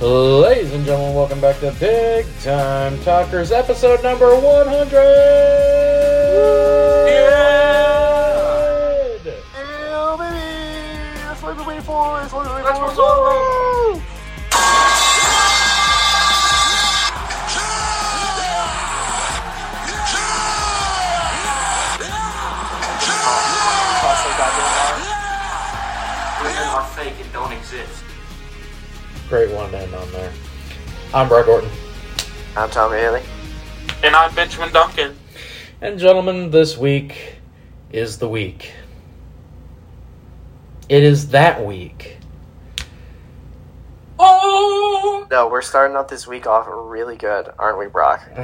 Ladies and gentlemen, welcome back to Big Time Talkers, episode number 100! Yeah, baby! That's what we've been waiting for! That's what we've been waiting what's for! Great one to end on there. I'm Brock Gorton. I'm Tommy Haley. And I'm Benjamin Duncan. And gentlemen, this week is the week. It is that week. Oh! No, we're starting out this week off really good, aren't we, Brock? Uh,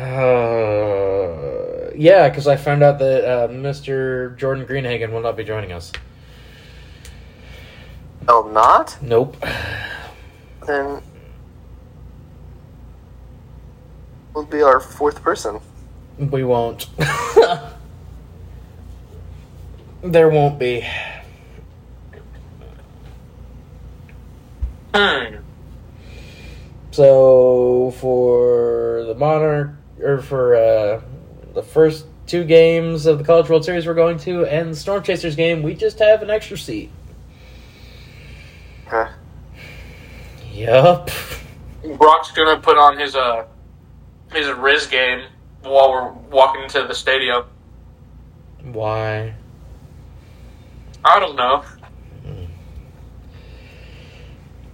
yeah, because I found out that uh, Mr. Jordan Greenhagen will not be joining us. Oh, not? Nope. Then we'll be our fourth person. We won't. there won't be. Hmm. So for the Monarch, or for uh, the first two games of the College World Series we're going to, and the Storm Chasers game, we just have an extra seat. Okay. Yup. Brock's gonna put on his uh his Riz game while we're walking into the stadium. Why? I don't know.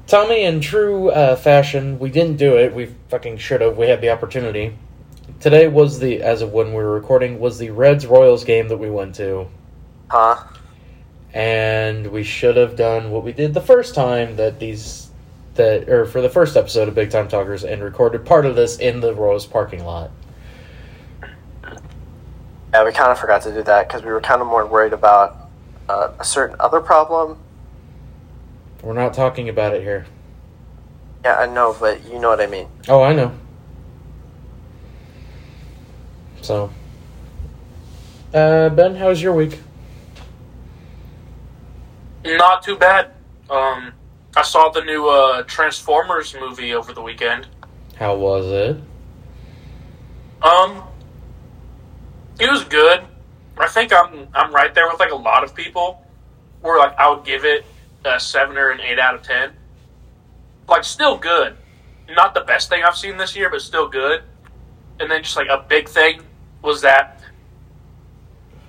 Tommy, in true uh, fashion, we didn't do it. We fucking should have. We had the opportunity. Today was the, as of when we were recording, was the Reds Royals game that we went to. Huh? and we should have done what we did the first time that these that or for the first episode of Big Time Talkers and recorded part of this in the Rose parking lot. Yeah, we kind of forgot to do that because we were kind of more worried about uh, a certain other problem. We're not talking about it here. Yeah, I know, but you know what I mean. Oh, I know. So, uh, Ben, how's your week? Not too bad. Um, I saw the new uh, Transformers movie over the weekend. How was it? Um, it was good. I think I'm I'm right there with like a lot of people, where like I would give it a seven or an eight out of ten. Like still good, not the best thing I've seen this year, but still good. And then just like a big thing was that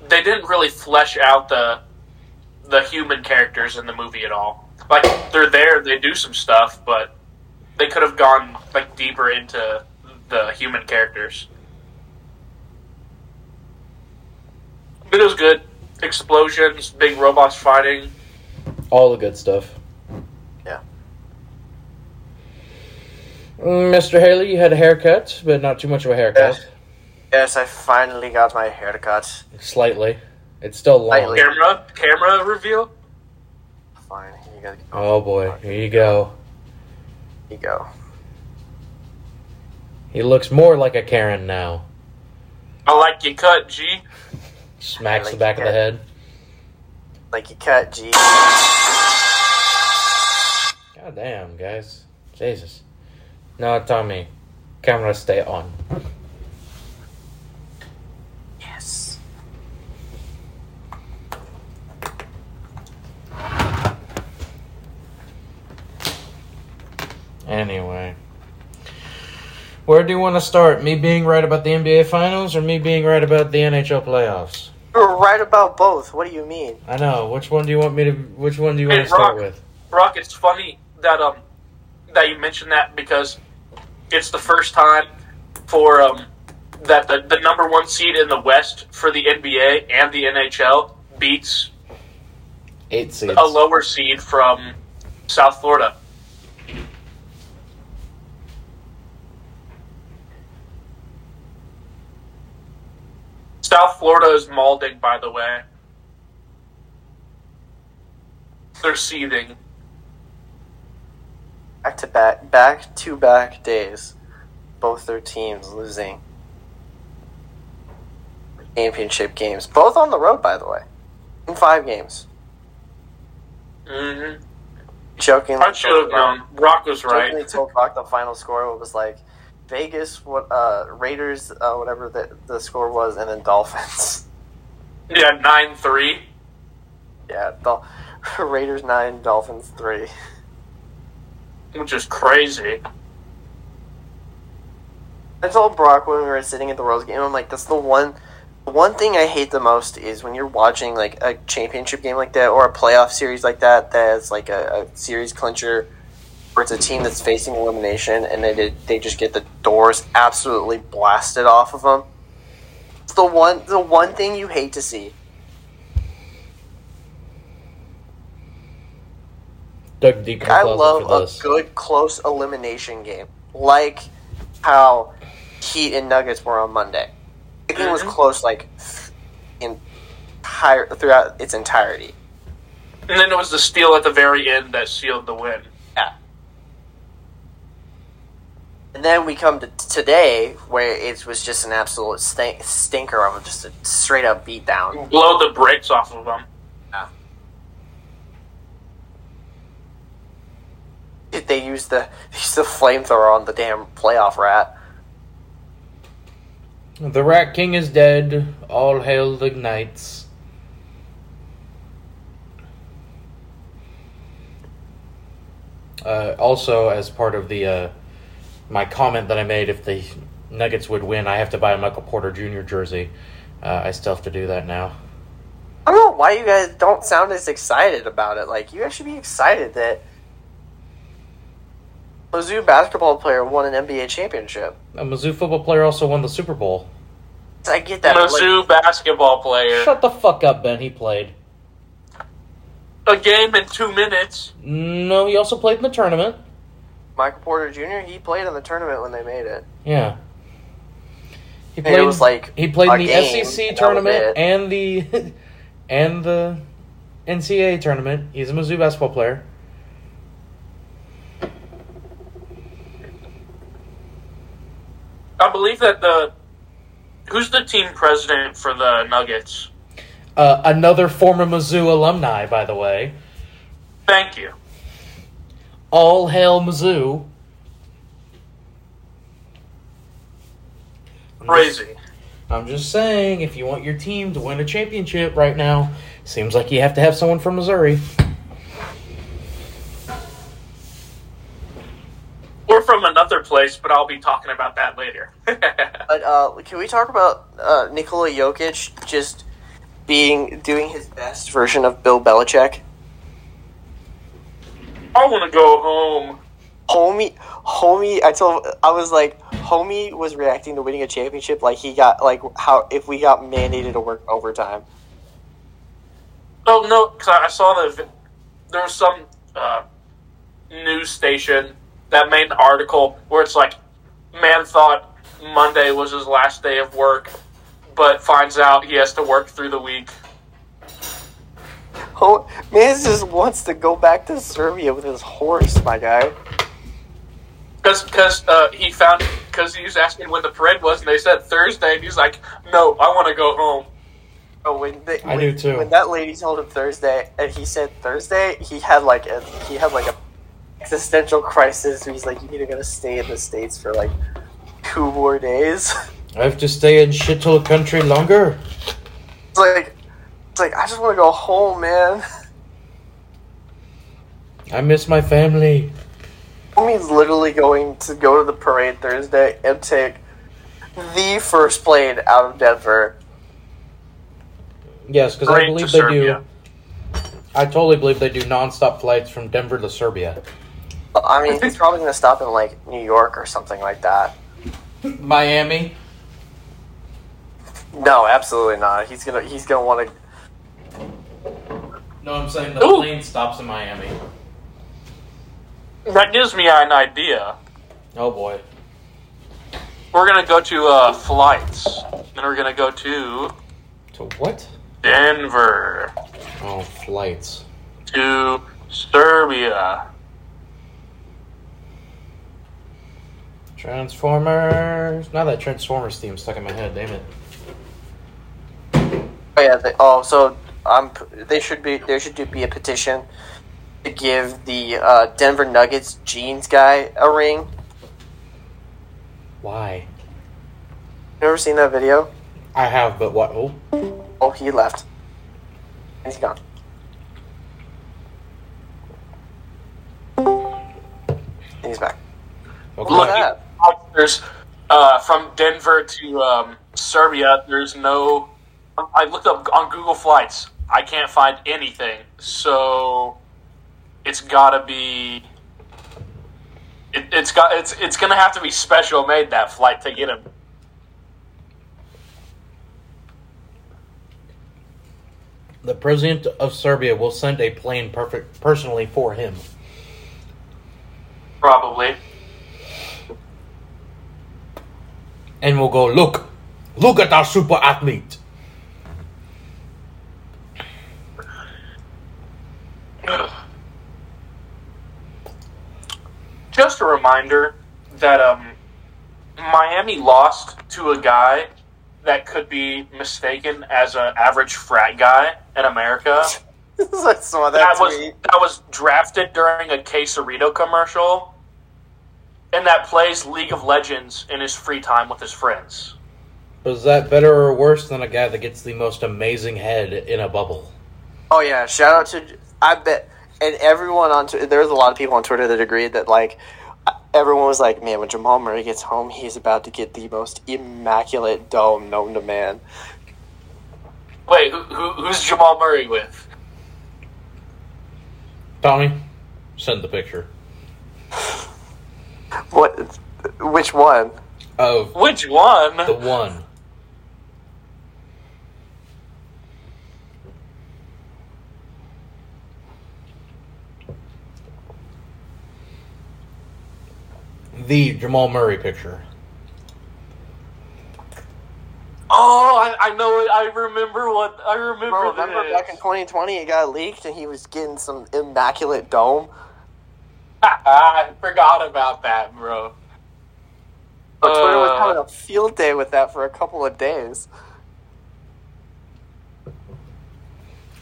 they didn't really flesh out the the human characters in the movie at all. Like they're there, they do some stuff, but they could have gone like deeper into the human characters. But it was good. Explosions, big robots fighting. All the good stuff. Yeah. Mm, Mr. Haley, you had a haircut, but not too much of a haircut. Yes. Yes, I finally got my haircut. Slightly. It's still long. Slightly. Camera, camera reveal. Oh, Fine, here you. Oh boy, here you go. Here you go. He looks more like a Karen now. I like your cut, G. Smacks like the back of the head. Like you cut, G. God damn, guys. Jesus. No, Tommy. Camera stay on. Yes. Anyway. Where do you want to start? Me being right about the NBA Finals or me being right about the NHL playoffs? You're right about both. What do you mean? I know. Which one do you want me to which one do you Hey, want to start with? Brock, it's funny that um that you mentioned that because it's the first time for um that the, the number one seed in the West for the NBA and the NHL beats 8 seeds. a lower seed from South Florida. South Florida is molding, by the way. They're seething. Back to back, back to back days. Both their teams losing championship games. Both on the road, by the way. In five games. hmm Joking. I should have known. Brock was Jokingly right. told Brock the final score it was like Vegas, what uh, Raiders, uh, whatever the, the score was, and then Dolphins. Yeah, nine three. yeah, Dol- Raiders nine, Dolphins three. which is crazy. I told Brock when we were sitting at the Royals game, I'm like, that's the one, the one thing I hate the most is when you're watching like a championship game like that or a playoff series like that that's like a, a series clincher where it's a team that's facing elimination and they did, they just get the doors absolutely blasted off of them. It's the one the one thing you hate to see. Dug deep in the I love a this. good close elimination game, like how Heat and Nuggets were on Monday. The game was Mhm. close, like entire throughout its entirety. And then it was the steal at the very end that sealed the win. And then we come to today, where it was just an absolute stink, stinker of just a straight up beatdown. Blow the brakes off of them. Yeah. They used the they used the flamethrower on the damn playoff rat. The Rat King is dead. All hail the knights. Uh, also, as part of the uh, my comment that I made, if the Nuggets would win, I have to buy a Michael Porter Jr. jersey. Uh, I still have to do that now. I don't know why you guys don't sound as excited about it. Like you guys should be excited that Mizzou basketball player won an NBA championship. A Mizzou football player also won the Super Bowl. I get that. but, like, Mizzou basketball player. Shut the fuck up, Ben. He played. A game in two minutes. No, he also played in the tournament. Michael Porter Jr. He played in the tournament when they made it. Yeah. He And it was like he played a in the game, SEC and tournament and the and the NCAA tournament. He's a Mizzou basketball player. I believe that the who's the team president for the Nuggets? Uh, another former Mizzou alumni, by the way. Thank you. All hail Mizzou. Crazy. I'm just saying, if you want your team to win a championship right now, seems like you have to have someone from Missouri. Or from another place, but I'll be talking about that later. But uh, can we talk about uh, Nikola Jokic just being doing his best version of Bill Belichick? I want to go home. Homie, homie, I told I was like, homie was reacting to winning a championship like he got like how if we got mandated to work overtime. Oh no, because I saw the there was some uh, news station that made an article where it's like, man thought Monday was his last day of work, but finds out he has to work through the week. Oh, man just wants to go back to Serbia with his horse, my guy. Because uh, he found because he was asking when the parade was, and they said Thursday, and he's like, "No, I want to go home." Oh, when they, I when, do too. When that lady told him Thursday, and he said Thursday, he had like a he had like a existential crisis. Where he's like, "You need to go to stay in the states for like two more days." I have to stay in shithole country longer. it's like, it's like I just want to go home, man. I miss my family. Homie's literally going to go to the parade Thursday and take the first plane out of Denver. Yes, because I believe they Serbia. do. I totally believe they do nonstop flights from Denver to Serbia. I mean, he's probably going to stop in like New York or something like that. Miami. No, absolutely not. He's gonna he's gonna want to No, I'm saying the Ooh. plane stops in Miami. That gives me an idea. Oh boy. We're gonna go to uh, flights, and we're gonna go to To what? Denver, Oh, flights. to Serbia. Transformers. Now that Transformers theme stuck in my head. Damn it. Oh yeah. They, oh, so um, they should be there should be a petition to give the uh, Denver Nuggets jeans guy a ring. Why? You ever seen that video? I have, but what? Oh, Oh, he left. He's gone. He's back. okay. Look at. There's uh, from Denver to um, Serbia. There's no. I looked up on Google Flights. I can't find anything. So it's got to be. It, it's got. It's it's gonna have to be special made that flight to get him. The president of Serbia will send a plane perfect personally for him. Probably. And we'll go, look, look at our super athlete. Just a reminder that um, Miami lost to a guy that could be mistaken as an average frat guy in America. I saw that, that was tweet. that was drafted during a Quesarito commercial, and that plays League of Legends in his free time with his friends. Was that better or worse than a guy that gets the most amazing head in a bubble? Oh yeah, shout out to I bet and everyone on Tw- there was a lot of people on Twitter that agreed that like everyone was like, man, when Jamal Murray gets home, he's about to get the most immaculate dome known to man. Wait, who, who, who's Jamal Murray with? Tommy, send the picture What? Which one? of Which one? the one. The Jamal Murray picture. Oh, I, I know it. I remember what I remember. Bro, remember this. back in 2020, it got leaked and he was getting some immaculate dome. I forgot about that, bro. But Twitter was Uh. having a field day with that for a couple of days.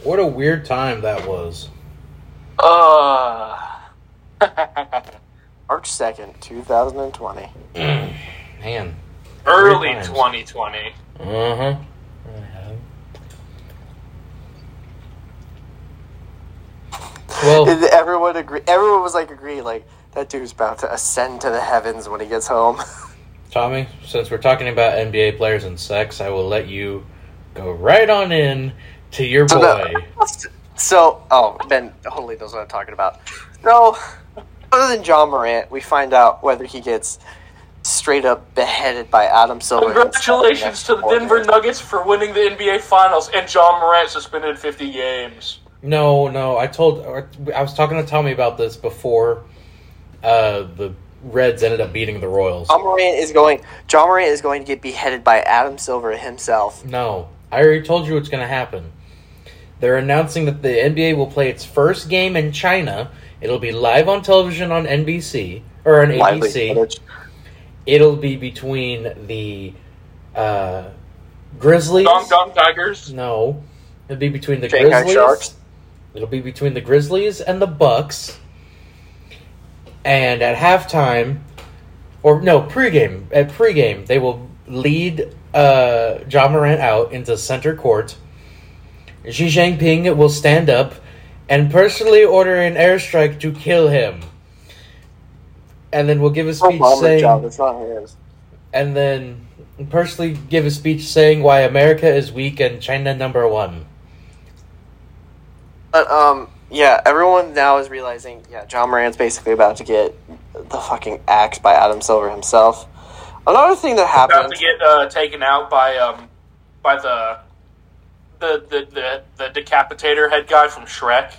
What a weird time that was. Uh. March 2nd, 2020. Man. Early 2020. Uh huh. Well, Did everyone agree? Everyone was like, agree, like, that dude's about to ascend to the heavens when he gets home. Tommy, since we're talking about NBA players and sex, I will let you go right on in to your So boy. no- So, oh, Ben totally knows what I'm talking about. No, other than Ja Morant, we find out whether he gets straight up beheaded by Adam Silver. Congratulations to the Denver Nuggets for winning the NBA Finals and Ja Morant suspended 50 games. No, no, I told I was talking to Tommy about this before uh, the Reds ended up beating the Royals. Ja Morant is going. Ja Morant is going to get beheaded by Adam Silver himself. No, I already told you what's going to happen. They're announcing that the NBA will play its first game in China. It'll be live on television on NBC or on Lively ABC. footage. It'll be between the uh, Grizzlies. Dong Dong Tigers. No, it'll be between the Shanghai Grizzlies. Sharks. It'll be between the Grizzlies and the Bucks. And at halftime, or no pregame, at pregame they will lead uh, Ja Morant out into center court. Xi Jinping will stand up and personally order an airstrike to kill him. And then we'll give a speech Obama's saying, job. It's not his. and then personally give a speech saying why America is weak and China number one. But um, yeah, everyone now is realizing, yeah, Ja Morant's basically about to get the fucking axe by Adam Silver himself. Another thing that happened About to get uh, taken out by um by the the, the the the decapitator head guy from Shrek.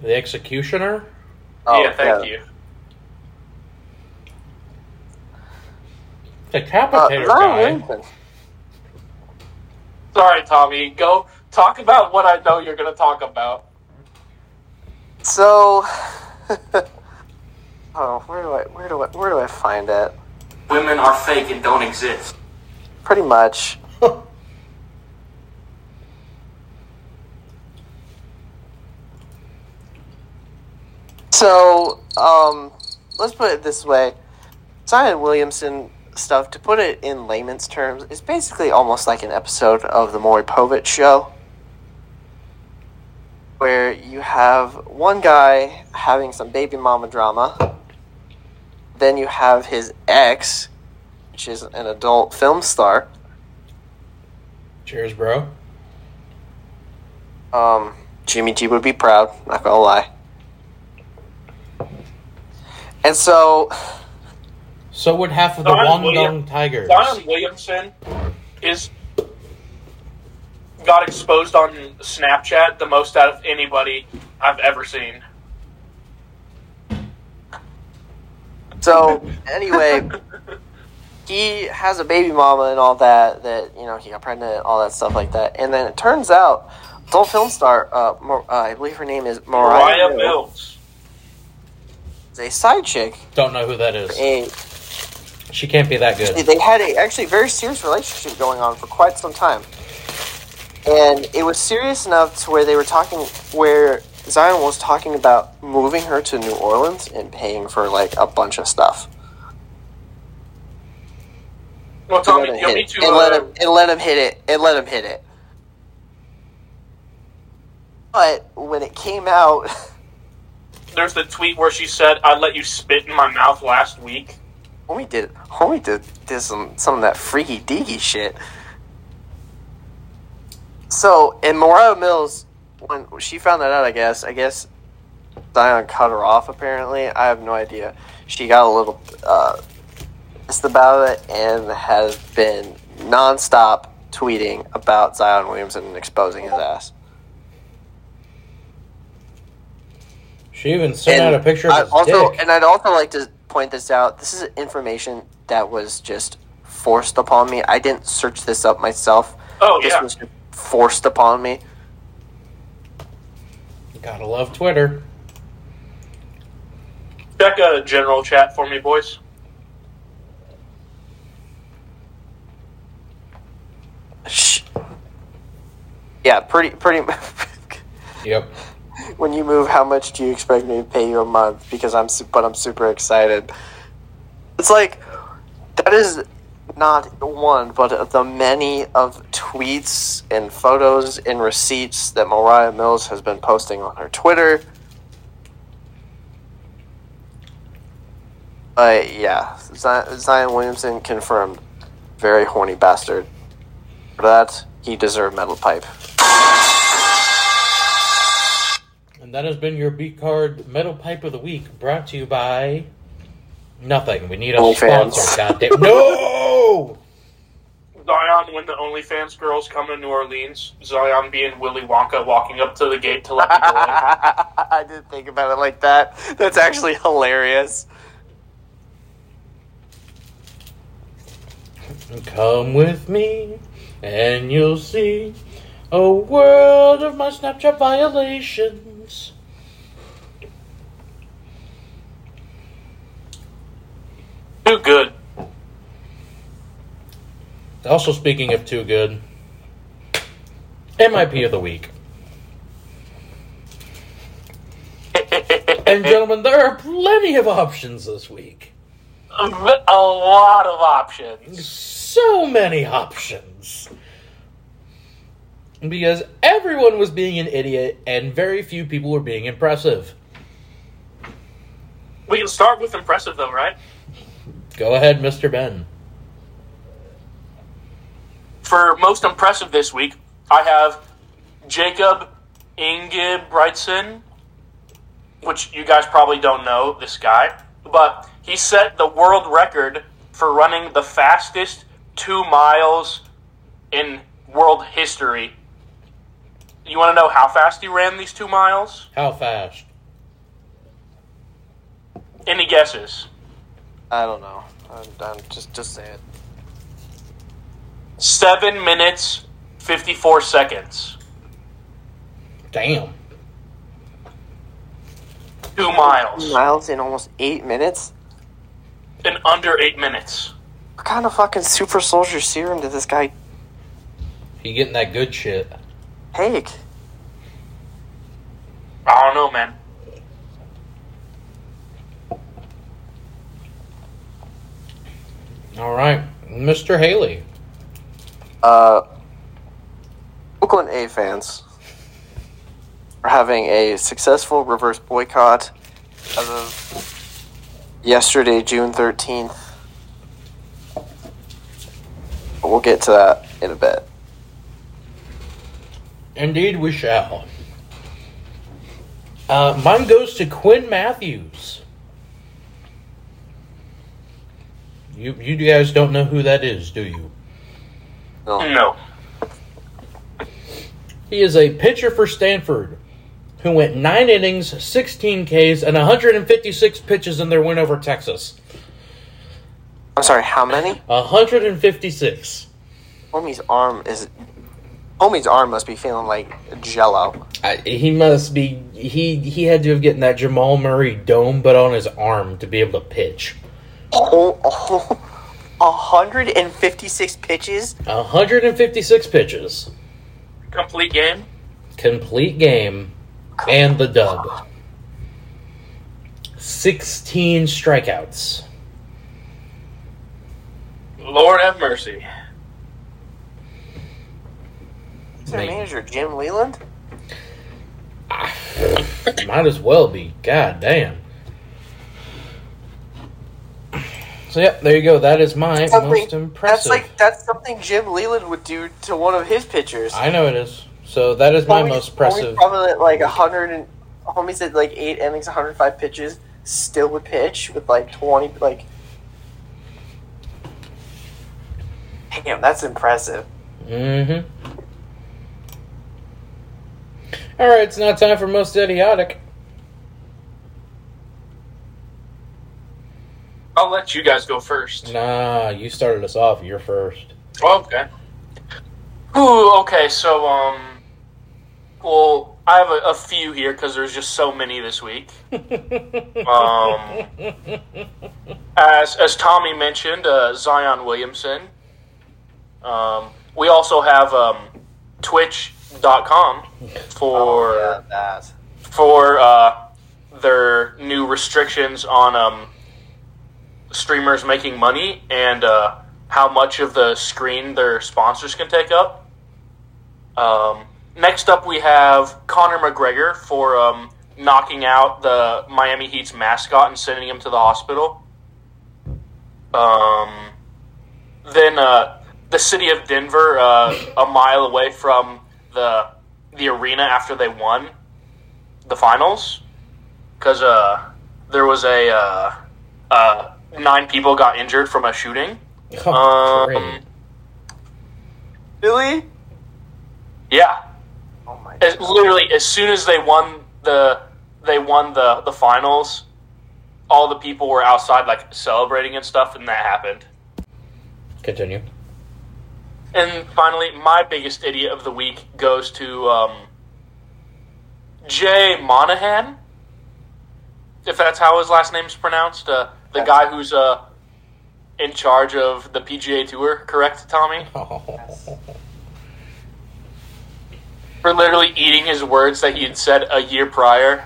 The executioner? oh, yeah, thank you. The Uh, guy. Williamson. Sorry, Tommy. Go talk about what I know you're going to talk about. So, oh, where do I, where do I, where do I find it? Women are fake and don't exist. Pretty much. So, um, let's put it this way: Zion Williamson stuff. To put it in layman's terms, is basically almost like an episode of the Maury Povich show, where you have one guy having some baby mama drama, then you have his ex, which is an adult film star. Cheers, bro. Um, Jimmy G would be proud. Not gonna lie. And so, So would half of the Zion Wandong William- Tigers. Zion Williamson is got exposed on Snapchat the most out of anybody I've ever seen. so anyway, he has a baby mama and all that. That you know he got pregnant, all that stuff like that. And then it turns out, adult film star, uh, Mar- uh I believe her name is Mariah, Mariah Mills, Mills. Is a side chick. Don't know who that is. A She can't be that good. they had a actually very serious relationship going on for quite some time. And it was serious enough to where they were talking where Zion was talking about moving her to New Orleans and paying for like a bunch of stuff. Well, And Tommy, let him you'll hit need to. and let Uh, him and let him hit it and let him hit it. But when it came out there's the tweet where she said, "I let you spit in my mouth last week." homie did homie did, did some some of that freaky deaky shit. So in Mariah Mills, when she found that out, I guess I guess Zion cut her off. Apparently, I have no idea. She got a little uh, pissed about it and has been nonstop tweeting about Zion Williamson and exposing his ass. She even sent out a picture of I'd his also, dick. and I'd also like to point this out. This is information that was just forced upon me. I didn't search this up myself. Oh This yeah, was forced upon me. You Gotta love Twitter. check a general chat for me, boys. Shh. Yeah, pretty, pretty. Yep. When you move, how much do you expect me to pay you a month? Because I'm, but I'm super excited. It's like that is not one, but the many of tweets and photos and receipts that Mariah Mills has been posting on her Twitter. Uh, yeah, Zion Williamson confirmed. Very horny bastard. For that, he deserved metal pipe. And that has been your B card metal pipe of the week, brought to you by nothing. We need a OnlyFans. sponsor. Goddamn no! Zion, when the OnlyFans girls come to New Orleans, Zion being Willy Wonka walking up to the gate to let people in. I didn't think about it like that. That's actually hilarious. Come with me, and you'll see a world of my Snapchat violations. Too good. Also, speaking of too good, MIP of the week. And gentlemen, there are plenty of options this week. a lot of options. So many options. Because everyone was being an idiot and very few people were being impressive. We can start with impressive though, right? Go ahead, Mr. Ben. For most impressive this week, I have Jacob Ingebrigtsen, which you guys probably don't know this guy, but he set the world record for running the fastest two miles in world history. You want to know how fast he ran these two miles? How fast? Any guesses? I don't know. I'm, I'm just just say it. Seven minutes, 54 seconds. Damn. Two miles. Miles in almost eight minutes. In under eight minutes. What kind of fucking super soldier serum did this guy He getting that good shit. Haig? I don't know, man. All right, Mr. Haley. Uh, Oakland A fans are having a successful reverse boycott as of yesterday, June 13th. We'll get to that in a bit. Indeed, we shall. Uh, mine goes to Quinn Matthews. You, you guys don't know who that is, do you? No. No. He is a pitcher for Stanford who went nine innings, 16 Ks, and 156 pitches in their win over Texas. I'm sorry, how many? 156. Homie's arm is. Homie's arm must be feeling like jello. I, he must be. He he had to have gotten that Jamal Murray dome, but on his arm to be able to pitch. Oh, oh, 156 pitches? 156 pitches, Complete game. complete game, and the dub. 16 strikeouts. Lord have mercy. Is their Man. manager Jim Leyland? Might as well be. God damn. So yeah, there you go. That is my Something- most impressive. That's like that's something Jim Leyland would do to one of his pitchers. I know it is. So that is my Homie's- most impressive. Probably at like hundred and homie said like eight innings, 105 pitches, still would pitch with like 20 like. Damn, that's impressive. Mm-hmm. All right, it's now time for most idiotic. I'll let you guys go first. Nah, you started us off. You're first. Okay. Ooh, okay. So, um, well, I have a, a few here because there's just so many this week. Um, as as Tommy mentioned, uh, Zion Williamson. Um, we also have um, Twitch.com for Oh, yeah, that. for uh, their new restrictions on um, streamers making money and uh, how much of the screen their sponsors can take up. Um, next up, we have Conor McGregor for um, knocking out the Miami Heat's mascot and sending him to the hospital. Um, then uh, the city of Denver, uh, a mile away from the the arena after they won the finals, because uh, there was a uh, uh, nine people got injured from a shooting. Oh, Um. Really? Yeah, Oh my as, literally as soon as they won the they won the the finals, all the people were outside like celebrating and stuff, and that happened. Continue. And finally, my biggest idiot of the week goes to um, Jay Monahan, if that's how his last name's pronounced. Uh, the guy who's uh, in charge of the PGA Tour, correct, Tommy? For literally eating his words that he had said a year prior.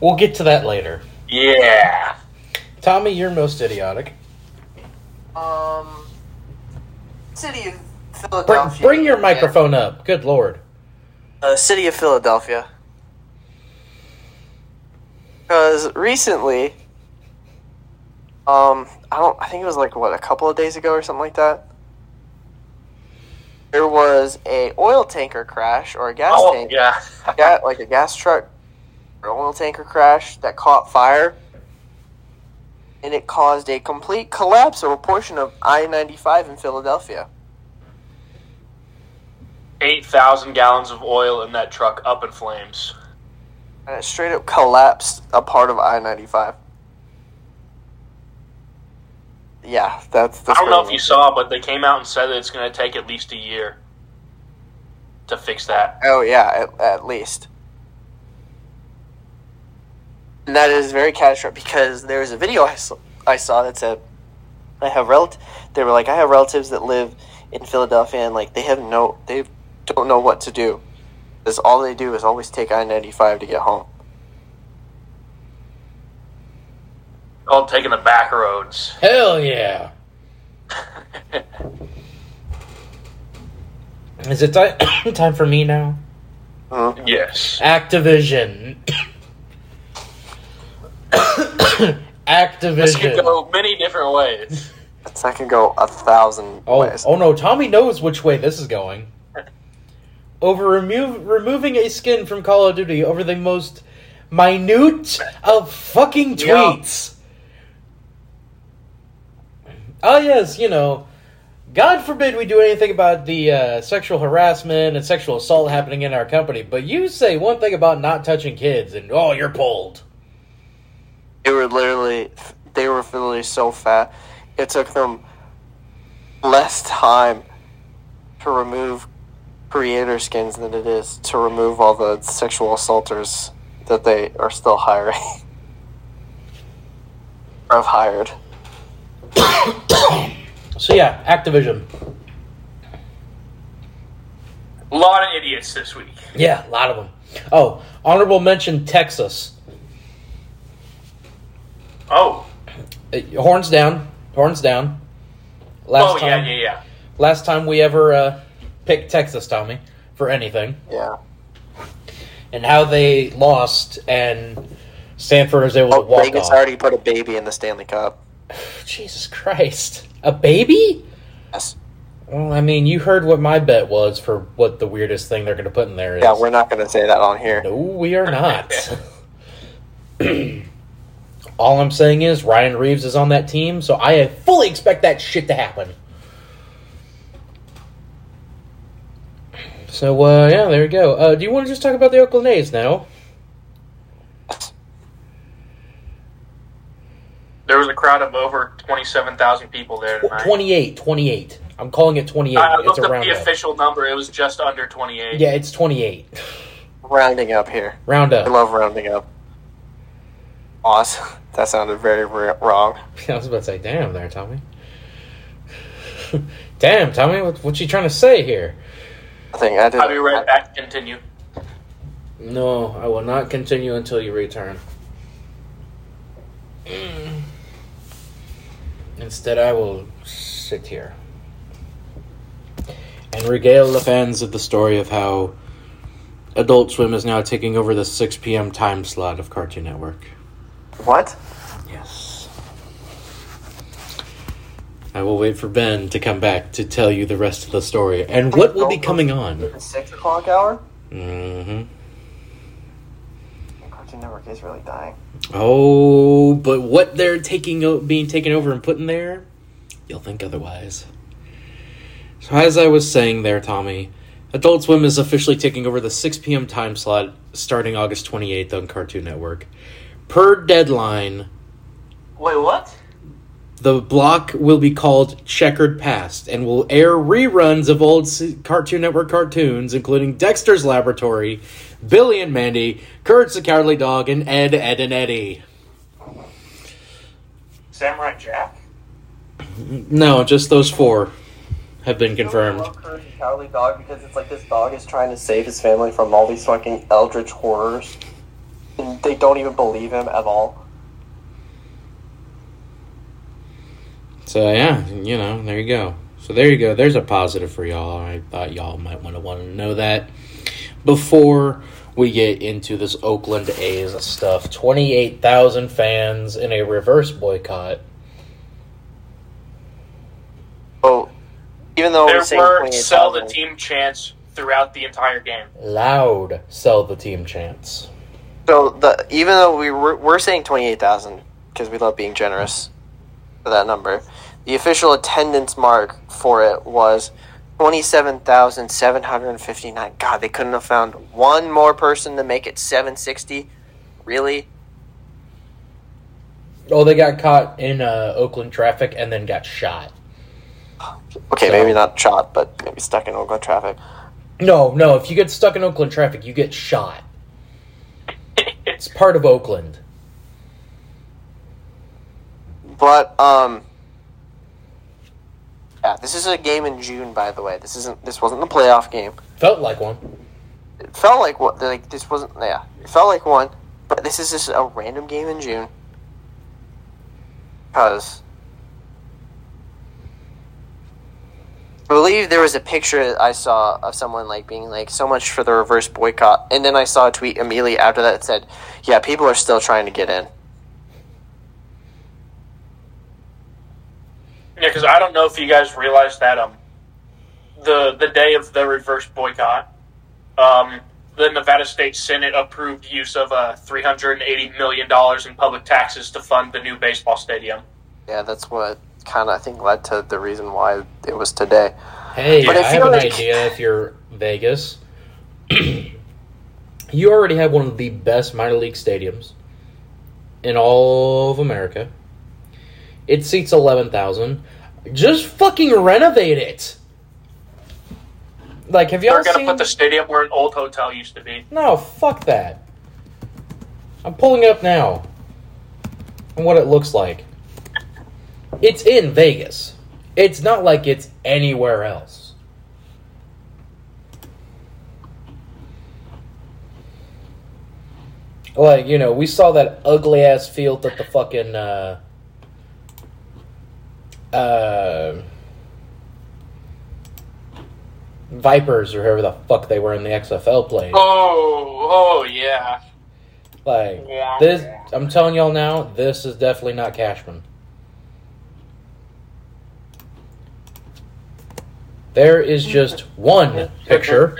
We'll get to that later. Yeah. Tommy, you're most idiotic. Um, city of Bring, Philadelphia. bring your microphone up. Good lord. Uh, city of Philadelphia. Because recently, um, I don't. I think it was like what a couple of days ago or something like that. There was a oil tanker crash or a gas Oh, tank, yeah. ga- like a gas truck or oil tanker crash that caught fire, and it caused a complete collapse of a portion of I ninety five in Philadelphia. 8,000 gallons of oil in that truck up in flames. and it straight up collapsed a part of I ninety five. Yeah, that's. that's I don't know if you saw, but they came out and said that it's going to take at least a year to fix that. Oh yeah, at, at least. And that is very catastrophic because there was a video I saw, I saw that said, "I have rel." They were like, "I have relatives that live in Philadelphia, and like they have no, they don't know what to do. Because all they do is always take I ninety five to get home." All taking the back roads. Hell yeah! Is it ti- time for me now? Yes. Activision. This could go many different ways. That can go a thousand Oh, ways. oh no! Tommy knows which way this is going. Over remove, removing a skin from Call of Duty over the most minute of fucking Yeah. tweets. Oh yes, you know, God forbid we do anything about the uh, sexual harassment and sexual assault happening in our company, but you say one thing about not touching kids, and oh, you're pulled. They were literally, they were literally so fat. It took them less time to remove creator skins than it is to remove all the sexual assaulters that they are still hiring. or have hired. So yeah, Activision. A lot of idiots this week. Yeah, a lot of them. Oh, honorable mention Texas. Oh. Uh, horns down, horns down. Last oh time, yeah, yeah, yeah. last time we ever uh, picked Texas, Tommy, for anything, Yeah. and how they lost, and Stanford was able Oh, to walk Vegas off. already put a baby in the Stanley Cup. Jesus Christ, a baby? Yes. Well, I mean, you heard what my bet was for what the weirdest thing they're going to put in there is. Yeah, we're not going to say that on here. No, we are not. All I'm saying is Ryan Reaves is on that team, so I fully expect that shit to happen. So uh, yeah, there you go. Uh, do you want to just talk about the Oakland A's now? There was a crowd of over twenty-seven thousand people there tonight. 28, 28. I'm calling it 28. I it's looked a up round the up. official number. It was just under twenty-eight. Yeah, it's 28. Rounding up here. Round up. I love rounding up. Oz. That sounded very r- wrong. I was about to say, damn, there, Tommy. damn, Tommy, what, what you trying to say here? I think I did. I'll be right back. Continue. No, I will not continue until you return. Mm. Instead, I will sit here and regale the fans of the story of how Adult Swim is now taking over the 6 p.m. time slot of Cartoon Network. What? Yes. I will wait for Ben to come back to tell you the rest of the story and what will be coming on. The Six o'clock hour? Mm-hmm. Cartoon Network is really dying. Oh, but what they're taking, o- being taken over and put in there, you'll think otherwise. So, as I was saying there, Tommy, Adult Swim is officially taking over the 6 p.m. time slot starting August 28th on Cartoon Network. Per deadline, Wait, what? the block will be called Checkered Past and will air reruns of old Cartoon Network cartoons, including Dexter's Laboratory, Billy and Mandy, Courage the Cowardly Dog, and Ed, Ed, and Eddy. Samurai Jack. No, just those four have been confirmed. I love Courage the Cowardly Dog because it's like this dog is trying to save his family from all these fucking eldritch horrors. And they don't even believe him at all. So yeah, you know, there you go. So there you go. There's a positive for y'all. I thought y'all might want to want to know that before we get into this Oakland A's stuff. Twenty-eight thousand fans in a reverse boycott. Oh, even though There we're were sell the team chants throughout the entire game. Loud sell the team chants. So the even though we were, we're saying twenty eight thousand because we love being generous for that number, the official attendance mark for it was twenty seven thousand seven hundred fifty nine. God, they couldn't have found one more person to make it seven sixty. Really? Oh, they got caught in uh, Oakland traffic and then got shot. Okay, So- maybe not shot, but maybe stuck in Oakland traffic. No, no. If you get stuck in Oakland traffic, you get shot. It's part of Oakland. But um, yeah, this is a game in June, by the way. This isn't. This wasn't the playoff game. Felt like one. It felt like what? Like this wasn't. Yeah, it felt like one. But this is just a random game in June. because I believe there was a picture I saw of someone like being like so much for the reverse boycott, and then I saw a tweet immediately after that that said, "Yeah, people are still trying to get in." Yeah, because I don't know if you guys realized that um, the the day of the reverse boycott, um, the Nevada State Senate approved use of uh, three hundred and eighty million dollars in public taxes to fund the new baseball stadium. Yeah, that's what kind of I think led to the reason why it was today. Hey, But I if have you're an like- idea if you're Vegas. you already have one of the best minor league stadiums in all of America. It seats 11,000. Just fucking renovate it. Like, have y'all They're gonna seen... put the stadium where an old hotel used to be. No, fuck that. I'm pulling it up now. And what it looks like. It's in Vegas. It's not like it's anywhere else. Like, you know, we saw that ugly ass field that the fucking uh uh Vipers or whoever the fuck they were in the XFL played. Oh, oh yeah. Like this, I'm telling y'all now, this is definitely not Cashman. There is just one picture.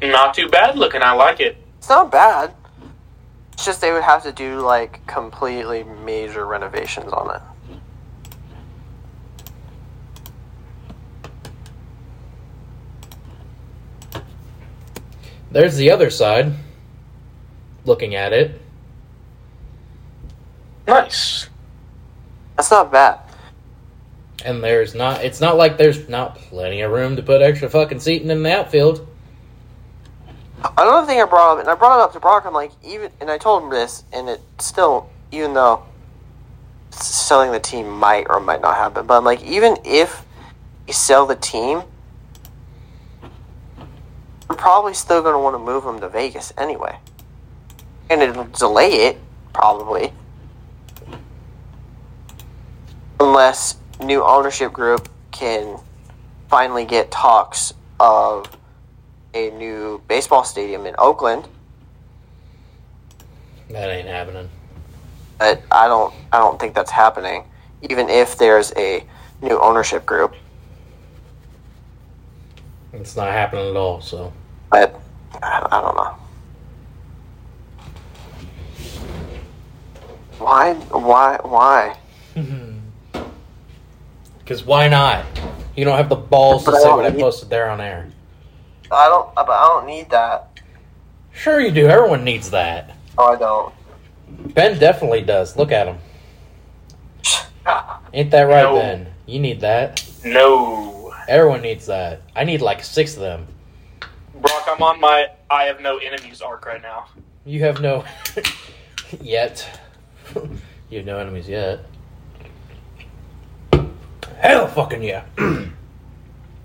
Not too bad looking. I like it. It's not bad. It's just they would have to do like completely major renovations on it. There's the other side. Looking at it, Nice. That's not bad. And there's not. It's not like there's not plenty of room to put extra fucking seating in the outfield. Another thing I brought up, and I brought it up to Brock. I'm like, even, and I told him this, and it still, even though selling the team might or might not happen, but I'm like, even if you sell the team, we're probably still going to want to move them to Vegas anyway, and it'll delay it probably, unless new ownership group can finally get talks of a new baseball stadium in Oakland, That ain't happening. but I don't I don't think that's happening. Even if there's a new ownership group, It's not happening at all. So but I, I don't know. Why? Why? Why? Because why not? You don't have the balls to But I say don't what I posted there on air. I don't. Uh, but I don't need that. Sure, you do. Everyone needs that. Oh, I don't. Ben definitely does. Look at him. Ain't that right, No. Ben? You need that. No. Everyone needs that. I need like six of them. Brock, I'm on my I have no enemies arc right now. You have no yet. you have no enemies yet. Hell, fucking yeah.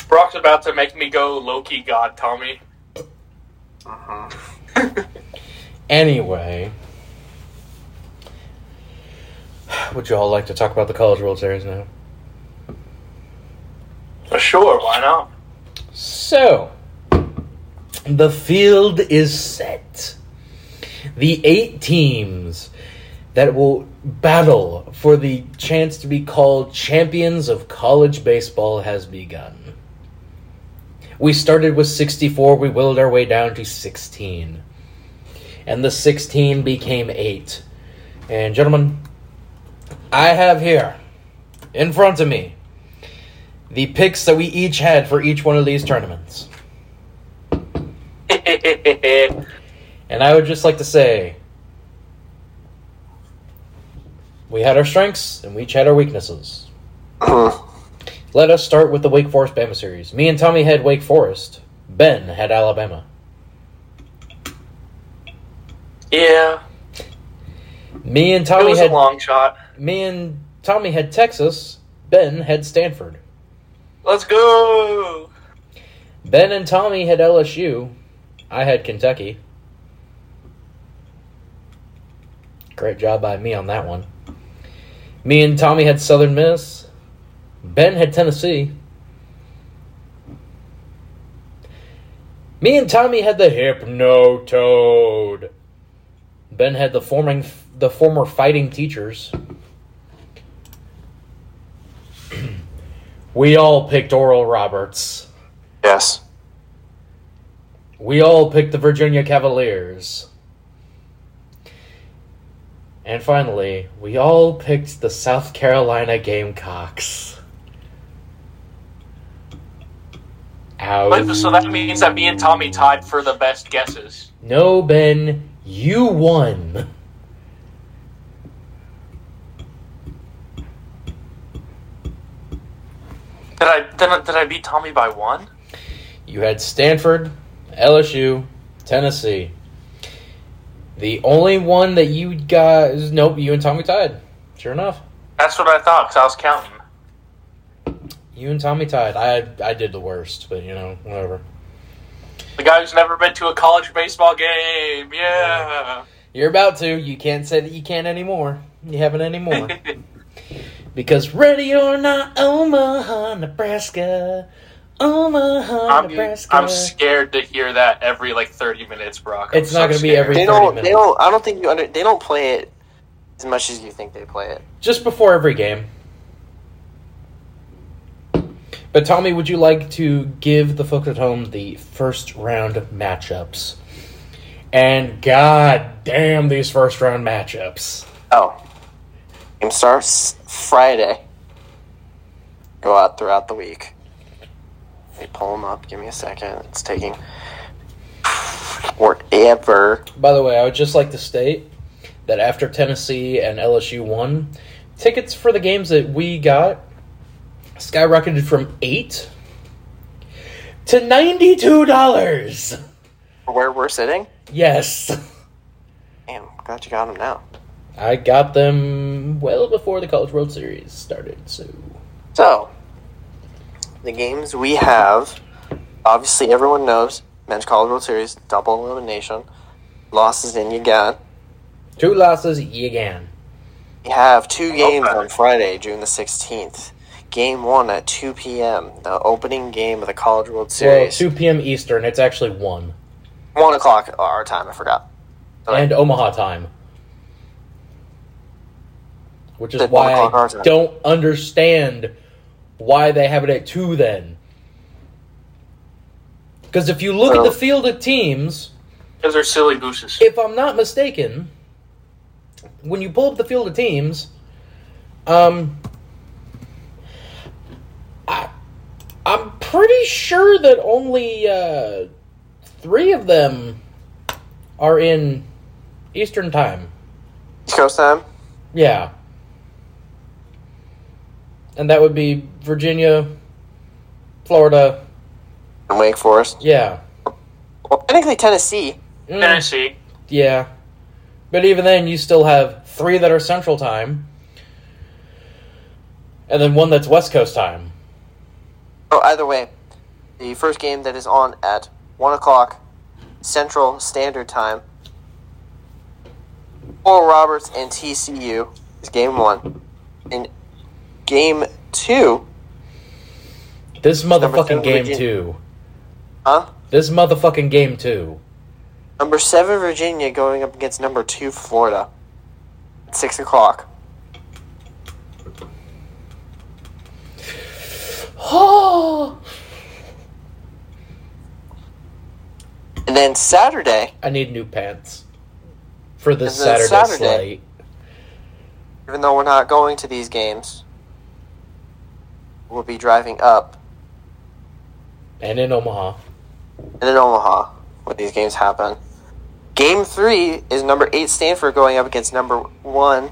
Brock's about to make me go low key God, Tommy. Uh huh. Anyway, would you all like to talk about the College World Series now? Sure, why not? So, the field is set. The eight teams that will battle for the chance to be called champions of college baseball has begun. We started with 64, we willed our way down to 16. And the 16 became 8. And, gentlemen, I have here, in front of me, the picks that we each had for each one of these tournaments. And I would just like to say we had our strengths and we each had our weaknesses. Uh-huh. Let us start with the Wake Forest Bama series. Me and Tommy had Wake Forest. Ben had Alabama. yeah, Me and it Tommy was had a long shot. me and Tommy had Texas. Ben had Stanford. Let's go. Ben and Tommy had LSU. I had Kentucky. Great job by me on that one. Me and Tommy had Southern Miss. Ben had Tennessee. Me and Tommy had the Hypno Toad. Ben had the forming the former fighting teachers. we all picked Oral Roberts. Yes. We all picked the Virginia Cavaliers. And finally, we all picked the South Carolina Gamecocks. Ow. So that means that me and Tommy tied for the best guesses. No, Ben, you won. Did I did I, did I beat Tommy by one? You had Stanford, LSU, Tennessee. The only one that you got is nope, you and Tommy tied. Sure enough. That's what I thought because I was counting. You and Tommy tied. I I did the worst, but you know, whatever. The guy who's never been to a college baseball game. Yeah. You're about to. You can't say that you can't anymore. You haven't anymore. because ready or not, Omaha, Nebraska. Omaha, I'm, Nebraska. I'm scared to hear that every like 30 minutes, Brock. I'm It's not gonna be every- They 30 don't. minutes. They don't. I don't think you under. They don't play it as much as you think they play it. Just before every game. But Tommy, would you like to give the folks at home the first round of matchups? And god damn these first round matchups. Oh. Game starts Friday. Go out throughout the week. Let me pull them up. Give me a second. It's taking forever. By the way, I would just like to state that after Tennessee and LSU won, tickets for the games that we got skyrocketed from eight to ninety-two dollars. Where we're sitting? Yes, Damn, glad you got them now. I got them well before the College World Series started. So So, the games we have, obviously everyone knows, Men's College World Series, double elimination, losses in you got. two losses again. We have two games Okay. on Friday, June the 16th. Game one at 2 p.m., the opening game of the College World Well, Series. two p.m. Eastern. It's actually one, 1 o'clock our time, I forgot. And Omaha time, which is why one I don't understand why they have it at two then. Because if you look Well- at the field of teams, Because they're silly gooses. if I'm not mistaken, when you pull up the field of teams, um, I, I'm pretty sure that only uh, three of them are in Eastern time. East Coast time? Yeah. And that would be Virginia, Florida. And Wake Forest. Yeah. Well, technically Tennessee. Mm, Tennessee. yeah. But even then, you still have three that are Central Time, and then one that's West Coast time. Oh, either way, the first game that is on at 1 o'clock Central Standard Time. Oral Roberts and TCU is game one. In game two, This motherfucking game Virginia. two. huh? This motherfucking game two. Number seven Virginia going up against number two Florida. At six o'clock. Oh, And then Saturday, I need new pants for this Saturday, Saturday- slate. even though we're not going to these games, we'll be driving up And in Omaha. and in Omaha when these games happen. Game three is number eight Stanford going up against number one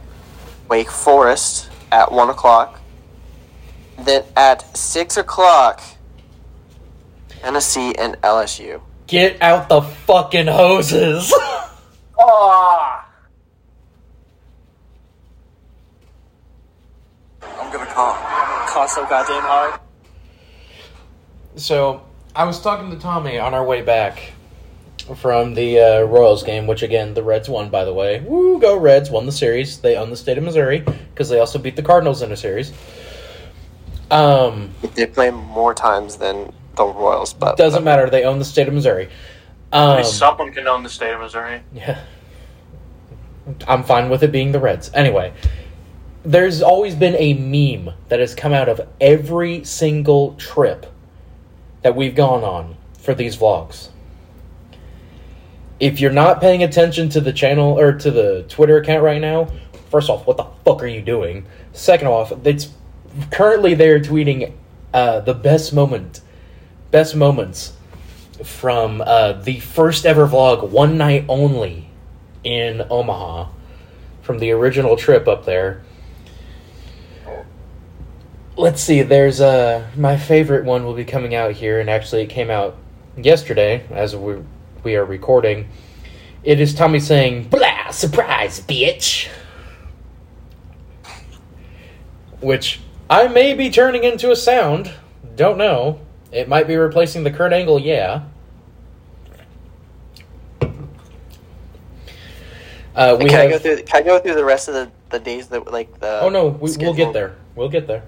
Wake Forest at one o'clock. Then at six o'clock, Tennessee and LSU. Get out the fucking hoses. Ah. I'm gonna call. Cost so goddamn hard. So I was talking to Tommy on our way back, from the uh, Royals game, which again the Reds won. By the way, woo, go Reds! Won the series. They own the state of Missouri because they also beat the Cardinals in a series. Um, They play more times than the Royals, but doesn't matter. They own the state of Missouri. At Um, least someone can own the state of Missouri. Yeah. I'm fine with it being the Reds. Anyway, there's always been a meme that has come out of every single trip that we've gone on for these vlogs. If you're not paying attention to the channel or to the Twitter account right now, first off, what the fuck are you doing? Second off, it's currently they're tweeting uh, the best moment, best moments from uh, the first ever vlog, one night only, in Omaha, from the original trip up there. Let's see. There's uh, my favorite one will be coming out here, and actually it came out yesterday as we we are recording. It is Tommy saying "Blah, surprise, bitch," which I may be turning into a sound. Don't know. It might be replacing the Kurt Angle, yeah. Uh, we can I go through? Can I go through the rest of the, the days that like the? Oh no, we, we'll get there. We'll get there.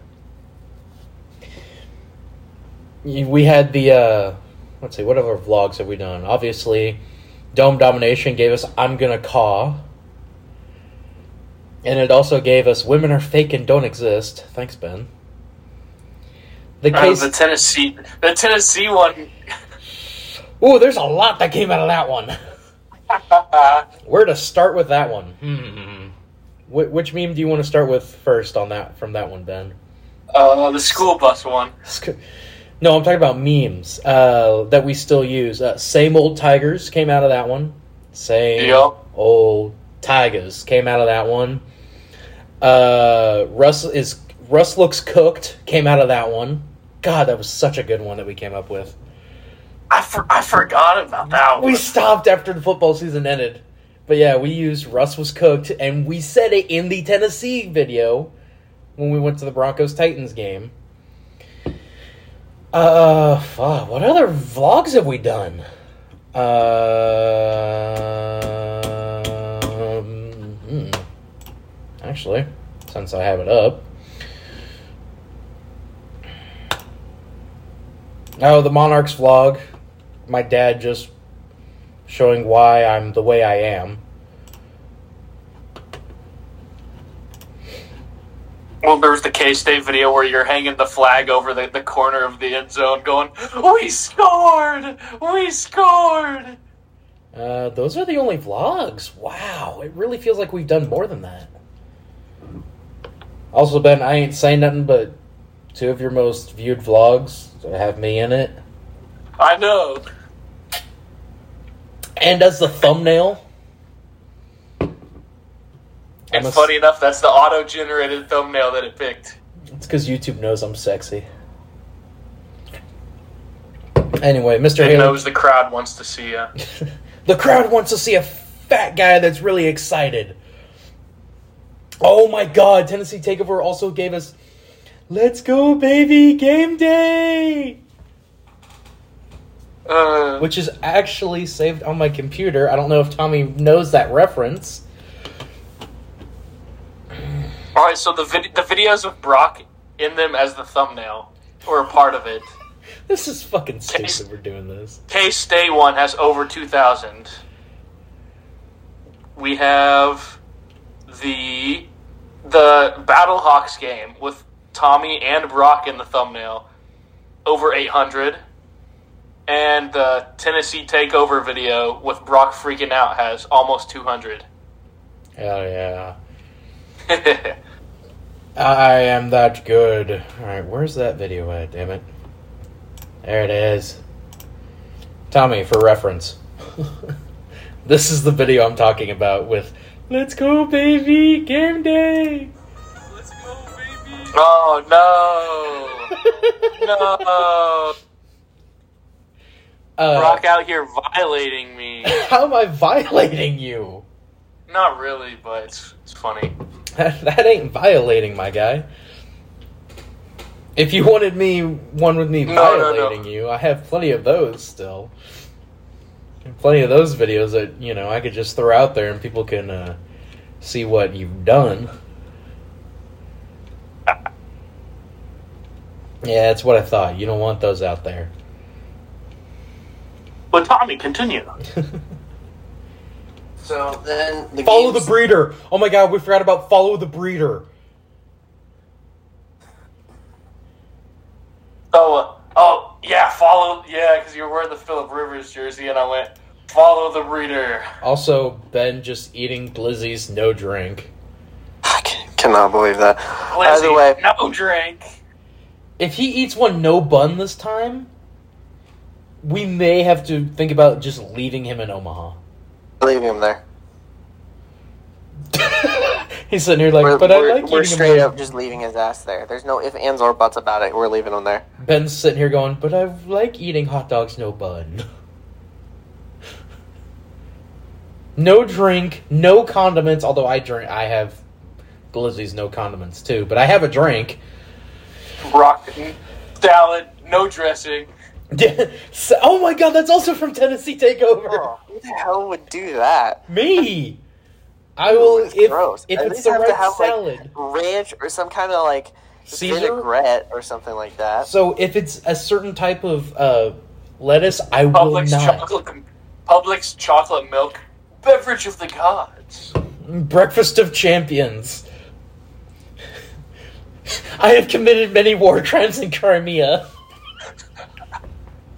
We had the uh, let's see, what other vlogs have we done? Obviously, Dome Domination gave us "I'm Gonna Caw," and it also gave us "Women Are Fake and Don't Exist." Thanks, Ben. The Uh, case. the Tennessee, the Tennessee one. Ooh, there's a lot that came out of that one. Where to start with that one? Hmm. Wh- which meme do you want to start with first on that from that one, Ben? uh, the school bus one. No, I'm talking about memes uh, that we still use. Uh, same old tigers came out of that one. Same Yep. old tigers came out of that one. Uh, Russ is Russ looks cooked came out of that one. God, that was such a good one that we came up with. I, for, I forgot about that one. We stopped after the football season ended. But yeah, we used Russ was cooked, and we said it in the Tennessee video when we went to the Broncos Titans game. Uh, fuck, what other vlogs have we done? Um, hmm. actually, since I have it up. Oh, the Monarchs vlog. My dad just showing why I'm the way I am. Well, there's the K State video where you're hanging the flag over the, the corner of the end zone, going, "We scored! We scored!" Uh, those are the only vlogs. Wow, it really feels like we've done more than that. Also, Ben, I ain't saying nothing, but two of your most viewed vlogs have me in it. I know. And as the thumbnail. And s- funny enough, that's the auto-generated thumbnail that it picked. It's because YouTube knows I'm sexy. Anyway, Mr. It Haley. knows the crowd wants to see you. The crowd wants to see a fat guy that's really excited. Oh my god, Tennessee Takeover also gave us Let's go, baby, game day! Uh, Which is actually saved on my computer. I don't know if Tommy knows that reference. All right, so the vid- the videos with Brock in them as the thumbnail or a part of it. This is fucking stupid we're doing this. K State one has over two thousand. We have the the BattleHawks game with Tommy and Brock in the thumbnail, over eight hundred. And the Tennessee Takeover video with Brock freaking out has almost two hundred. Hell yeah. I am that good. Alright, where's that video at, damn it? There it is. Tommy, for reference. this is the video I'm talking about with Let's go, baby! Game day! Let's go, baby! Oh no! No! Uh, Brock out here violating me. How am I violating you? Not really, but it's, it's funny. That, that ain't violating, my guy. If you wanted me one with me No, no, no. violating you, I have plenty of those still. Plenty of those videos that you know I could just throw out there and people can uh, see what you've done. Yeah, that's what I thought. You don't want those out there. But Tommy, continue. So then the Follow games- the breeder. Oh my god, we forgot about follow the breeder. Oh, uh, oh, yeah, follow, yeah, because you're wearing the Philip Rivers jersey, and I went, follow the breeder. Also, Ben just eating glizzies, no drink. I can- cannot believe that. Lizzie, Either way, no drink. If he eats one no bun this time, we may have to think about just leaving him in Omaha. Leaving him there. He's sitting here like, we're but we're, I like we're eating straight him. up just leaving his ass there. There's no if, ands, or buts about it. We're leaving him there. Ben's sitting here going, but I like eating hot dogs no bun. no drink, no condiments. Although I drink, I have glizzies, no condiments too. But I have a drink. Broccoli, salad, no dressing. Yeah. So- oh my god, that's also from Tennessee Takeover. Oh, who the hell would do that? Me. I will Ooh, it's if gross. if At it's least the have right to have, like, salad. Ranch or some kind of like Caesar? vinaigrette or something like that. So if it's a certain type of uh, lettuce, I will not. chocolate, Publix chocolate milk, beverage of the gods. Breakfast of champions. I have committed many war crimes in Crimea.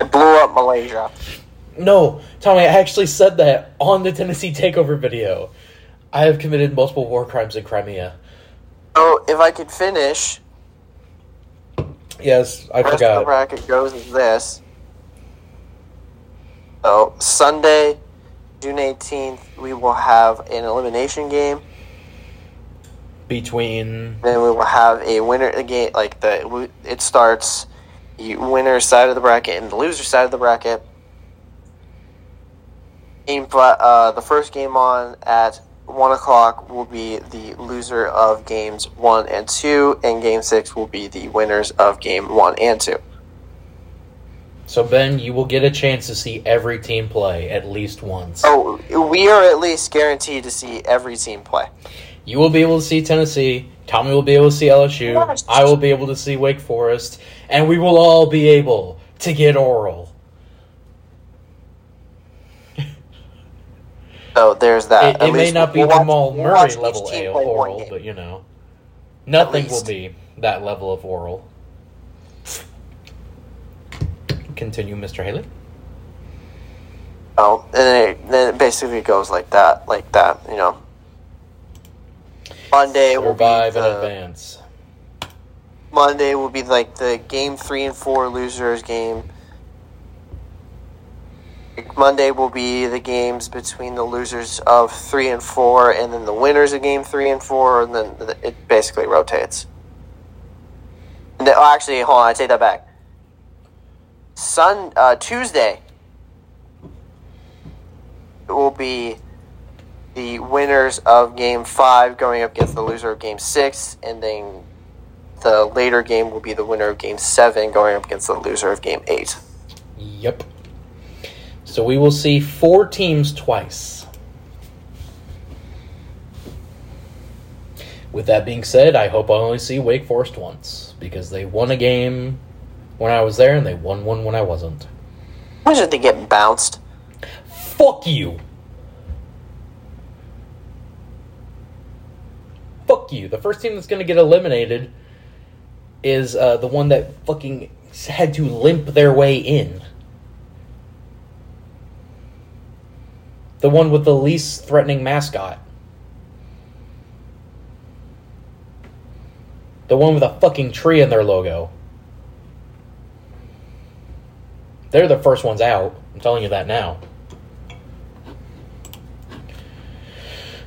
It blew up Malaysia. No, Tommy, I actually said that on the Tennessee Takeover video. I have committed multiple war crimes in Crimea. Oh, if I could finish, Yes, I rest of the forgot. bracket goes as this. So Sunday, June eighteenth, we will have an elimination game. Between Then we will have a winner a game like the it starts winner side of the bracket and the loser side of the bracket. Game uh, the first game on at one o'clock will be the loser of games one and two, and game six will be the winners of game one and two. so Ben, you will get a chance to see every team play at least once. Oh, we are at least guaranteed to see every team play. You will be able to see Tennessee. Tommy will be able to see LSU. I will be able to see Wake Forest, and we will all be able to get oral. So there's that. It, it may not be we'll watch- Jamal we'll Murray level A oral, but you know, nothing will be that level of oral. Continue, Mr. Haley. Oh, and then it, then it basically goes like that, like that, you know. Monday will be Survive in advance. Monday will be like the game three and four losers game. Monday will be the games between the losers of three and four, and then the winners of game three and four, and then it basically rotates. And then, oh, actually, hold on, I take that back. Sun uh, Tuesday will be the winners of game five going up against the loser of game six, and then the later game will be the winner of game seven going up against the loser of game eight. Yep. So we will see four teams twice. With that being said, I hope I only see Wake Forest once because they won a game when I was there and they won one when I wasn't. Imagine if they get bounced. Fuck you. Fuck you. The first team that's going to get eliminated is uh, the one that fucking had to limp their way in. The one with the least threatening mascot. The one with a fucking tree in their logo. They're the first ones out. I'm telling you that now.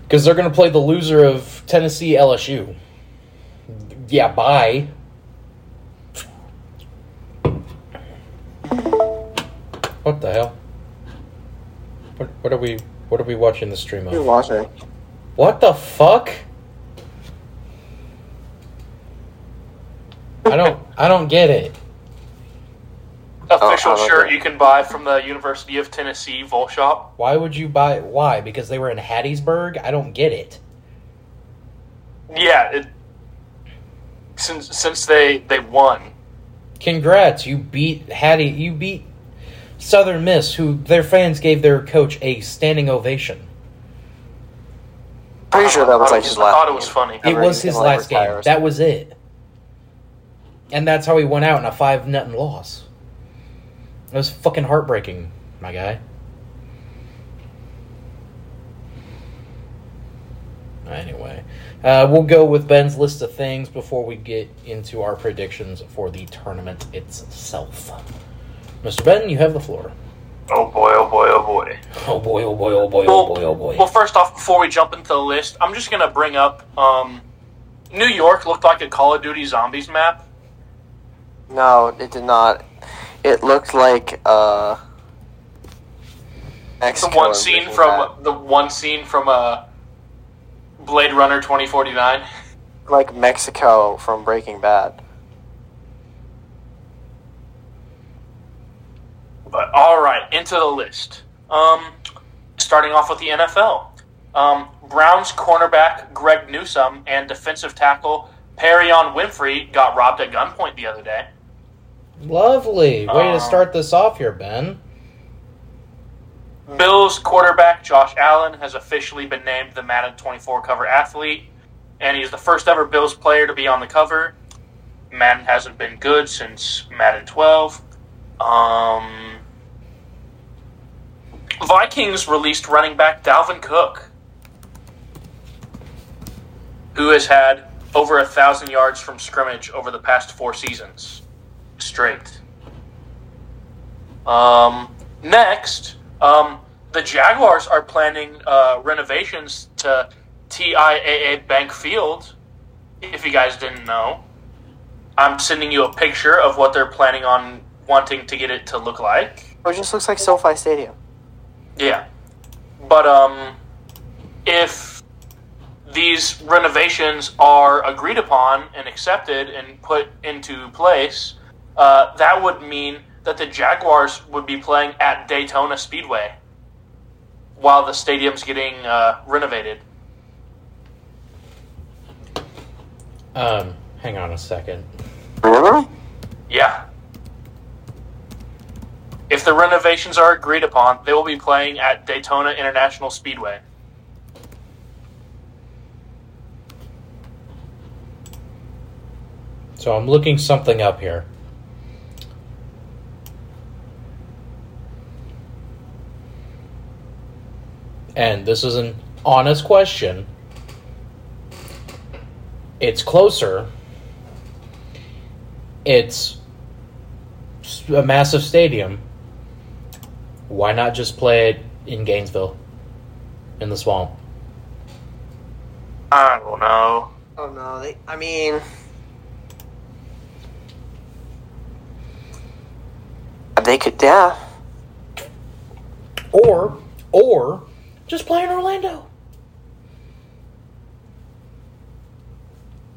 Because they're going to play the loser of Tennessee LSU. Yeah, bye. What, what are we? What are we watching the stream of? You're watching. What the fuck? I don't. I don't get it. Oh, official I love shirt it. you can buy from the University of Tennessee Vol Shop. Why would you buy? Why? Because they were in Hattiesburg. I don't get it. Yeah, it, since since they they won. Congrats, you beat Hattie. You beat Southern Miss, who their fans gave their coach a standing ovation. Pretty sure that was I like his last. thought it was funny. It was his last game. That was it. And that's how he went out in a five nothing loss. It was fucking heartbreaking, my guy. Anyway, uh, we'll go with Ben's list of things before we get into our predictions for the tournament itself. Mr. Ben, you have the floor. Oh boy! Oh boy! Oh boy! Oh boy, oh boy, oh boy, Well, oh boy, oh boy. Well, first off, before we jump into the list, I'm just gonna bring up um, New York looked like a Call of Duty Zombies map. No, it did not. It looked like uh. The one scene from Bad. the one scene from uh, Blade Runner 2049. like Mexico from Breaking Bad. But all right, into the list. Um, starting off with the NFL. Um, Browns cornerback Greg Newsome and defensive tackle Perrion Winfrey got robbed at gunpoint the other day. Lovely. Way Uh, to start this off here, Ben. Bills quarterback Josh Allen has officially been named the Madden 24 cover athlete, and he's the first ever Bills player to be on the cover. Madden hasn't been good since Madden 12. Um, Vikings released running back Dalvin Cook, who has had over a thousand yards from scrimmage over the past four seasons straight. Um, next, um, the Jaguars are planning uh, renovations to TIAA Bank Field. If you guys didn't know, I'm sending you a picture of what they're planning on wanting to get it to look like. Or it just looks like SoFi Stadium. Yeah. But um if these renovations are agreed upon and accepted and put into place, uh, that would mean that the Jaguars would be playing at Daytona Speedway while the stadium's getting uh, renovated. Um, hang on a second. Yeah. If the renovations are agreed upon, they will be playing at Daytona International Speedway. So I'm looking something up here. And this is an honest question. It's closer. It's a massive stadium. Why not just play it in Gainesville? In the swamp? I don't know. Oh no, they. I mean, they could. Yeah, Or, or, just play in Orlando.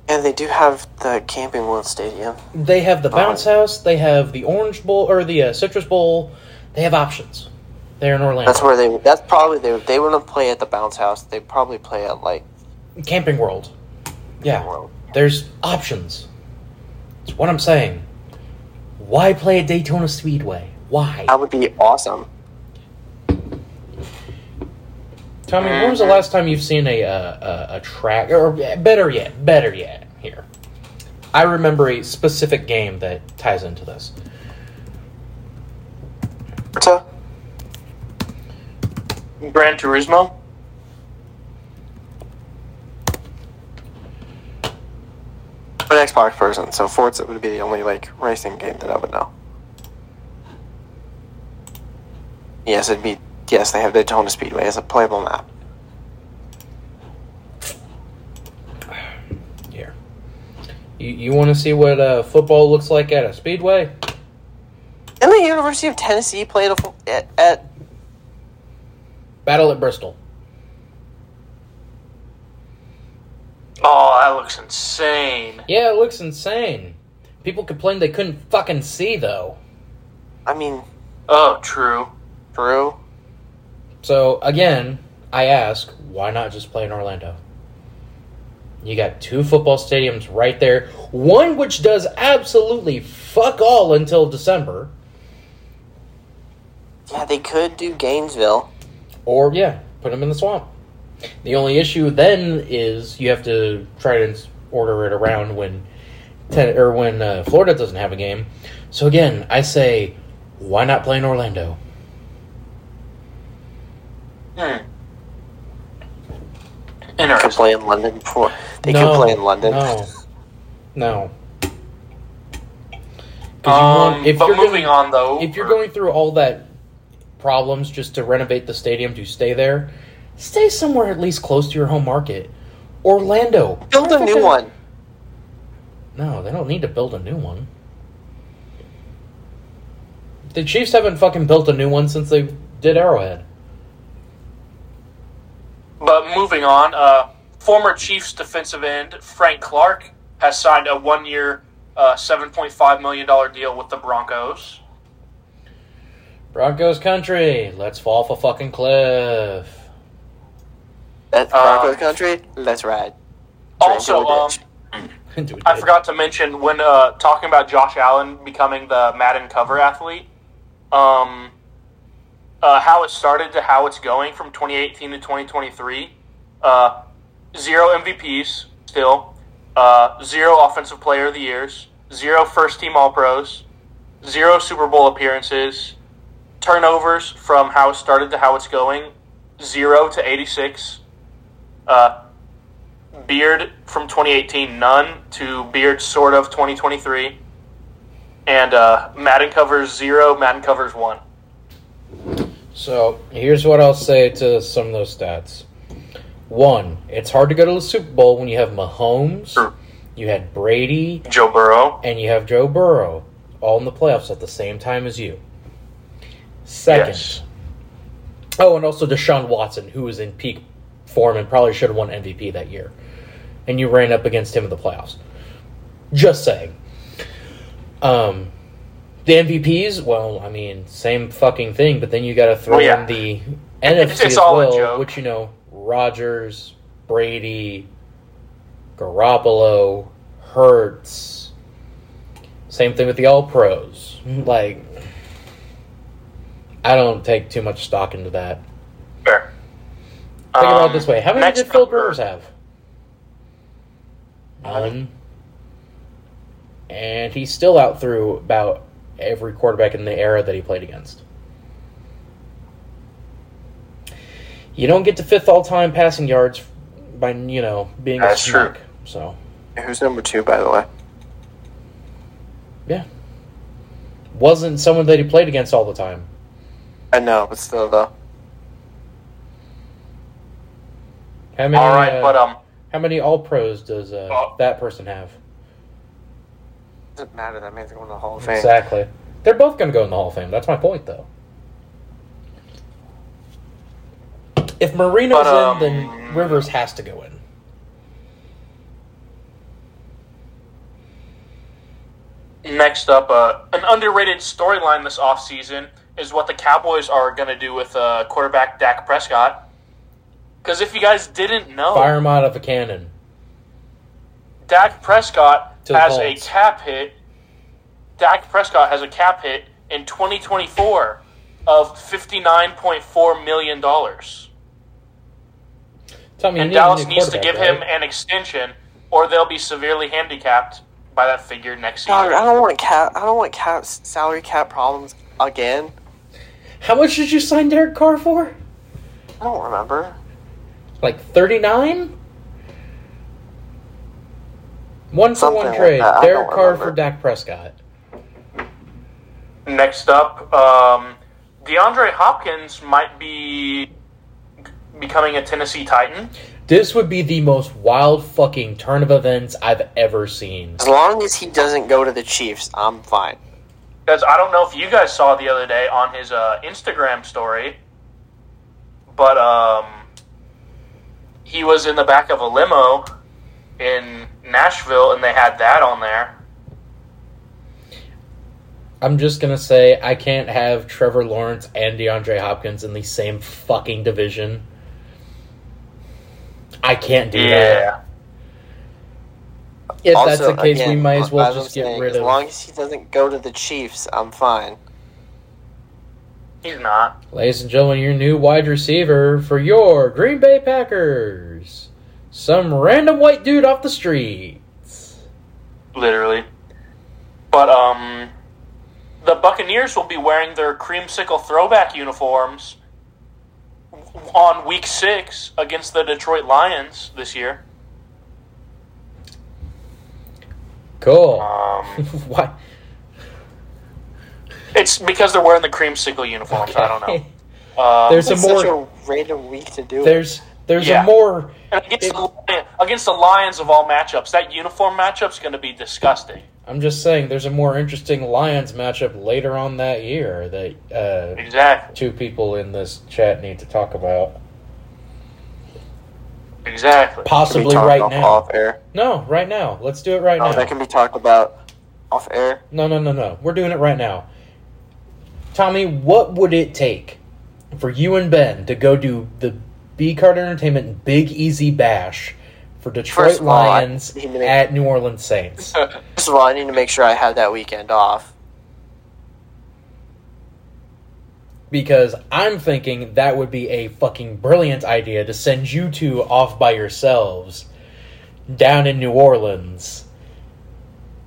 and they do have the Camping World Stadium. They have the Oh. bounce house. They have the Orange Bowl or the uh, Citrus Bowl. They have options. They're in Orlando. That's where they. That's probably they. They wouldn't play at the Bounce House. They probably play at like Camping World. Yeah, World. there's options. That's what I'm saying. Why play at Daytona Speedway? Why? That would be awesome. Tommy, when was the last time you've seen a uh, a, a track, or better yet, better yet, here? I remember a specific game that ties into this. Forza? Gran Turismo? I'm an Xbox person, so Forza would be the only like racing game that I would know. Yes, it'd be. Yes, they have Daytona Speedway as a playable map. Here, you you want to see what uh, football looks like at a speedway? And the University of Tennessee played a, at, at Battle at Bristol. Oh, that looks insane. Yeah, it looks insane. People complained they couldn't fucking see though. I mean, Oh, true. true. So again, I ask, why not just play in Orlando? You got two football stadiums right there. One which does absolutely fuck all until December. Yeah, they could do Gainesville. Or yeah, put them in the swamp. The only issue then is you have to try to order it around when ten, or when uh, Florida doesn't have a game. So again, I say, why not play in Orlando? Hmm. Could Interesting. play in London before. They No, could play in London. No, no. Um, want- if but you're moving going, on though, if you're going through all that problems just to renovate the stadium to stay there, stay somewhere at least close to your home market. Orlando, Build a new one. No, they don't need to build a new one. The Chiefs haven't fucking built a new one since they did Arrowhead. But moving on, uh, former Chiefs defensive end Frank Clark has signed a one-year, uh, seven point five million dollar deal with the Broncos. Broncos country, let's fall off a fucking cliff. That's Uh, Broncos country. Let's ride. Drink Also, till um, ditch. Into a I ditch. forgot to mention when uh, talking about Josh Allen becoming the Madden cover athlete, um, uh, how it started to how it's going from 2018 to 2023. Uh, zero MVPs still, uh, zero Offensive Player of the Years, zero First Team All Pros, zero Super Bowl appearances, turnovers from how it started to how it's going, zero to 86. Uh, Beard from 2018, none to Beard sort of 2023, and uh, Madden covers zero, Madden covers one. So here's what I'll say to some of those stats. One, it's hard to go to the Super Bowl when you have Mahomes, True. you had Brady, Joe Burrow, and you have Joe Burrow all in the playoffs at the same time as you. Second. Yes. Oh, and also Deshaun Watson, who was in peak form and probably should have won MVP that year. And you ran up against him in the playoffs. Just saying. Um, the MVPs, well, I mean, same fucking thing, but then you got to throw Well, yeah. in the NFC it's as well, joke. which you know, Rodgers, Brady, Garoppolo, Hurts. Same thing with the All Pros. Like, I don't take too much stock into that. fair. Think about Um, it this way: How many did number- Rivers have? None. And he still out through about every quarterback in the era that he played against. You don't get to fifth all time passing yards by you know being That's a true. schmuck. So Who's number two, by the way? yeah, wasn't someone that he played against all the time. I know, but still, though. How many? All right, uh, but um, how many All Pros does uh, Oh. that person have? Doesn't matter. That man's going to the Hall of Fame. Exactly. They're both going to go in the Hall of Fame. That's my point, though. If Marino's But, um, in, then Rivers has to go in. next up, uh, an underrated storyline this offseason is what the Cowboys are going to do with uh, quarterback Dak Prescott. Because if you guys didn't know, Fire him out of a cannon. Dak Prescott To the has a cap hit. Dak Prescott has a cap hit in 2024 of $59.4 million. Tell me, you And need Dallas needs to give quarterback, him an extension, or they'll be severely handicapped by that figure next season. God, I don't want cap. I don't want cap salary cap problems again. How much did you sign Derek Carr for? I don't remember. Like thirty nine. One for one trade. that. I Derek Carr remember. for Dak Prescott. Next up, um, DeAndre Hopkins might be becoming a Tennessee Titan. This would be the most wild fucking turn of events I've ever seen. As long as he doesn't go to the Chiefs, I'm fine. Because I don't know if you guys saw the other day on his uh, Instagram story, but um, he was in the back of a limo in Nashville, and they had that on there. I'm just gonna say I can't have Trevor Lawrence and DeAndre Hopkins in the same fucking division. I can't do that. Yeah. If that's the case, we might as well just get saying, rid of. Him. As long as he doesn't go to the Chiefs, I'm fine. He's not. Ladies and gentlemen, your new wide receiver for your Green Bay Packers. Some random white dude off the streets. Literally. But um the Buccaneers will be wearing their creamsicle throwback uniforms on week six against the Detroit Lions this year. Cool. Um, Why? it's because they're wearing the creamsicle uniforms. I don't know. Um, There's a It's such more. a random week to do it. There's there's Yeah. a more. and against, the, against the Lions of all matchups, that uniform matchup's going to be disgusting. I'm just saying, there's a more interesting Lions matchup later on that year that uh, Exactly. two people in this chat need to talk about. Exactly. Possibly right about now. Off air. No, right now. Let's do it right No, now. that can be talked about off air. No, no, no, no. We're doing it right now. Tommy, what would it take for you and Ben to go do the B Card Entertainment Big Easy Bash for Detroit all, Lions make- at New Orleans Saints? First of all, I need to make sure I have that weekend off. Because I'm thinking that would be a fucking brilliant idea to send you two off by yourselves down in New Orleans,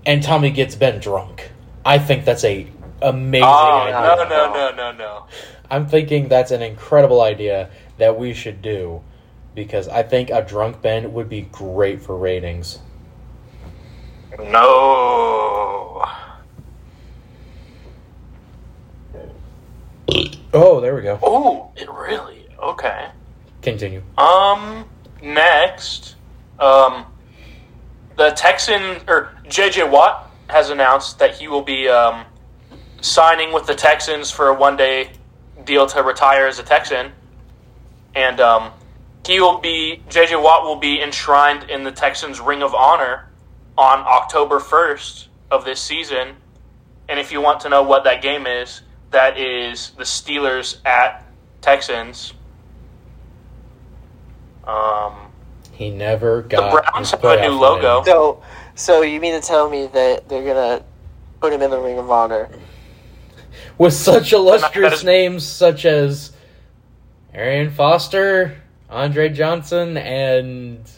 and Tommy gets Ben drunk. I think that's a amazing oh, idea. no, no, no, no, no. I'm thinking that's an incredible idea that we should do because I think a drunk Ben would be great for ratings. No. Oh, there we go. Oh, it really? Okay. Continue. Um, next, um, the Texan or JJ Watt has announced that he will be um, signing with the Texans for a one-day deal to retire as a Texan, and um, he will be JJ Watt will be enshrined in the Texans Ring of Honor on October first of this season. And if you want to know what that game is, that is the Steelers at Texans. Um, He never got the Browns his have a new logo. win. So, so you mean to tell me that they're gonna put him in the Ring of Honor? with such illustrious That is- names such as Arian Foster, Andre Johnson, and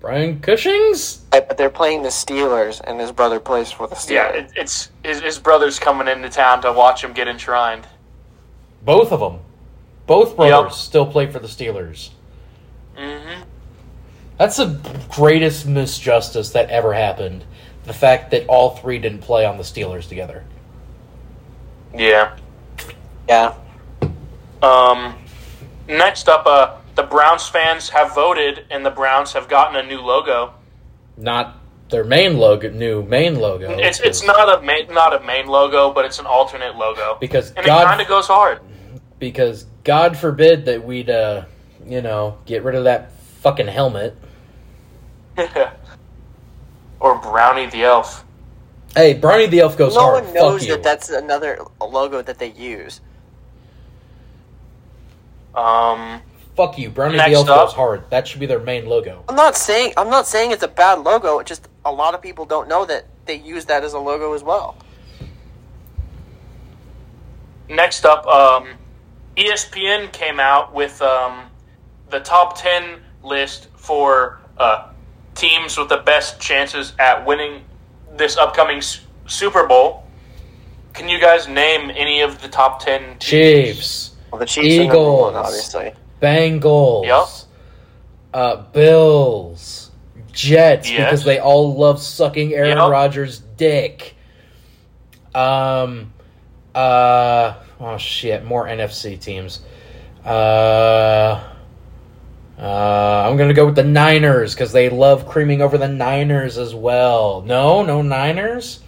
Brian Cushings. But they're playing the Steelers, and his brother plays for the Steelers. yeah, it, it's his, his brother's coming into town to watch him get enshrined. Both of them, both brothers, Yep. still play for the Steelers. hmm That's the greatest misjustice that ever happened. The fact that all three didn't play on the Steelers together. Yeah. yeah. Um, next up, uh, the Browns fans have voted, and the Browns have gotten a new logo. Not their main logo, new main logo. It's it's not a main, not a main logo, but it's an alternate logo, because and it God kind of goes hard. because God forbid that we'd uh you know get rid of that fucking helmet. or Brownie the Elf. Hey, Brownie the Elf goes no hard. No one knows Fuck you. that that's another logo that they use. Um, Fuck you. Brownie Next the Elf up. goes hard. That should be their main logo. I'm not saying I'm not saying it's a bad logo. It's just a lot of people don't know that they use that as a logo as well. next up, um, ESPN came out with um, the top ten list for uh, teams with the best chances at winning this upcoming S- Super Bowl. Can you guys name any of the top ten teams? Chiefs, Well, the Chiefs are one, Eagles. obviously. Bengals, Yep. uh, Bills, Jets Yes. because they all love sucking Aaron Yep. Rodgers' dick. Um, uh, oh shit, more NFC teams. Uh, uh, I'm gonna go with the Niners because they love creaming over the Niners as well. No, no Niners.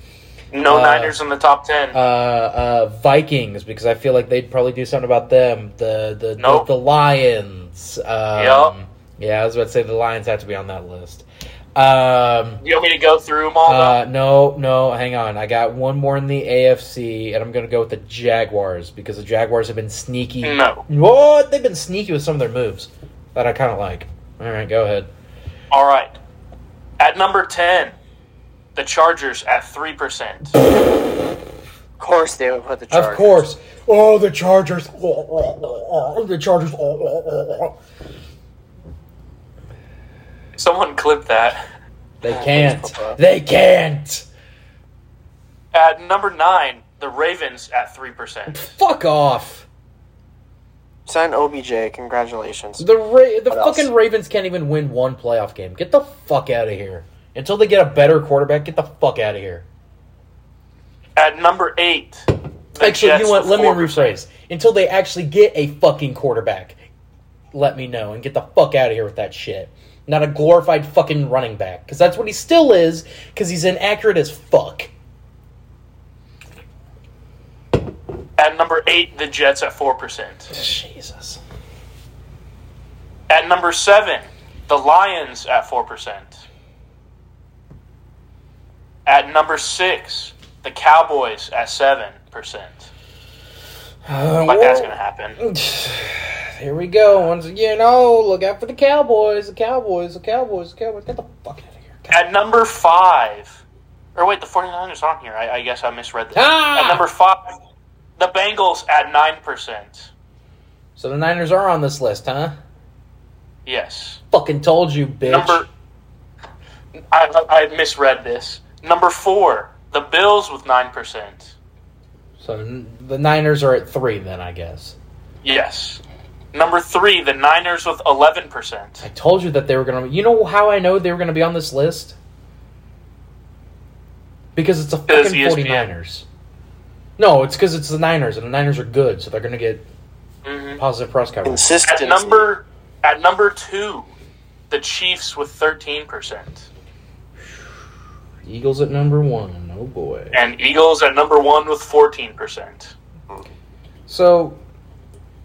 No Uh, Niners in the top ten. Uh, uh, Vikings because I feel like they'd probably do something about them. The the Nope. the, the Lions. Um, Yup. Yeah, I was about to say the Lions have to be on that list. Um, You want me to go through them all? uh, no, no, hang on. I got one more in the AFC, and I'm going to go with the Jaguars because the Jaguars have been sneaky. no. What? They've been sneaky with some of their moves that I kind of like. All right, go ahead. All right. At number 10, the Chargers at 3%. Of course, they would put the Chargers. Of course. Oh, the Chargers. The Chargers. Someone clip that. They can't. They can't. At number 9, the Ravens at 3%. Fuck off. Sign OBJ. Congratulations. The Ra- the What else? fucking Ravens can't even win one playoff game. Get the fuck out of here. Until they get a better quarterback, get the fuck out of here. At number 8, Actually, Jets you know what? Let me rephrase. Until they actually get a fucking quarterback, let me know and get the fuck out of here with that shit. Not a glorified fucking running back, because that's what he still is. Because he's inaccurate as fuck. At number 8, the Jets at 4%. Jesus. At number 7, the Lions at 4%. At number 6, the Cowboys at 7%. Uh, Like that's going to happen. Here we go. Once again, oh, look out for the Cowboys. The Cowboys. The Cowboys. The Cowboys. Get the fuck out of here. At number 5, or wait, the 49ers aren't here. I, I guess I misread this. Ah! At number 5, the Bengals at 9%. So the Niners are on this list, huh? Yes. Fucking told you, bitch. Number. I, I misread this. Number 4, the Bills with 9%. So the Niners are at three, then I guess. Yes. Number 3, the Niners with 11%. I told you that they were gonna. You know how I know they were gonna be on this list? Because it's a fucking ESPN. 49ers. No, it's because it's the Niners, and the Niners are good, so they're gonna get Mhm. positive press coverage. Consistency. At number at number two, the Chiefs with thirteen percent, Eagles at number one. Oh boy. and Eagles at number one with fourteen percent. So,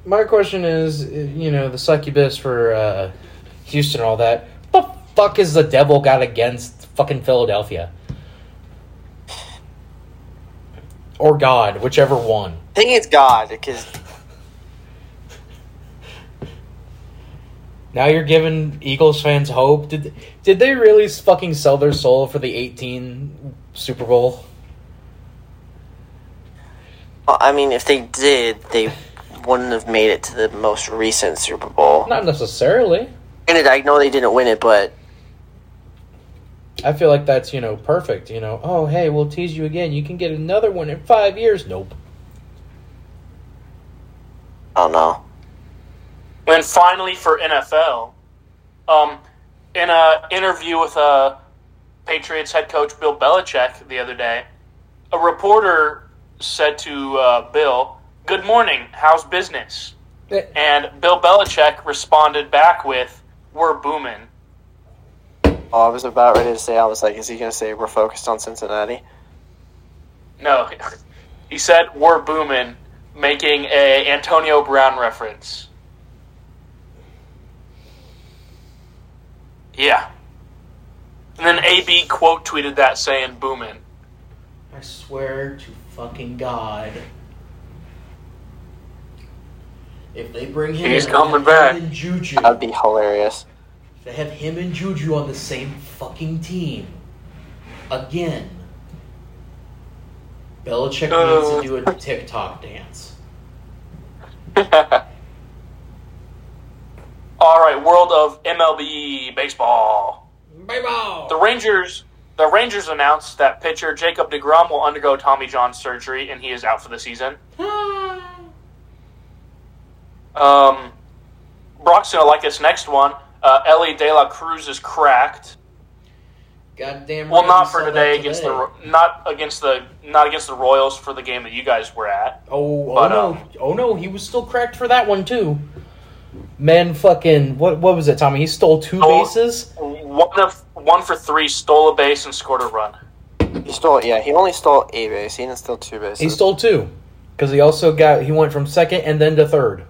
my question is, you know, the succubus for uh, Houston and all that. What the fuck is the devil got against fucking Philadelphia? Or God, whichever one. I think it's God because Now you're giving Eagles fans hope. Did did they really fucking sell their soul for the 18 Super Bowl? well, I mean, if they did, they wouldn't have made it to the most recent Super Bowl. Not necessarily. Granted, I know they didn't win it, but I feel like that's, you know, perfect. You know, oh, hey, we'll tease you again. You can get another one in five years. Nope. I don't know. And finally, for NFL, um, in an interview with uh, Patriots head coach Bill Belichick the other day, a reporter said to uh, Bill, "Good morning. How's business?" Eh, And Bill Belichick responded back with, "We're booming." Oh, I was about ready to say. I was like, is he going to say we're focused on Cincinnati? No, he said we're booming, making a Antonio Brown reference. Yeah. And then AB quote tweeted that saying booming. I swear to fucking God. If they bring him He's in, coming him back. and Juju, That'd be hilarious. if they have him and Juju on the same fucking team again, Belichick Uh. needs to do a TikTok dance. All right, world of MLB baseball. Baseball. The Rangers, the Rangers announced that pitcher Jacob Degrom will undergo Tommy John surgery and he is out for the season. Um, Brock's gonna like this next one. Uh, Elly De La Cruz is cracked. Goddamn. Well, right, Well not for saw today against today. the not against the not against the Royals for the game that you guys were at. Oh, oh no! um, oh no! He was still cracked for that one too. Man, fucking what? What was it, Tommy? He stole two Oh. bases. One of one for three, stole a base and scored a run. He stole. Yeah, he only stole a base. He didn't steal two bases. He stole two because he also got he went from second and then to third.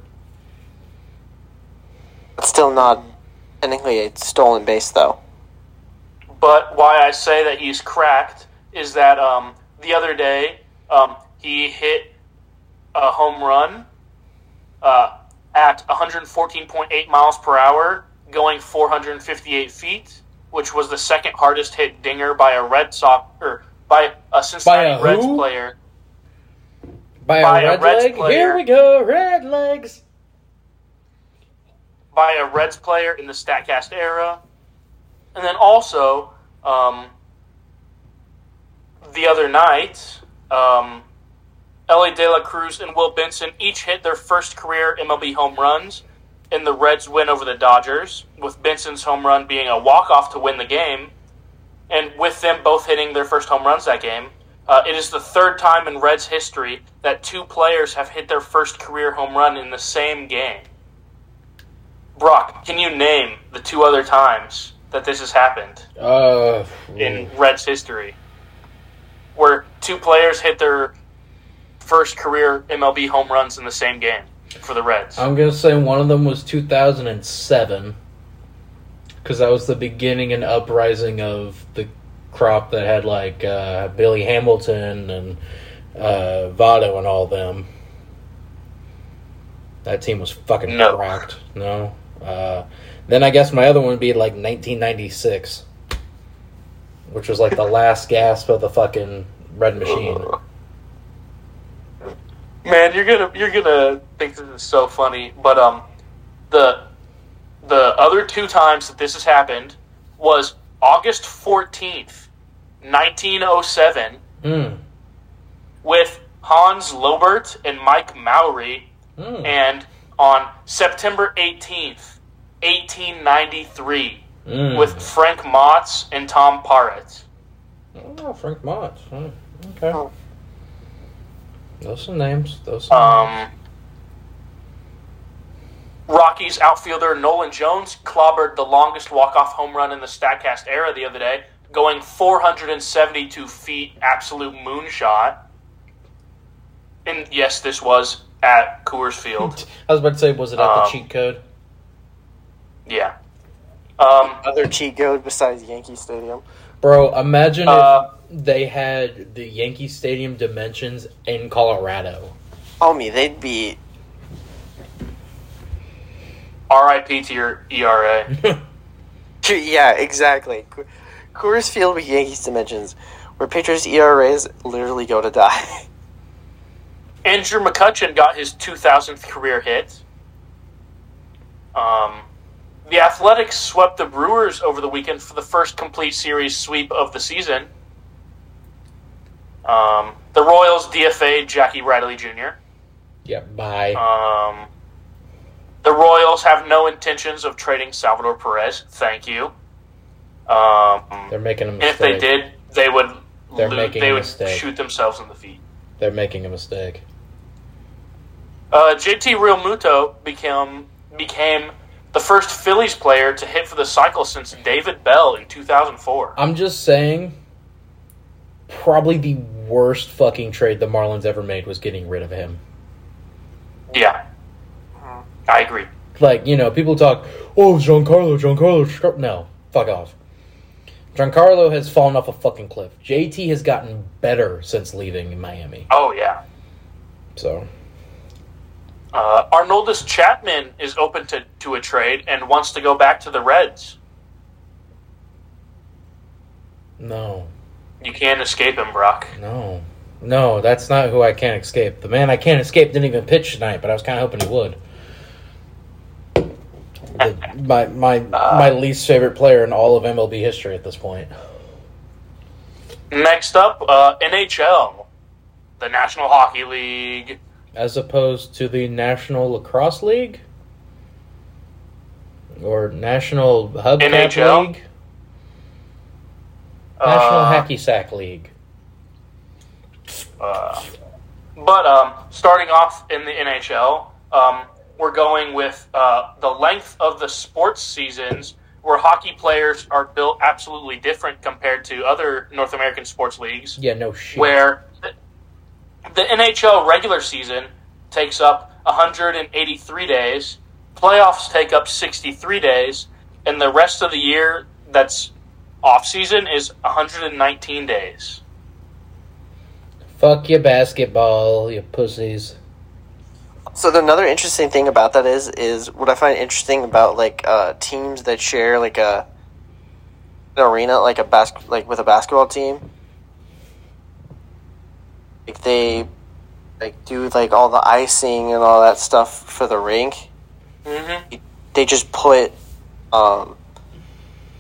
It's still not technically a stolen base, though. But why I say that he's cracked is that um, the other day um, he hit a home run uh, at 114.8 miles per hour, going 458 feet, which was the second hardest hit dinger by a Red Sox or by a Cincinnati a Reds who? player. By, By a a red Reds leg. player. Here we go, red legs. by a Reds player in the Statcast era. And then also, um, the other night, um, Elly De La Cruz and Will Benson each hit their first career MLB home runs in the Reds' win over the Dodgers, with Benson's home run being a walk-off to win the game, and with them both hitting their first home runs that game. Uh, it is the third time in Reds history that two players have hit their first career home run in the same game. Brock, can you name the two other times that this has happened Uh, in Reds history? Where two players hit their first career MLB home runs in the same game for the Reds. I'm gonna say one of them was 2007, because that was the beginning and uprising of the crop that had like uh, Billy Hamilton and uh, Votto and all them. That team was fucking No. cracked. No. Uh, then I guess my other one would be like 1996, which was like the last gasp of the fucking red machine. Man, you're gonna you're gonna think this is so funny, but um, the the other two times that this has happened was August fourteenth, nineteen oh seven, Mm. with Hans Lobert and Mike Mowry, Mm. and on September eighteenth, eighteen ninety three, Mm. with Frank Motz and Tom Parrott. Oh, Frank Mott. Hmm, Okay. Oh. Those some names. Those some names. Um, Rockies outfielder Nolan Jones clobbered the longest walk-off home run in the Statcast era the other day, going 472 feet, absolute moonshot. And yes, this was at Coors Field. I was about to say, was it at the um, cheat code? yeah. Um, Other cheat code besides Yankee Stadium. Bro, imagine uh, if they had the Yankee Stadium dimensions in Colorado. Homie, they'd be. R.I.P. to your ERA. Yeah, exactly. Coors Field with Yankees dimensions, where pitchers' ERAs literally go to die. Andrew McCutchen got his 2000th career hit. Um, the Athletics swept the Brewers over the weekend for the first complete series sweep of the season. Um, the Royals DFA Jackie Bradley Jr. yeah, bye. Um, the Royals have no intentions of trading Salvador Perez. Thank you. Um, They're making a mistake. if they did, they would They're lo- making they would mistake. shoot themselves in the feet. They're making a mistake. Uh, JT Realmuto became became the first Phillies player to hit for the cycle since David Bell in 2004. I'm just saying, probably the worst fucking trade the Marlins ever made was getting rid of him. Yeah, I agree. Like, you know, people talk, oh, Giancarlo, Giancarlo. Scar-" No, fuck off. Giancarlo has fallen off a fucking cliff. JT has gotten better since leaving Miami. Oh yeah. So, Uh, Aroldis Chapman is open to, to a trade and wants to go back to the Reds. no, You can't escape him, Brock. no, no, that's not who I can't escape. The man I can't escape didn't even pitch tonight, but I was kind of hoping he would. The, my my my least favorite player in all of MLB history at this point. Next up, uh, NHL, the National Hockey League. As opposed to the National Lacrosse League or National Hubcap NHL? League, National Uh, Hacky Sack League. Uh, but um, starting off in the NHL, um, we're going with uh, the length of the sports seasons, where hockey players are built absolutely different compared to other North American sports leagues, Yeah, no shit. where the, the NHL regular season takes up 183 days, playoffs take up 63 days, and the rest of the year that's off season is 119 days. Fuck your basketball, you pussies. So another interesting thing about that is is what I find interesting about like uh, teams that share like a an arena like a bas- like with a basketball team. Like they like do like all the icing and all that stuff for the rink. Mm-hmm. They just put um,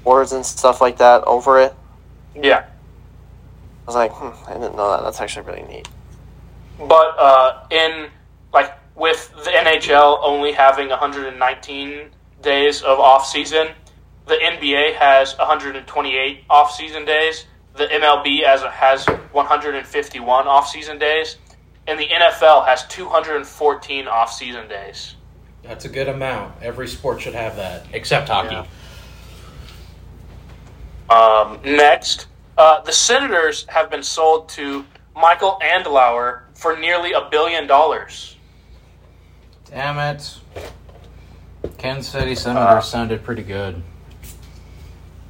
boards and stuff like that over it. Yeah, I was like, hmm, I didn't know that. That's actually really neat. but uh, in like with the NHL only having 119 days of off season, the NBA has 128 off season days. The MLB as has 151 off season days, and the NFL has 214 off season days. That's a good amount. Every sport should have that, except hockey. Yeah. Um, next, uh, the Senators have been sold to Michael Andlauer for nearly a billion dollars. Damn it. Kansas City Senators Uh, sounded pretty good.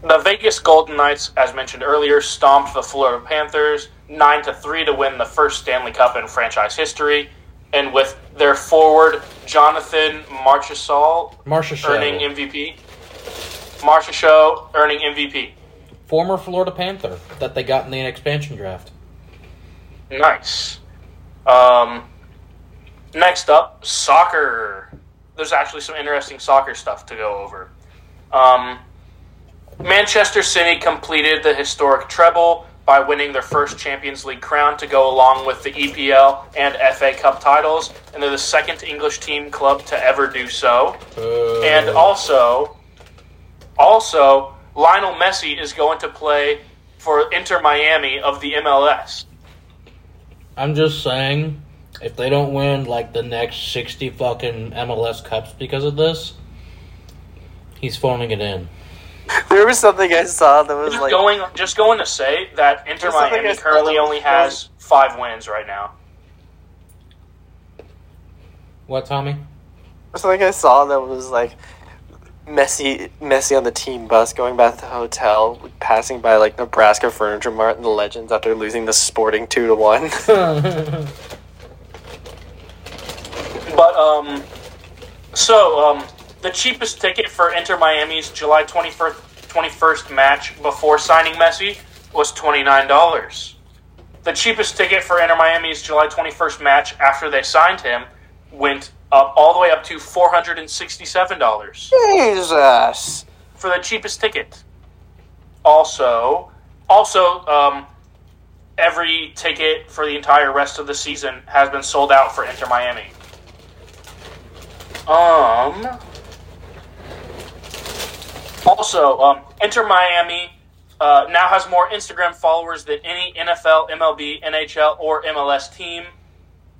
The Vegas Golden Knights, as mentioned earlier, stomped the Florida Panthers nine to three to win the first Stanley Cup in franchise history, and with their forward Jonathan Marchessault Show. earning MVP, Marchessault earning MVP. Former Florida Panther that they got in the expansion draft. Nice. Um, next up, soccer. There's actually some interesting soccer stuff to go over. Um, Manchester City completed the historic treble by winning their first Champions League crown to go along with the EPL and FA Cup titles, and they're the second English team club to ever do so. Uh, And also, also Lionel Messi is going to play for Inter Miami of the MLS. I'm just saying, if they don't win like the next 60 fucking MLS Cups because of this, he's phoning it in. There was something I saw that was Just like going, just going to say that Inter Miami currently only has five wins right now. What, Tommy? something I saw that was like Messi Messi on the team bus going back to the hotel, passing by like Nebraska Furniture Mart and the Legends after losing the Sporting two to one. But um, so um, the cheapest ticket for Inter Miami's July twenty first twenty first match before signing Messi was twenty nine dollars. The cheapest ticket for Inter Miami's July twenty first match after they signed him went up all the way up to four hundred and sixty seven dollars. Jesus. for the cheapest ticket. Also, also, um, every ticket for the entire rest of the season has been sold out for Inter Miami. Um. Also, um, Inter Miami uh, now has more Instagram followers than any NFL, MLB, NHL, or MLS team.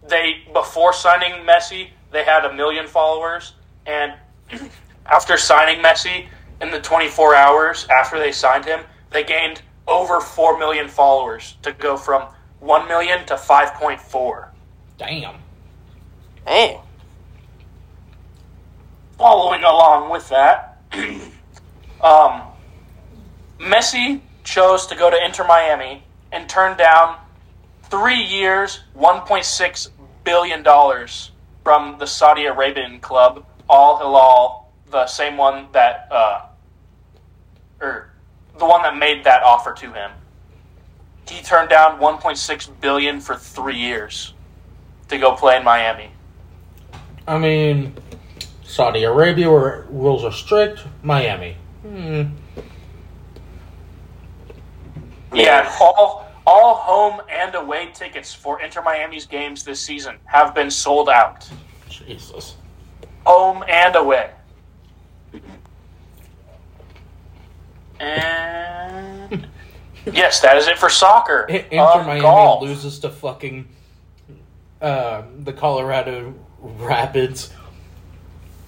They before signing Messi, they had a million followers, and after signing Messi in the 24 hours after they signed him, they gained over 4 million followers to go from 1 million to 5.4. Damn. Hey. Following along with that, um, Messi chose to go to Inter Miami and turned down three years, $1.6 billion from the Saudi Arabian club, Al Hilal, the same one that, uh, or the one that made that offer to him. He turned down 1.6 billion for three years to go play in Miami. I mean, Saudi Arabia where rules are strict. Miami. Hmm. Yeah, all all home and away tickets for Inter Miami's games this season have been sold out. Jesus. Home and away. And yes, that is it for soccer. I- Inter Um, Miami golf. loses to fucking uh, the Colorado Rapids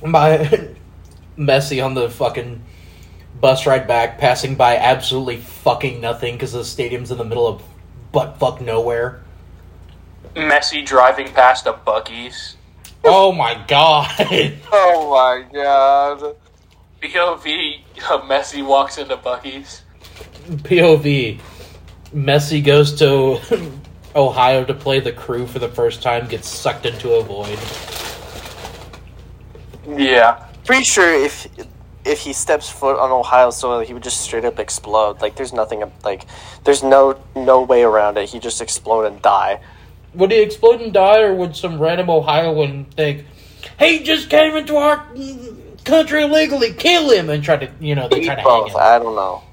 by Messi on the fucking bus ride back, passing by absolutely fucking nothing because the stadium's in the middle of butt fuck nowhere. Messi driving past a Buc-ee's. Oh my god! Oh my god. POV, Messi walks into Buc-ee's. POV. Messi goes to Ohio to play the crew for the first time, gets sucked into a void. Yeah. Pretty sure if if he steps foot on Ohio soil, he would just straight up explode. Like there's nothing like there's no no way around it. He just explode and die. Would he explode and die, or would some random Ohioan think, "He just came into our country illegally, kill him," and try to, you know, they try to hang Both. him? I don't know.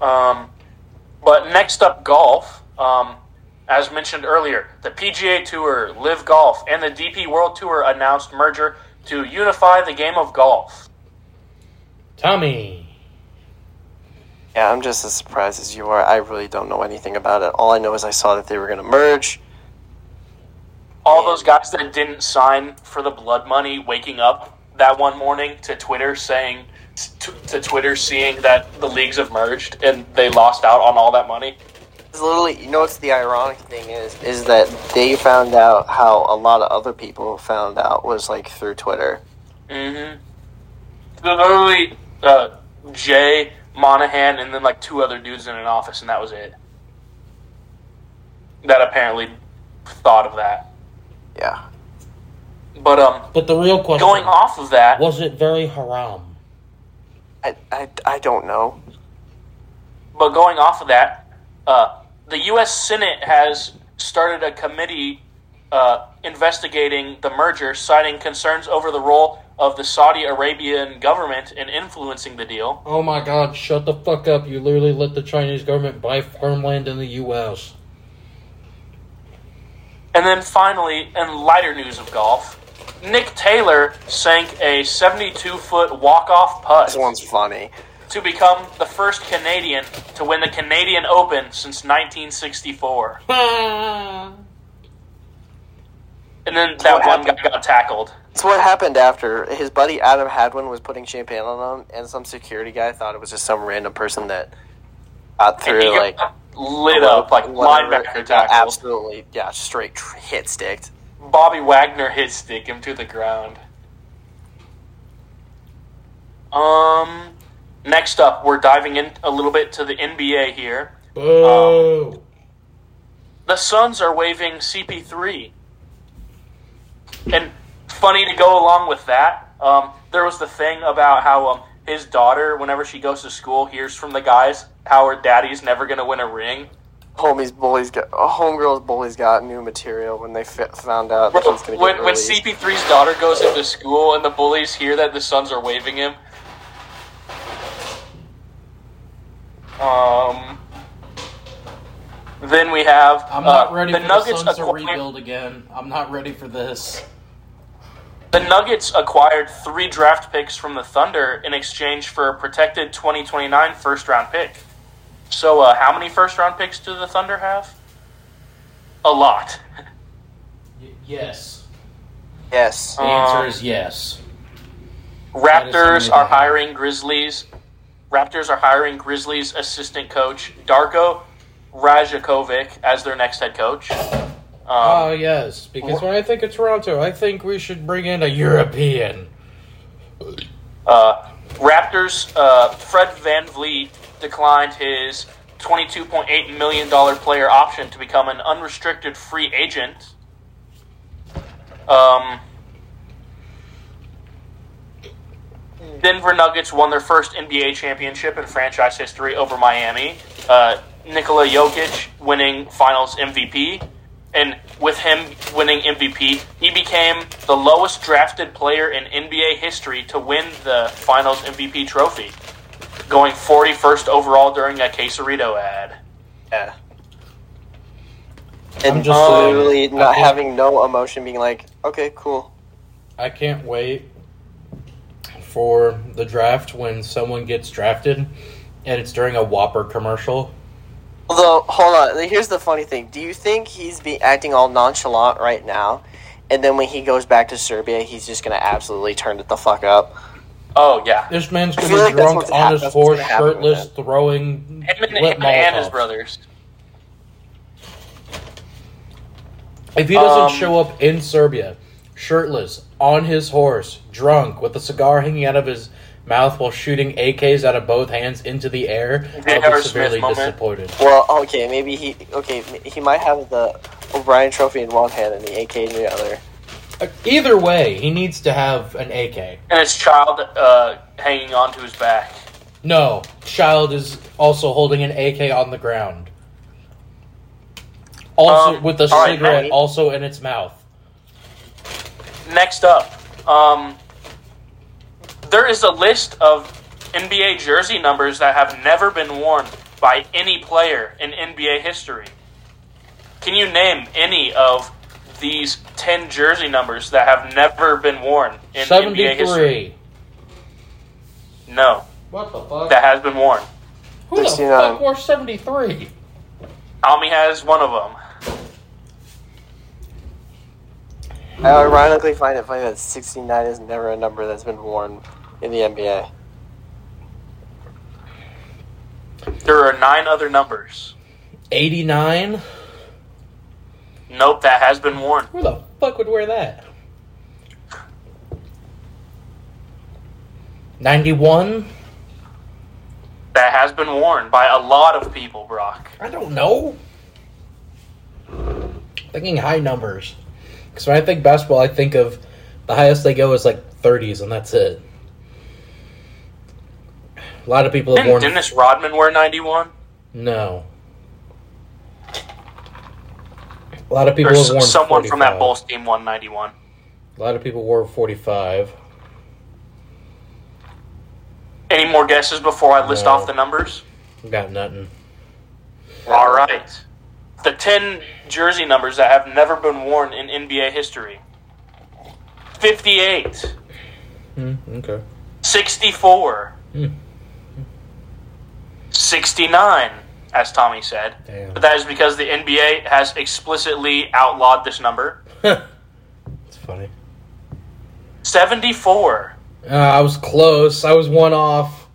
Um, but next up, golf. Um, as mentioned earlier, the PGA Tour, Live Golf, and the DP World Tour announced merger to unify the game of golf. Tommy. Yeah, I'm just as surprised as you are. I really don't know anything about it. All I know is I saw that they were going to merge. All those guys that didn't sign for the blood money, waking up that one morning to Twitter saying, to, to Twitter seeing that the leagues have merged and they lost out on all that money. It's literally, you know, what's the ironic thing is, is that they found out how a lot of other people found out was like through Twitter. Mm-hmm. Literally, uh, Jay Monahan and then like two other dudes in an office, and that was it. That apparently thought of that. Yeah. But um, But the real question going off of that, was it very haram? I, I, I don't know. but going off of that, uh, the U.S. Senate has started a committee uh, investigating the merger, citing concerns over the role of the Saudi Arabian government in influencing the deal. Oh my god, shut the fuck up. You literally let the Chinese government buy farmland in the US. And then finally, in lighter news of golf, Nick Taylor sank a 72 foot walk off putt. This putt one's funny. To become the first Canadian to win the Canadian Open since 1964. And then that what one guy got tackled. It's what happened after his buddy Adam Hadwin was putting champagne on him, and some security guy thought it was just some random person that got through, like, lit up like linebacker tackle. Absolutely, yeah, straight tr- hit sticked. Bobby Wagner hit stick him to the ground. Um, next up, we're diving in a little bit to the NBA here. Boo! the Suns are waiving CP3. And funny to go along with that, um, there was the thing about how um, his daughter, whenever she goes to school, hears from the guys how her daddy's never going to win a ring. Homies bullies got uh, homegirls bullies got new material when they fi- found out that Bro, he's gonna get when, when. CP3's daughter goes into school and the bullies hear that the Suns are waiving him. Um, then we have I'm not uh, ready the for Nuggets the Suns to rebuild again. I'm not ready for this. The Nuggets acquired three draft picks from the Thunder in exchange for a protected 2029 first round pick. So, uh, how many first round picks do the Thunder have? A lot. Y- yes. yes, The Um, answer is yes. Raptors how are hiring Grizzlies. Raptors are hiring Grizzlies assistant coach Darko Rajakovic as their next head coach. Um, Oh, yes. Because when I think of Toronto, I think we should bring in a European. Uh, Raptors, uh, Fred VanVleet declined his $22.8 million player option to become an unrestricted free agent. Um, Denver Nuggets won their first NBA championship in franchise history over Miami. Uh, Nikola Jokic winning finals MVP. And with him winning MVP, he became the lowest drafted player in NBA history to win the finals MVP trophy, going 41st overall during a Quesarito ad. yeah. I'm And just saying, literally not having no emotion, being like, okay, cool. I can't wait for the draft when someone gets drafted and it's during a Whopper commercial. Although, hold on. Here's the funny thing. Do you think he's be acting all nonchalant right now, and then when he goes back to Serbia, he's just gonna absolutely turn it the fuck up? Oh, yeah. This man's gonna be like drunk on hap- his horse, gonna happen with shirtless, throwing Him and, lit him and his brothers. If he doesn't Um, show up in Serbia, shirtless, on his horse, drunk, with a cigar hanging out of his mouth while shooting AKs out of both hands into the air, I'll J.R. be Smith severely moment. disappointed. Well, okay, maybe he okay he might have the O'Brien Trophy in one hand and the AK in the other. Uh, Either way, he needs to have an AK. And his child uh, hanging onto his back. No, Child is also holding an AK on the ground. Also, Um, with a cigarette Matt. also in its mouth. Next up, um, there is a list of NBA jersey numbers that have never been worn by any player in NBA history. Can you name any of these 10 jersey numbers that have never been worn in NBA history? 73. No, What the fuck? that has been worn. Who the fuck wore 73? Almi has one of them. I ironically find it funny that 69 is never a number that's been worn in the NBA. There are nine other numbers. 89? Nope, that has been worn. Who the fuck would wear that? 91? That has been worn by a lot of people, Brock. I don't know. Thinking high numbers. Because when I think basketball, I think of the highest they go is like 30s, and that's it. A lot of people have Didn't worn. Dennis Rodman wear 91? No. A lot of people have worn. someone from that 45. Bulls team won 91. A lot of people wore 45. Any more guesses before I list No. off the numbers? Got nothing. All right. The 10 jersey numbers that have never been worn in NBA history 58, Hmm, okay. 64, Hmm. 69, as Tommy said. Damn. But that is because the NBA has explicitly outlawed this number. It's funny. 74, Uh, I was close. I was one off.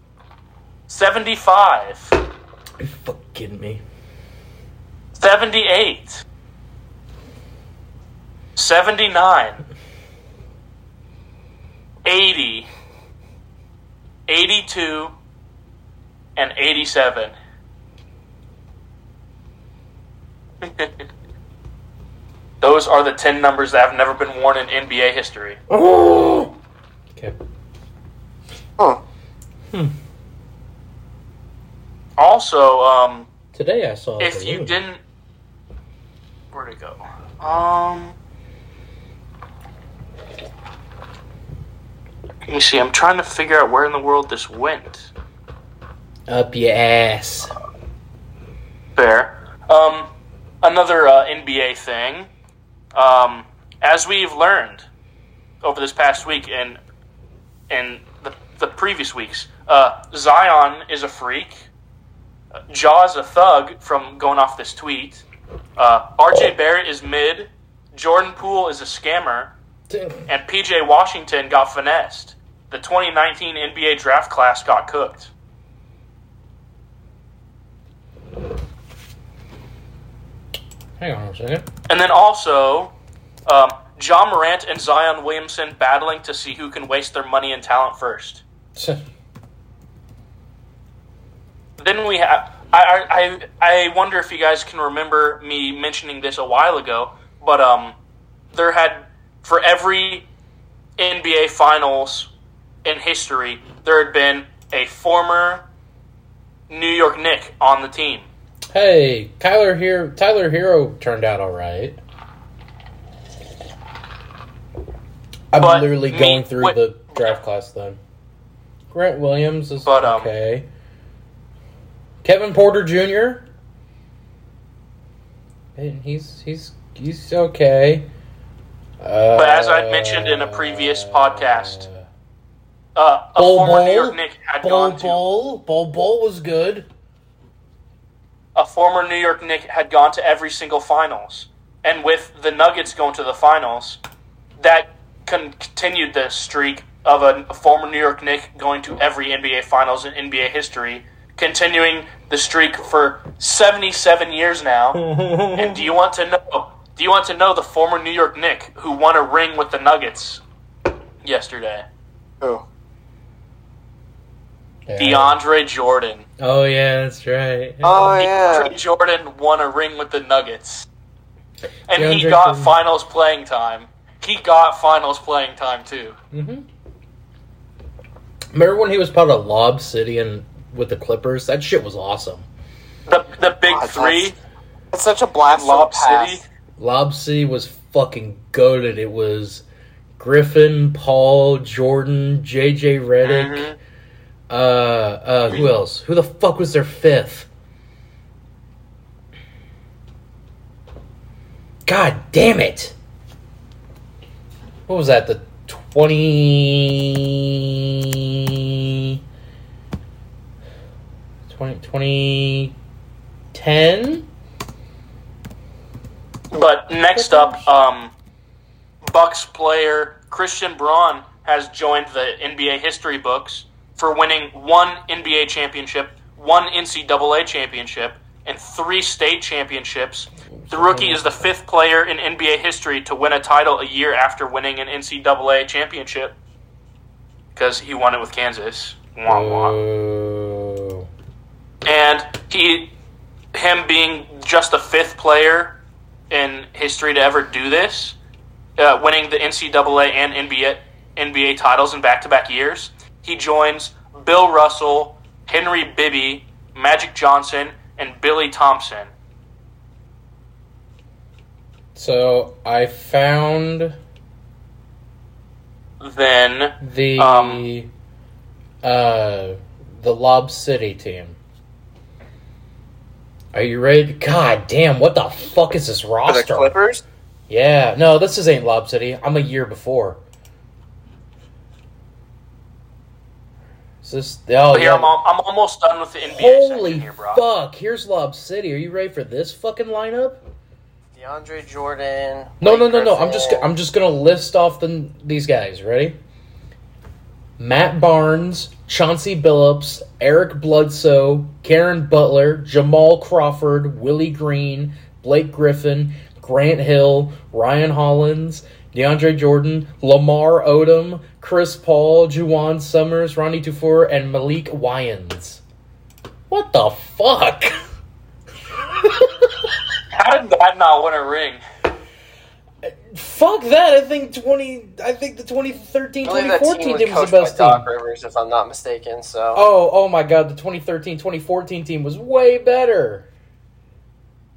75, Are you fucking kidding me? 78, 79, 80, 82, and 87. Those are the 10 numbers that have never been worn in NBA history. Oh! Okay. Huh. Also, um, Today I saw. a if you didn't. Where'd it go? Um. Let me see. I'm trying to figure out where in the world this went. Up your ass. Fair. Um, another uh, NBA thing. Um, as we've learned over this past week and and the, the previous weeks, uh, Zion is a freak. Uh, Ja's a thug from going off this tweet. Uh, RJ Barrett is mid. Jordan Poole is a scammer. And PJ Washington got finessed. The 2019 NBA draft class got cooked. Hang on a second. And then also, um, Ja Morant and Zion Williamson battling to see who can waste their money and talent first. Then we have. I, I I wonder if you guys can remember me mentioning this a while ago, but um, there had for every NBA Finals in history, there had been a former New York Knick on the team. Hey, Tyler here. Tyler Herro turned out all right. I'm But literally me- going through what- the draft class then. Grant Williams is But, um, okay. Kevin Porter Jr. And he's he's he's okay. Uh, But as I mentioned in a previous podcast, Uh, a Bol former Bol, New York Knick had Bol gone to Bol Bol was good. a former New York Knick had gone to every single finals, and with the Nuggets going to the finals, that con- continued the streak of a, a former New York Knick going to every NBA finals in NBA history, continuing the streak for seventy-seven years now. and do you want to know? Do you want to know the former New York Knick who won a ring with the Nuggets yesterday? Who? DeAndre Jordan. Oh yeah, that's right. Oh yeah. DeAndre Jordan won a ring with the Nuggets. And he got Jordan. finals playing time. He got finals playing time too. hmm Remember when he was part of Lob City and with the Clippers? That shit was awesome. The the big God, that's- three, It's such a blast Lob from the past. City. Lob City was fucking goaded. It was Griffin, Paul, Jordan, JJ Redick. Mhm. Uh, uh, who else? Who the fuck was their fifth? God damn it! What was that? The twenty. 20, 2010? But next up, um, Bucks player Christian Braun has joined the NBA history books for winning one NBA championship, one NCAA championship, and three state championships. The rookie is the fifth player in NBA history to win a title a year after winning an NCAA championship because he won it with Kansas. Wah, wah. And he him being just the fifth player in history to ever do this, uh, winning the NCAA and NBA NBA titles in back to back years. He joins Bill Russell, Henry Bibby, Magic Johnson, and Billy Thompson. So I found Then the Um, uh the Lob City team. Are you ready? God damn! What the fuck is this For the? Clippers? Yeah, no, this is ain't Lob City. I'm a year before. Is this? Oh here yeah. I'm, al- I'm almost done with the NBA Holy here, bro. fuck! Here's Lob City. Are you ready for this fucking lineup? DeAndre Jordan. No, no, Blake no, no. I'm just I'm just gonna list off the these guys. Ready? Matt Barnes, Chauncey Billups, Eric Bledsoe, Caron Butler, Jamal Crawford, Willie Green, Blake Griffin, Grant Hill, Ryan Hollins, DeAndre Jordan, Lamar Odom, Chris Paul, DaJuan Summers, Ronnie Dufour, and Maalik Wayns. What the fuck? How did that not win a ring? Fuck that! I think twenty. I think the 2013 I that 2014 team was team was coached the by best Doc team. Rivers, if I'm not mistaken. So Oh, oh my god, the 2013, 2014 team was way better.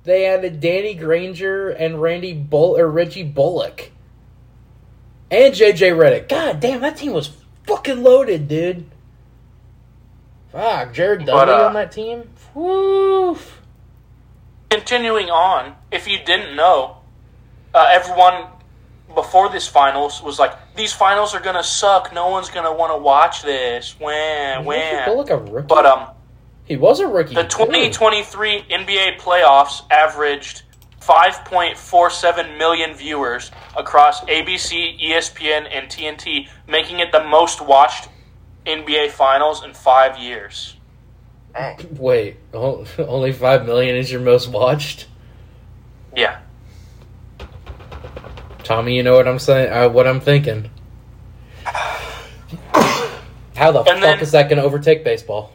They added Danny Granger and Randy Bull or Reggie Bullock. And JJ Redick. God damn, that team was fucking loaded, dude. Fuck, Jared But, Dudley uh, on that team? Woof. Continuing on, if you didn't know, uh, everyone before this finals was like, "These finals are gonna suck. No one's gonna want to watch this." When, Was Reggie when? Bullock a rookie? But um, he was a rookie. the 2023 NBA playoffs averaged 5.47 million viewers across ABC, ESPN, and TNT, making it the most watched NBA finals in five years. Dang. Wait, only 5 million is your most watched? Yeah. Tommy, you know what I'm saying? Uh, what I'm thinking. How the And fuck then- is that going to overtake baseball?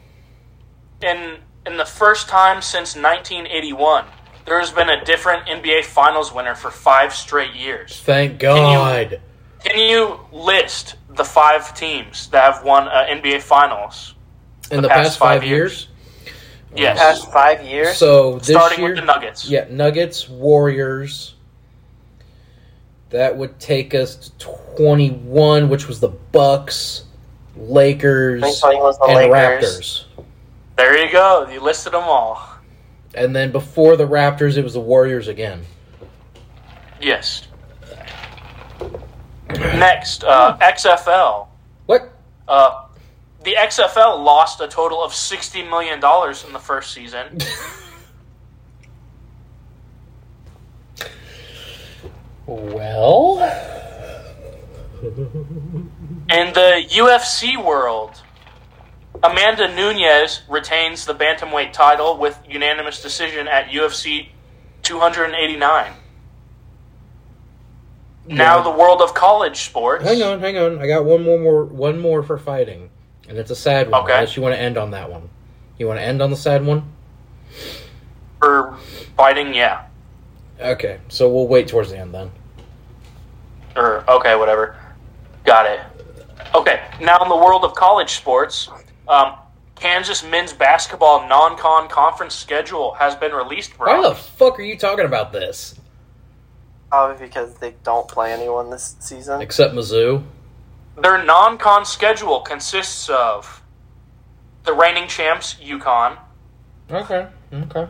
in in the first time since 1981, there has been a different NBA Finals winner for five straight years. Thank God. Can you list the five teams that have won uh, NBA Finals? In the the, past past, five, five years. Yes, Past five years. So this starting year, with the Nuggets. yeah, Nuggets, Warriors. That would take us to 21, which was the Bucks, Lakers, the and Lakers. Raptors. There you go. You listed them all. And then before the Raptors, it was the Warriors again. Yes. Next, uh, XFL. What? Uh, the XFL lost a total of sixty million dollars in the first season. Well, In the UFC world, Amanda Nunes retains the bantamweight title with unanimous decision at UFC 289. Now the world of college sports. hang on, hang on. I got one more, more one more for fighting. and it's a sad one. Okay. Unless you want to end on that one. You want to end on the sad one? For fighting, yeah. Okay, so we'll wait towards the end then. Or okay, whatever. Got it. Okay, now in the world of college sports, um, Kansas men's basketball non-con conference schedule has been released. Why the fuck are you talking about this? Probably because they don't play anyone this season. Except Mizzou. Their non-con schedule consists of the reigning champs UConn, Okay. Okay.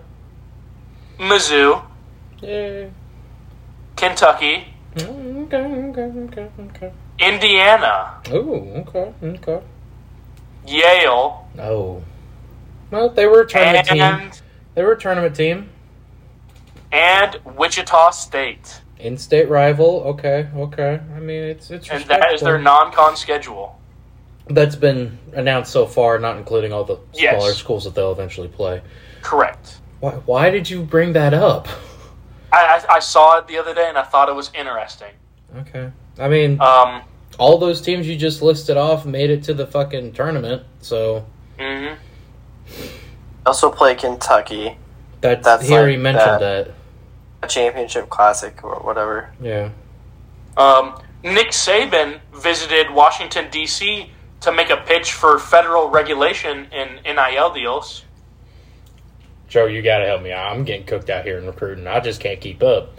Mizzou, Yeah. Kentucky, Okay. Okay. Okay. Okay. Indiana, Ooh. Okay. Okay. Yale, Oh. Well, they were a tournament team. and They were a tournament team. and Wichita State, In-state rival. Okay. Okay. I mean, it's it's. and that is their non-con schedule. That's been announced so far, not including all the Yes. smaller schools that they'll eventually play. Correct. Why? Why did you bring that up? I, I, I saw it the other day and I thought it was interesting. Okay. I mean, Um, all those teams you just listed off made it to the fucking tournament, so mhm. Also play Kentucky, that's, That's here like he mentioned that. that. a championship classic or whatever. Yeah. Um, Nick Saban visited Washington D.C. to make a pitch for federal regulation in NIL deals. Joe, you gotta help me. I'm getting cooked out here in recruiting. I just can't keep up.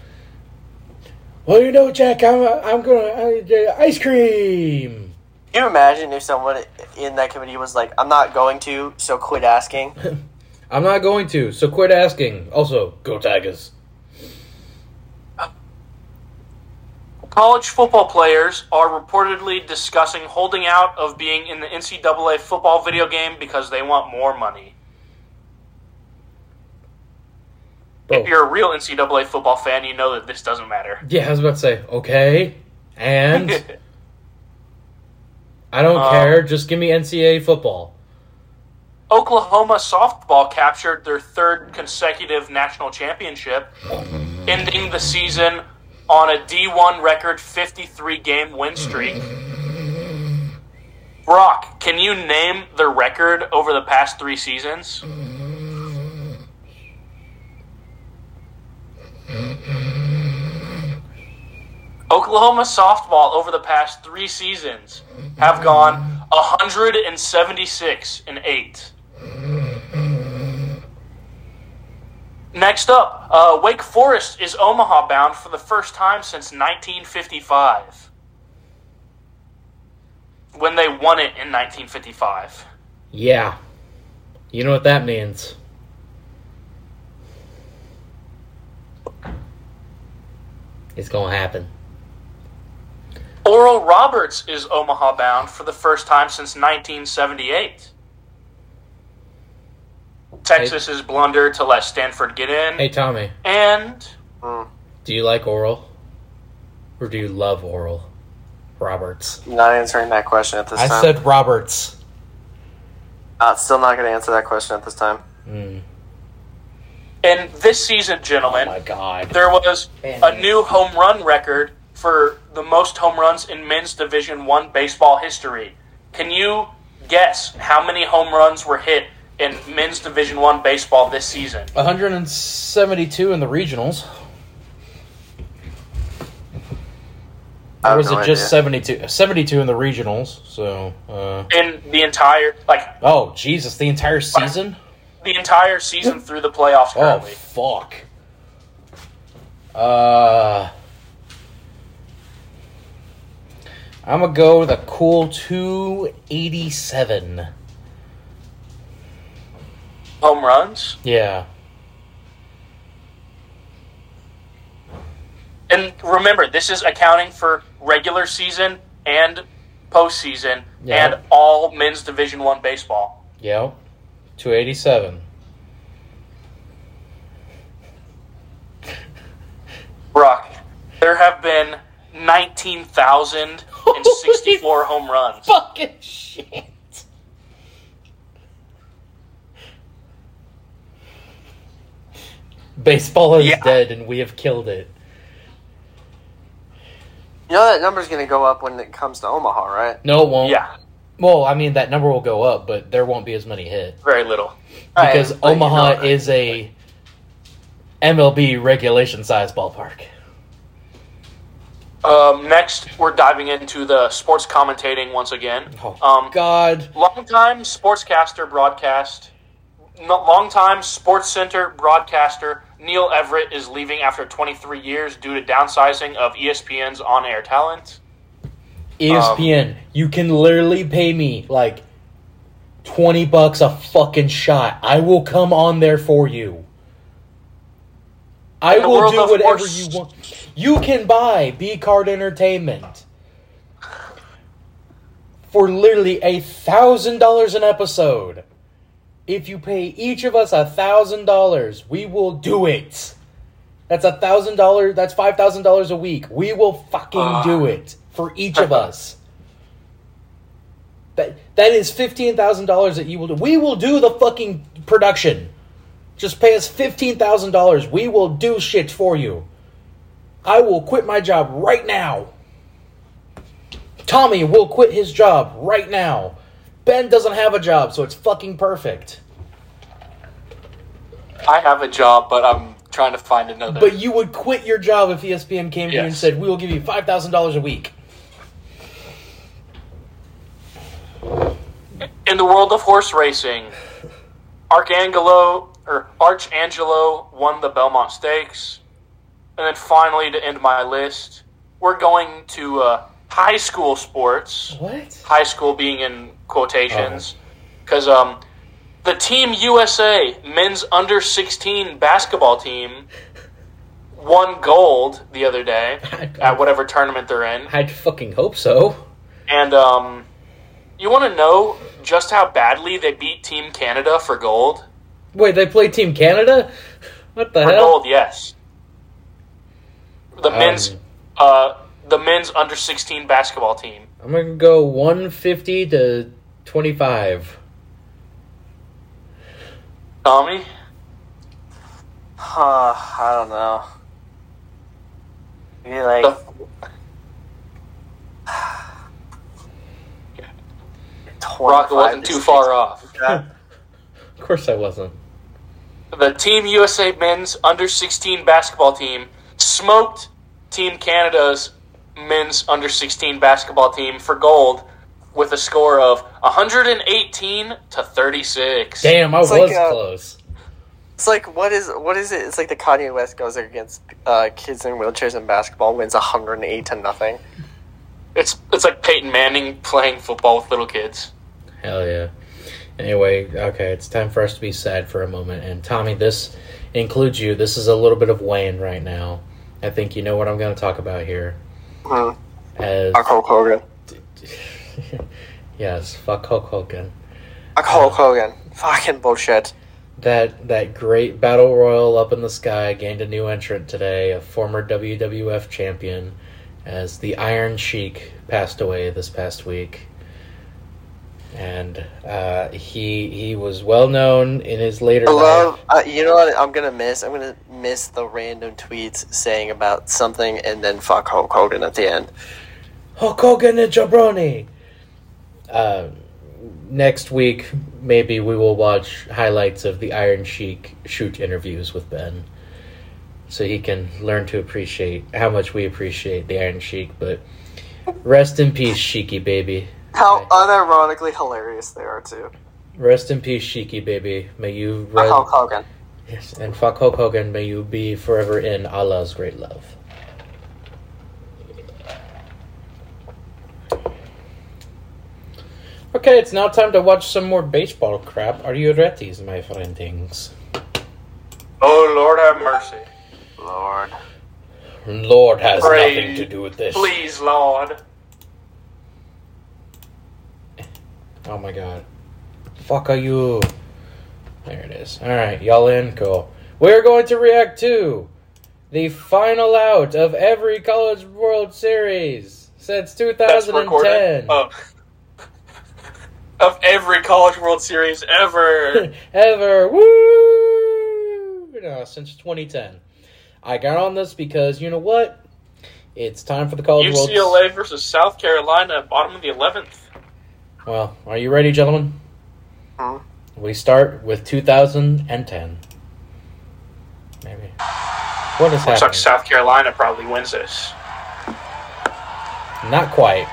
Well, you know, Jack, I'm I'm gonna uh, ice cream. Can you imagine if someone in that committee was like, "I'm not going to, so quit asking." I'm not going to, so quit asking. Also, go Tigers. College football players are reportedly discussing holding out of being in the NCAA football video game because they want more money. Bro, If you're a real NCAA football fan, you know that this doesn't matter. yeah, I was about to say, okay, and I don't Um, care. Just give me NCAA football. Oklahoma softball captured their third consecutive national championship, ending the season on a D1 record 53 game win streak. Brock, can you name the record over the past three seasons? Oklahoma softball over the past three seasons have gone 176 and 8. Next up, uh, Wake Forest is Omaha bound for the first time since 1955. When they won it in 1955. Yeah, you know what that means. It's gonna happen. Oral Roberts is Omaha bound for the first time since 1978. Texas's blunder to let Stanford get in. Hey, Tommy, And Mm, do you like oral, or do you love oral? Roberts. not answering that question at this I time. I said Roberts. uh, still not going to answer that question at this time. Mm. and this season, Oh gentlemen, my god. there was a new home run record for the most home runs in men's Division One baseball history. Can you guess how many home runs were hit in men's Division One baseball this season? 172 in the regionals. I Or was no it just idea. 72? 72 in the regionals. So, uh, In the entire, like oh Jesus, the entire season. the entire season through the playoffs Oh fuck. Uh, I'm gonna go with a cool 287. Home runs. Yeah. And remember, this is accounting for regular season and postseason Yeah. and all men's Division One baseball. Yeah, 287. Brock, there have been 19,064 home runs. Fucking shit. Baseball is Yeah. dead and we have killed it. You know that number's going to go up when it comes to Omaha, right? No, it won't. Yeah. Well, I mean that number will go up, but there won't be as many hit Very little. because Right, but you Omaha know- is a MLB regulation size ballpark. Um, next, we're diving into the sports commentating once again. Oh Um, God! longtime sportscaster broadcast, longtime Sports Center broadcaster Neil Everett is leaving after 23 years due to downsizing of ESPN's on-air talent. ESPN, you can literally pay me like twenty bucks a fucking shot. I will come on there for you. I will do whatever you want. You can buy B Card Entertainment for literally a thousand dollars an episode. If you pay each of us a thousand dollars, we will do it. That's a thousand dollars. That's five thousand dollars a week. We will fucking Ah. do it for each of us. That that is fifteen thousand dollars that you will do. We will do the fucking production. Just pay us fifteen thousand dollars. We will do shit for you. I will quit my job right now. Tommy will quit his job right now. Ben doesn't have a job, so it's fucking perfect. I have a job, but I'm trying to find another. But you would quit your job if ESPN came to you and said, "We will give you five thousand dollars a week." In the world of horse racing, Archangelo or Archangelo won the Belmont Stakes, and then finally to end my list, we're going to uh, high school sports. What? high school being in quotations because um, the team USA men's under 16 basketball team won gold the other day at whatever tournament they're in I'd fucking hope so. and um, you want to know just how badly they beat team canada for gold Wait, they played Team Canada? What the for hell? gold yes the men's Um, uh, the men's under 16 basketball team I'm gonna go 150 to 25. tommy Huh, I don't know. Maybe like the, rocket 25 wasn't too far off Of course I wasn't. the Team USA men's under 16 basketball team smoked Team Canada's men's under 16 basketball team for gold with a score of 118 to 36. Damn, I It's was like, uh, close. It's like what is what is it? It's like the Kanye West goes against uh, kids in wheelchairs in basketball, wins 108 to nothing. It's it's like Peyton Manning playing football with little kids. Hell yeah. Anyway, okay, it's time for us to be sad for a moment. And Tommy, this includes you. This is a little bit of Wayne right now. I think you know what I'm going to talk about here. Hmm. As Fuck Hulk Hogan. yes, fuck Hulk Hogan. Fuck Hulk Hogan. Fucking bullshit. That that great battle royal up in the sky gained a new entrant today, a former WWF champion, as the Iron Sheik passed away this past week. And uh, he he was well known in his later I life. love. Uh, you know what? I'm gonna miss. I'm gonna miss the random tweets saying about something and then fuck Hulk Hogan at the end. Hulk Hogan and Jabroni. Uh, next week, maybe we will watch highlights of the Iron Sheik shoot interviews with Ben, so he can learn to appreciate how much we appreciate the Iron Sheik. But rest in peace, Sheiky baby. How Okay. unironically hilarious they are too. Rest in peace, Sheiky baby. May you Fuck re- Hulk Hogan. yes, and fuck Hulk Hogan. May you be forever in Allah's great love. Okay, it's now time to watch some more baseball crap. Are you ready, my friendings? Oh Lord have mercy. Lord. Lord has Pray, nothing to do with this. Please, Lord. Oh my god. Fuck are you? There it is. Alright, y'all in? Cool. We're going to react to the final out of every College World Series since That's 2010. recorded. Oh. of every College World Series ever. Ever. Woo! No, since 2010. I got on this because, you know what? It's time for the College World UCLA versus South Carolina, bottom of the 11th. Well, are you ready, gentlemen? Hmm. We start with 2010. Maybe. What is Looks like? South Carolina probably wins this. Not quite.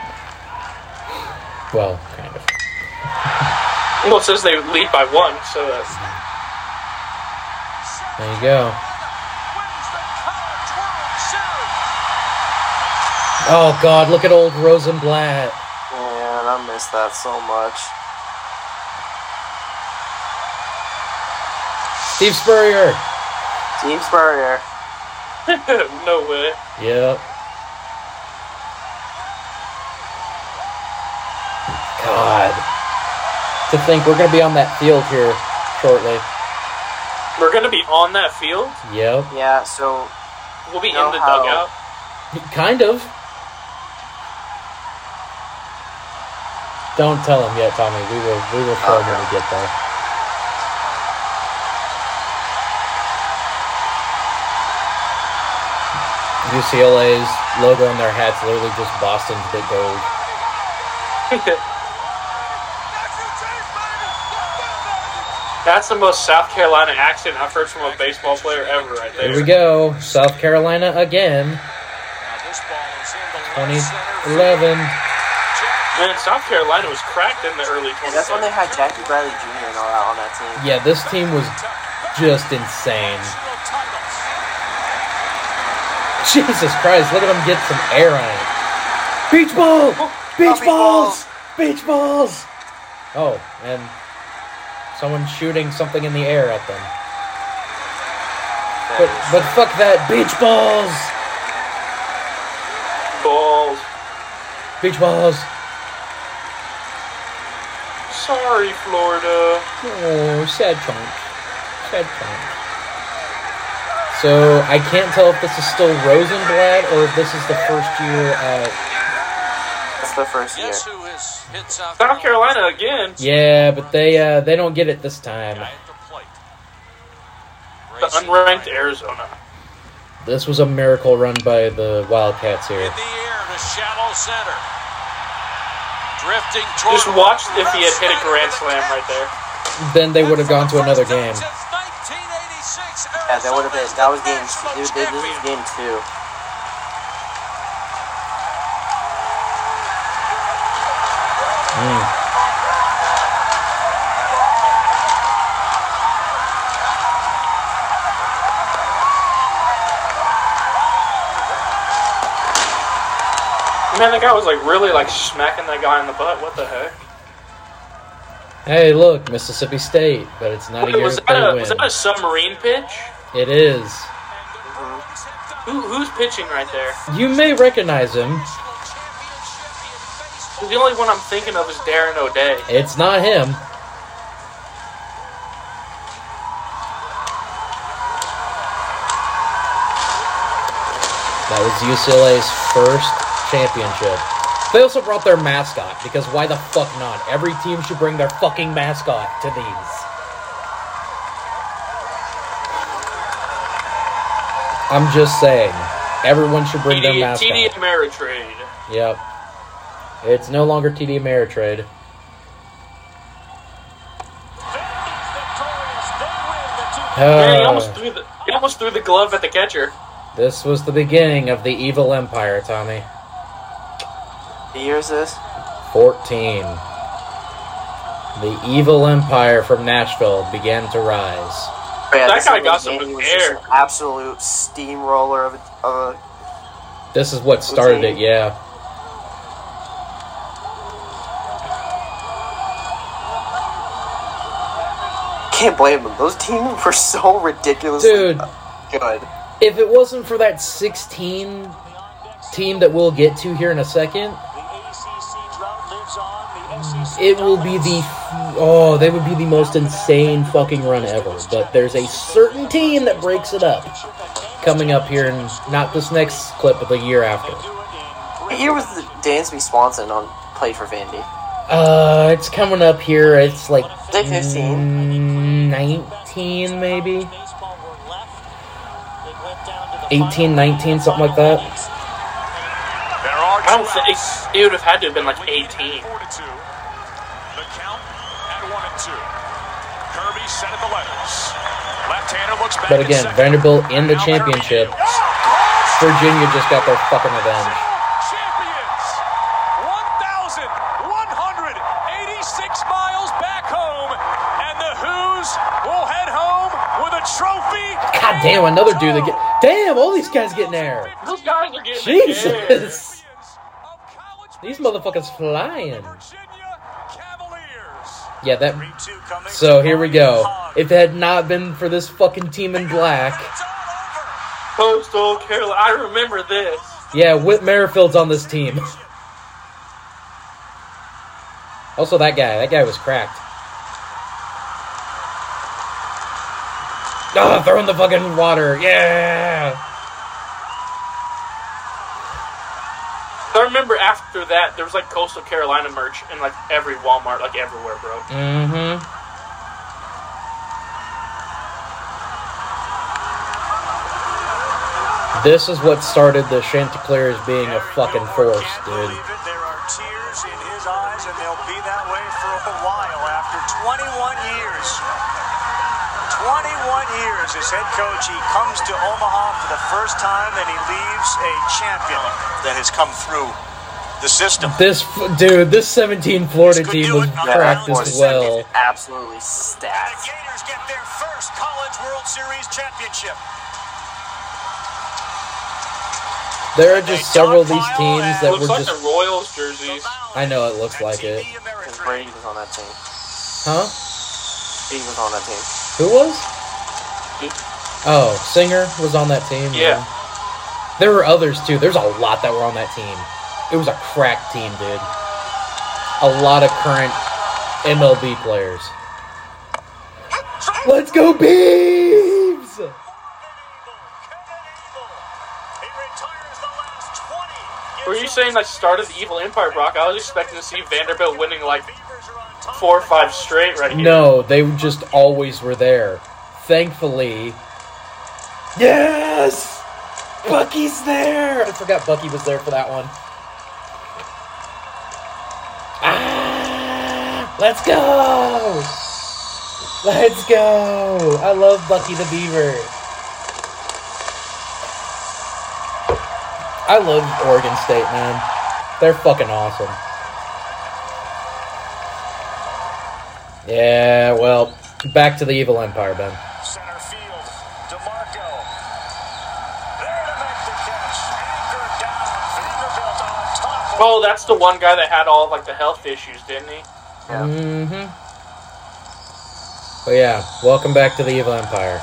Well, kind of. Well, it says they lead by one, so that's There you go. Oh God! Look at old Rosenblatt. Man, I miss that so much. Steve Spurrier. Team Spurrier. no way. Yep. God. To think we're gonna be on that field here shortly. We're gonna be on that field. Yep. Yeah, so We'll be in the how- dugout. Kind of. Don't tell him yet, Tommy. We will. We will tell him when we get there. UCLA's logo on their hats literally just Boston's big gold. That's the most South Carolina accent I've heard from a baseball player ever, right there. Here we go. South Carolina again. 2011. Man, South Carolina was cracked in the early 20s. that's when they had Jackie Bradley Jr. and all that on that team. Yeah, this team was just insane. Jesus Christ, look at them get some air on it. Beach ball! Oh, beach Beach balls! Beach balls! Oh, and someone shooting something in the air at them. But but fuck that, beach balls! balls. Beach balls! Sorry, Florida. Oh, sad chunks. Sad chunks. So I can't tell if this is still Rosenblatt or if this is the first year at That's the first year. Guess who has hit South, South Carolina again. Yeah, but they uh, they don't get it this time. The plate. The Racing unranked. Arizona. This was a miracle run by the Wildcats In here. the air to shallow center. Drifting toward Just watch if he had hit a grand slam right there. Then they would have gone to another game. Yeah, that would have been. That was game. Dude, this is game two. Mm. Man, that guy was like really like smacking that guy in the butt. What the heck? Hey, look, Mississippi State, but it's not a Wait, year was that that they a win. was that a submarine pitch? It is. Who who's pitching right there? You may recognize him. The only one I'm thinking of is Darren O'Day. It's not him. That was UCLA's first championship. They also brought their mascot because why the fuck not? Every team should bring their fucking mascot to these. I'm just saying, everyone should bring their TD, mascot. TD Ameritrade. Yep. It's no longer TD Ameritrade. Man, he Uh, almost threw the he almost threw the glove at the catcher. this was the beginning of the evil empire, Tommy. The year is this? 14. The evil empire from Nashville began to rise. Oh, yeah, That guy got when some Danny air. an absolute steamroller of a, of a This is what started it, yeah. Can't blame them. Those teams were so ridiculously Dude. good. If it wasn't for that 16 team that we'll get to here in a second, it will be the oh, they would be the most insane fucking run ever. But there's a certain team that breaks it up coming up here, and not this next clip, but the year after. What year was the Dansby Swanson on play for Vandy? Uh, it's coming up here. It's like 15? mm, 19 maybe, 18, 19, something like that. I don't think it would have had to have been like 18. the count at one and two. Kirby set at the letters. Left-hander looks back But again. Vanderbilt in the championship. Virginia just got their fucking revenge. 1,186 miles back home, and the Hoos will head home with a trophy. God damn, another dude that get. Damn, all these guys getting there. Those guys are getting Jesus. Of college These motherfuckers flying. Yeah, that. So here we go. If it had not been for this fucking team in black, It's all over. Coastal Carolina. I remember this. yeah, Whit Merrifield's on this team. Also, that guy. That guy was cracked. Ah, throw in the fucking water. Yeah. I remember after that, there was like Coastal Carolina merch in like every Walmart, like everywhere, bro. Mm-hmm. This is what started the Chanticleers being a fucking force, dude. There are tears in his eyes, and they'll be that way for a while after 21 years as head coach. He comes to Omaha for the first time, and he leaves a champion that has come through the system. This dude, this 17 Florida This team was practiced Yeah, cracked that as well. absolutely The stacked. Gators get their first College World Series championship. There are just several of these teams that Looks were like just. the Royals jerseys. I know it looks like it. Brady was on that team. Huh? He was on that team. Who was? Oh, Singer was on that team. Yeah. There were others too. There's a lot that were on that team. It was a crack team, dude. A lot of current MLB players. Let's go, Beavs! He retires the last 20. Were you saying like started the evil empire, Brock? I was expecting to see Vanderbilt winning like Beavers are on top. four or five straight right here. No, they just always were there. Thankfully. Yes! Bucky's there! I forgot Bucky was there for that one. Ah! Let's go! Let's go! I love Bucky the Beaver. I love Oregon State, man. They're fucking awesome. Yeah, well, back to the evil empire, Ben. Center field. DeMarco. There to make the catch. Anchored down. Vanderbilt on top. Oh, that's the one guy that had all of like the health issues, didn't he? Yeah. Mm-hmm. But yeah, welcome back to the evil empire.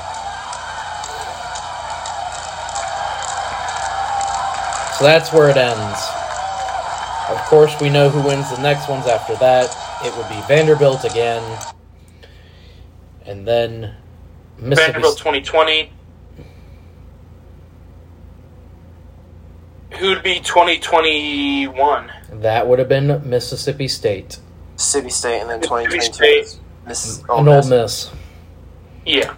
So that's where it ends. Of course, we know who wins the next ones after that. It would be Vanderbilt again. And then Mississippi Vanderbilt 2020. Who'd be 2021? That would have been Mississippi State. Mississippi State, and then Mississippi 2022 State. is Miss An Ole Old Miss. Miss. Yeah.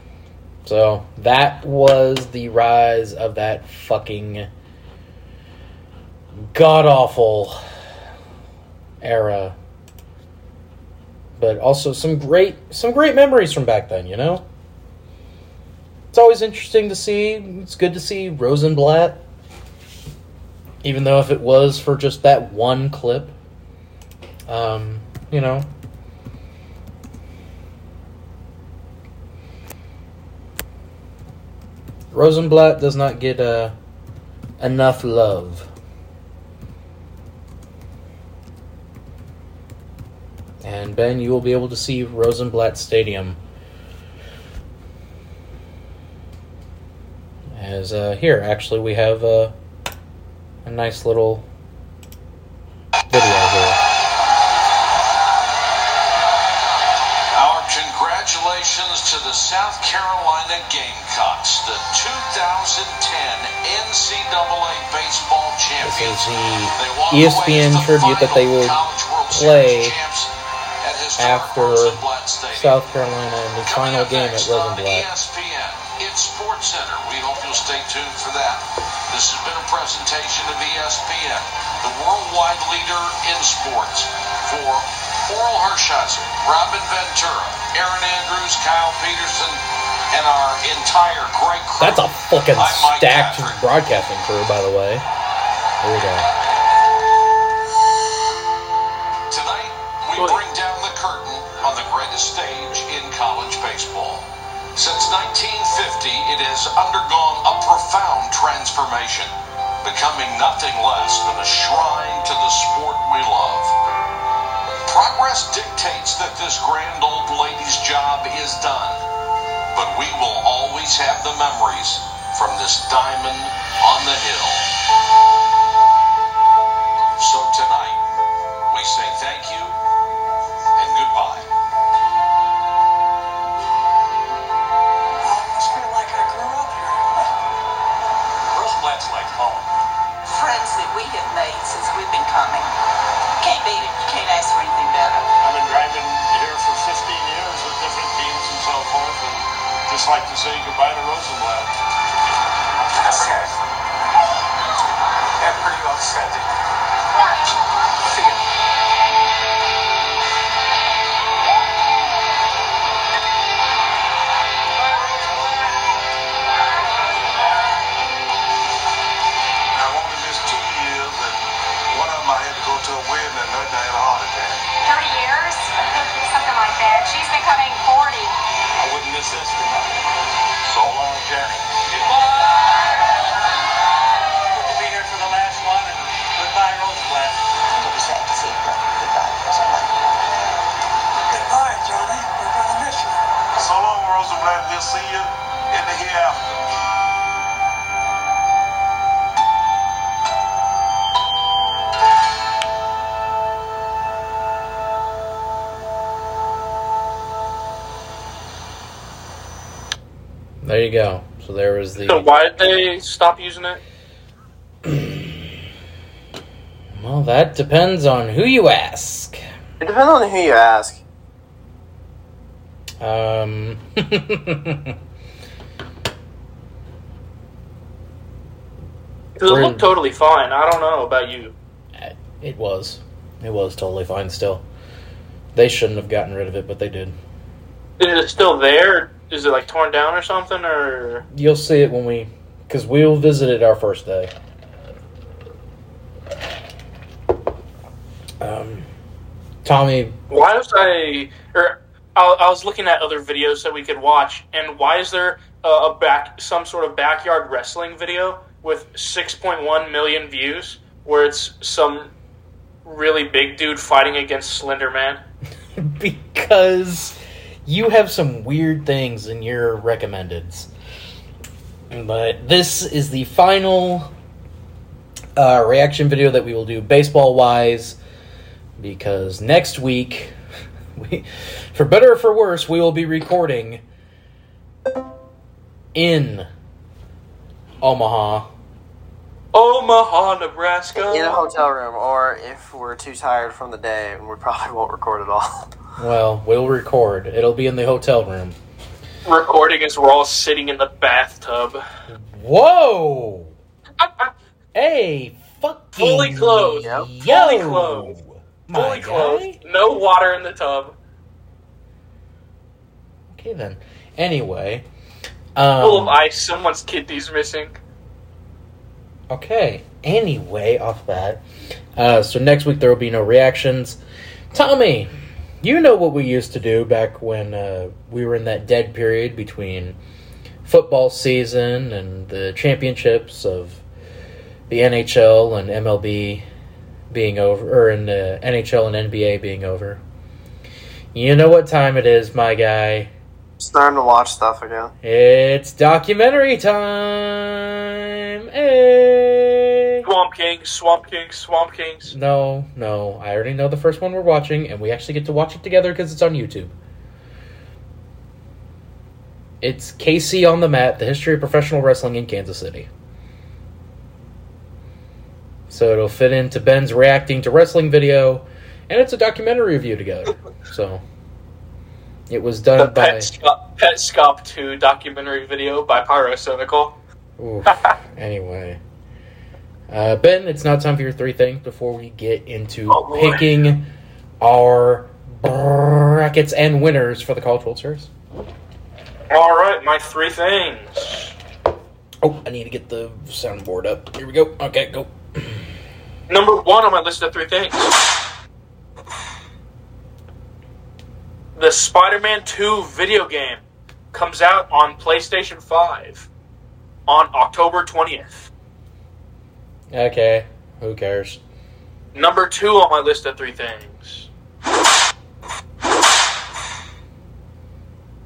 So that was the rise of that fucking god awful era. But also some great some great memories from back then, you know? It's always interesting to see. It's good to see Rosenblatt. Even though if it was for just that one clip. Um, you know. Rosenblatt does not get uh, enough love. And Ben, you will be able to see Rosenblatt Stadium. As uh, here, actually, we have uh, a nice little video here. Our congratulations to the South Carolina Gamecocks, the 2010 NCAA baseball champions. This is the ESPN the tribute that they would play Series champs at historic after South Carolina in the Coming final game at Rosenblatt. This has been a presentation of ESPN, the worldwide leader in sports. For Orel Hershiser, Robin Ventura, Erin Andrews, Kyle Peterson, and our entire great crew. That's a fucking stacked Catherine. broadcasting crew, by the way. Here we go. Tonight, we bring down the curtain on the greatest stage in college baseball. Since 1950, it has undergone a profound transformation, becoming nothing less than a shrine to the sport we love. Progress dictates that this grand old lady's job is done, but we will always have the memories from this diamond on the hill. So why did they stop using it? Well, that depends on who you ask. It depends on who you ask. Um. Because it Really? looked totally fine. I don't know about you. it was. It was totally fine still. They shouldn't have gotten rid of it, but they did. Is it still there? Is it like torn down or something? Or You'll see it when we. Because we'll visit it our first day. Um, Tommy, why was I? Or I, I was looking at other videos that we could watch, and why is there a, a back some sort of backyard wrestling video with 6.1 million views, where it's some really big dude fighting against Slender Man? because you have some weird things in your recommendeds. But this is the final uh, reaction video that we will do baseball wise because next week, we, for better or for worse, we will be recording in Omaha. Omaha, Nebraska. In a hotel room, or if we're too tired from the day, we probably won't record at all. Well, we'll record. It'll be in the hotel room. Recording as we're all sitting in the bathtub. Whoa! Hey, fucking Fully clothed. Yo. Fully clothed. My Fully clothed. guy. No water in the tub. Okay then. Anyway, Full of um, ice. Someone's kidney's missing. okay. Anyway, off that. Uh, so next week there will be no reactions. Tommy, you know what we used to do back when uh, we were in that dead period between football season and the championships of the NHL and MLB being over, or in the NHL and NBA being over. You know what time it is, my guy. Starting to watch stuff again. It's documentary time. Hey. Swamp Kings, Swamp Kings, Swamp Kings. No, no. I already know the first one we're watching, and we actually get to watch it together because it's on YouTube. It's KC on the Mat, the history of professional wrestling in Kansas City. So it'll fit into Ben's reacting to wrestling video, and it's a documentary review together. So it was The done by. Pet, Scop, Pet Scop 2 documentary video by Pyrocynical. Oof. anyway. Uh, ben, it's now time for your three things before we get into Oh, picking our brackets and winners for the College World Series. All right, my three things. Oh, I need to get the soundboard up. Here we go. Okay, go. Number one on my list of three things. The Spider-Man 2 video game comes out on PlayStation 5 on October 20th. Okay, who cares? Number two on my list of three things.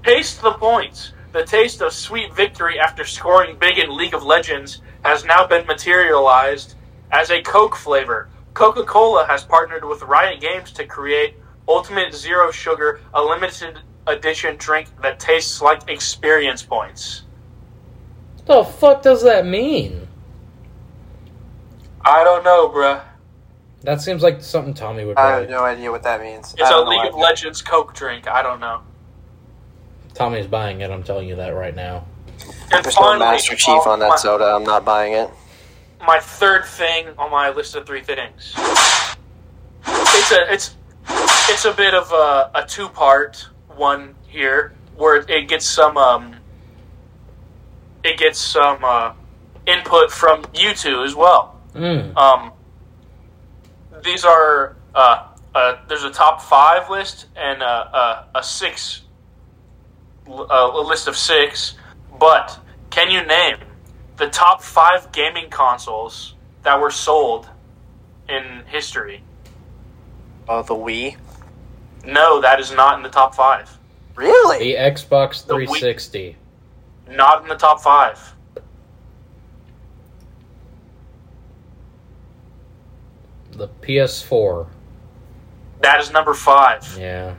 Taste the points. The taste of sweet victory after scoring big in League of Legends has now been materialized as a Coke flavor. Coca Cola has partnered with Riot Games to create Ultimate Zero Sugar, a limited edition drink that tastes like experience points. The fuck does that mean? I don't know, bruh. That seems like something Tommy would I buy. have no idea what that means. It's I a don't know League of idea. Legends Coke drink. I don't know. Tommy's buying it. I'm telling you that right now. And There's no finally, Master Chief on my- that soda. I'm not buying it. my third thing on my list of three things. It's a it's it's a bit of a, a two part one here where it gets some um it gets some uh, input from you two as well. Mm. Um, these are uh, uh, there's a top five list and a, a, a six a, a list of six, but can you name the top five gaming consoles that were sold in history? Oh, the Wii. No, that is not in the top five. Really? The Xbox The Wii- 360. Not in the top five. The PS4. That is number five. Yeah.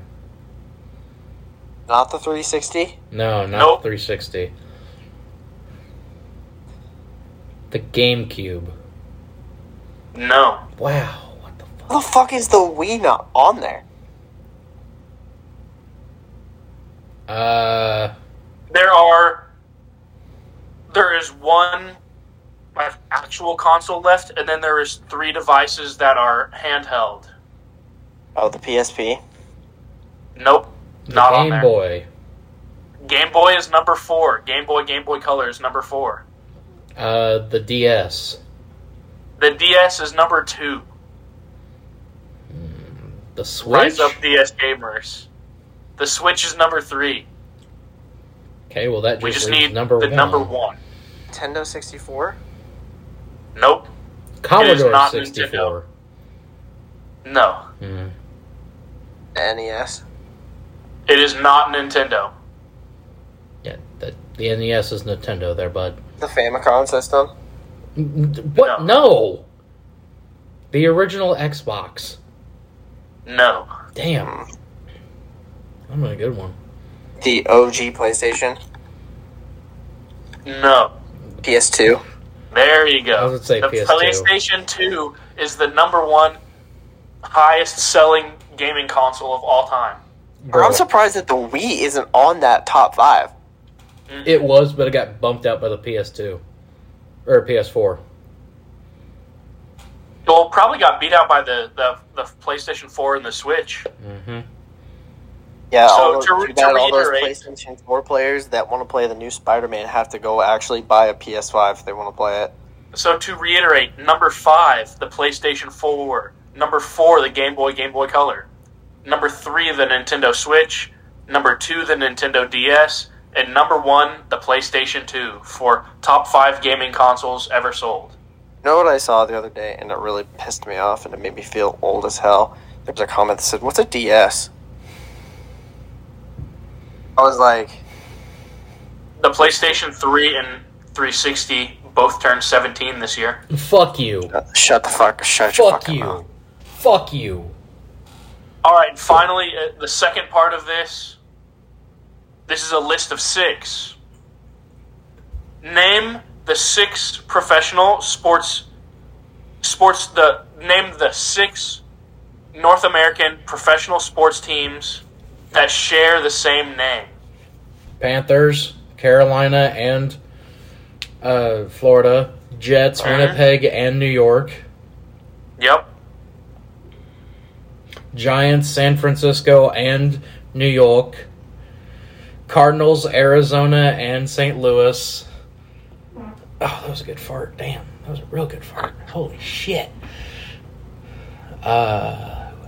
Not the 360. No, not Nope. 360. The GameCube. No. Wow. What the fuck? How the fuck is the Wii not on there? Uh, There are. There is one like, actual console left, and then there is three devices that are handheld. Oh, the PSP. Nope, the not on Game there. Boy. Game Boy is number four. Game Boy, Game Boy Color is number four. Uh, the DS. The DS is number two. The Switch. Rise up DS gamers. The Switch is number three. Okay, well that just, We just leaves need number the one. number one. Nintendo 64. Nope. Commodore not 64. No. Mhm. NES. It is not Nintendo. Yeah, the, the NES is Nintendo there, bud. The Famicom system. What? No. The original Xbox. No. Damn. I'm a good one. The OG PlayStation. No. PS2. There you go. I was say the PS2. PlayStation 2 is the number one highest selling gaming console of all time. Bro, I'm surprised that the Wii isn't on that top five. it was, but it got bumped out by the PS2 or PS4. Well, probably got beat out by the, the, the PlayStation 4 and the Switch. Mm-hmm. Yeah, So, all those, to- too bad to all those PlayStation 4 players that want to play the new Spider-Man have to go actually buy a PS5 if they want to play it. So to reiterate, number five, the PlayStation 4. Number four, the Game Boy, Game Boy Color. Number three, the Nintendo Switch. Number two, the Nintendo DS. And number one, the PlayStation 2 for top five gaming consoles ever sold. You know what I saw the other day, and it really pissed me off, and it made me feel old as hell. There was a comment that said, "What's a DS?" I was like, The PlayStation 3 and 360 both turned 17 this year. Fuck you. uh, "Shut the fuck, shut your Fuck fucking you. mouth." Fuck you. All right, finally, uh, the second part of this. This is a list of six. Name the six professional sports sports the name the six North American professional sports teams that share the same name. Panthers, Carolina, and uh, Florida. Jets, Uh-huh. Winnipeg, and New York. Yep. Giants, San Francisco, and New York. Cardinals, Arizona, and St. Louis. Oh, that was a good fart. Damn, that was a real good fart. Holy shit. Uh, who?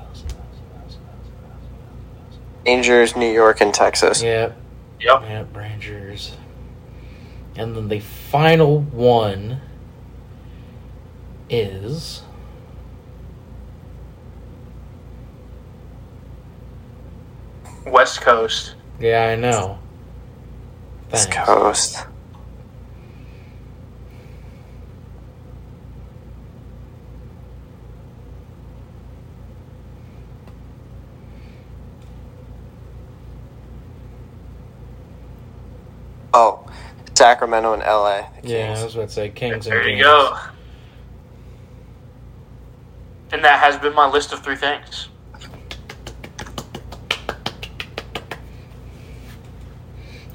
Rangers, New York, and Texas. Yep. Yep. Yep, Rangers. And then the final one is. West Coast. Yeah, I know. West Coast. Oh, Sacramento and LA. the Yeah, Kings. I was about to say Kings and There you go. And that has been my list of three things.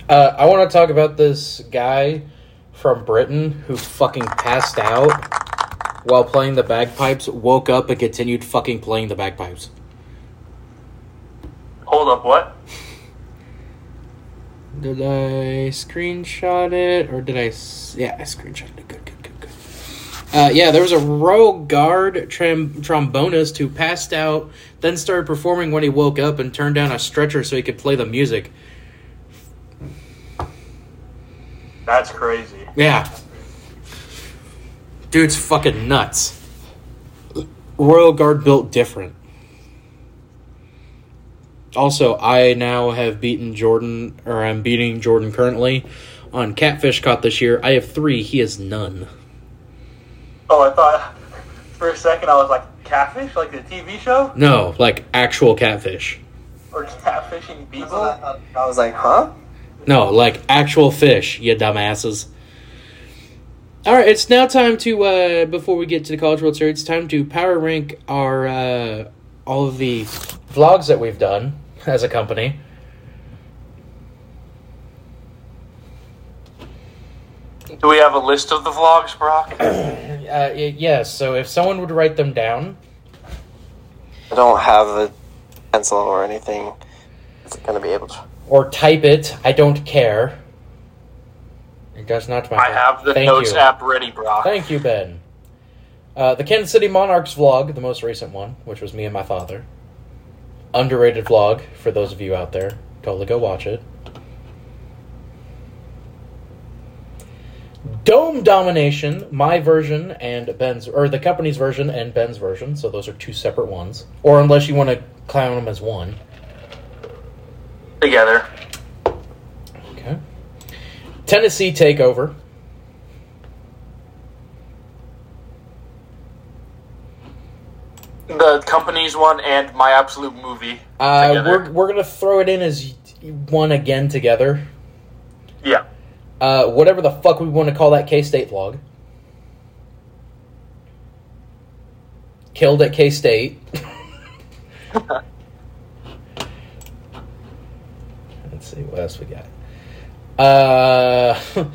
Uh, I want to talk about this guy from Britain who fucking passed out while playing the bagpipes, woke up, and continued fucking playing the bagpipes. Hold up, what? Did I screenshot it or did I? Yeah, I screenshot it. Good, good, good, good. Uh, yeah, there was a royal guard tram- trombonist who passed out, then started performing when he woke up and turned down a stretcher so he could play the music. That's crazy. Yeah. Dude's fucking nuts. Royal Guard built different. Also, I now have beaten Jordan, or I'm beating Jordan currently on Catfish Caught this year. I have three, he has none. Oh, I thought for a second I was like catfish, like the TV show, No, like actual catfish. or just catfishing people. I was like, huh? No, like actual fish, you dumbasses. Alright, it's now time to, uh, before we get to the College World Series, it's time to power rank our, uh, all of the vlogs that we've done as a company. Do we have a list of the vlogs, Brock? Uh, yes, so if someone would write them down, I don't have a pencil or anything. It's gonna be able to. or type it, I don't care. It does not matter. I have the Thank notes you. app ready, Brock. Thank you, Ben. Uh, the Kansas City Monarchs vlog, the most recent one, which was me and my father. Underrated vlog for those of you out there. Totally go watch it. Dome Domination, my version and Ben's, or the company's version and Ben's version. So those are two separate ones. Or unless you want to clown them as one. Together. Okay. Tennessee Takeover. The company's one and my absolute movie. Uh, Together. we're we're gonna throw it in as one again together. Yeah. Uh, whatever the fuck we want to call that K State vlog. Killed at K State. Let's see what else we got. Uh,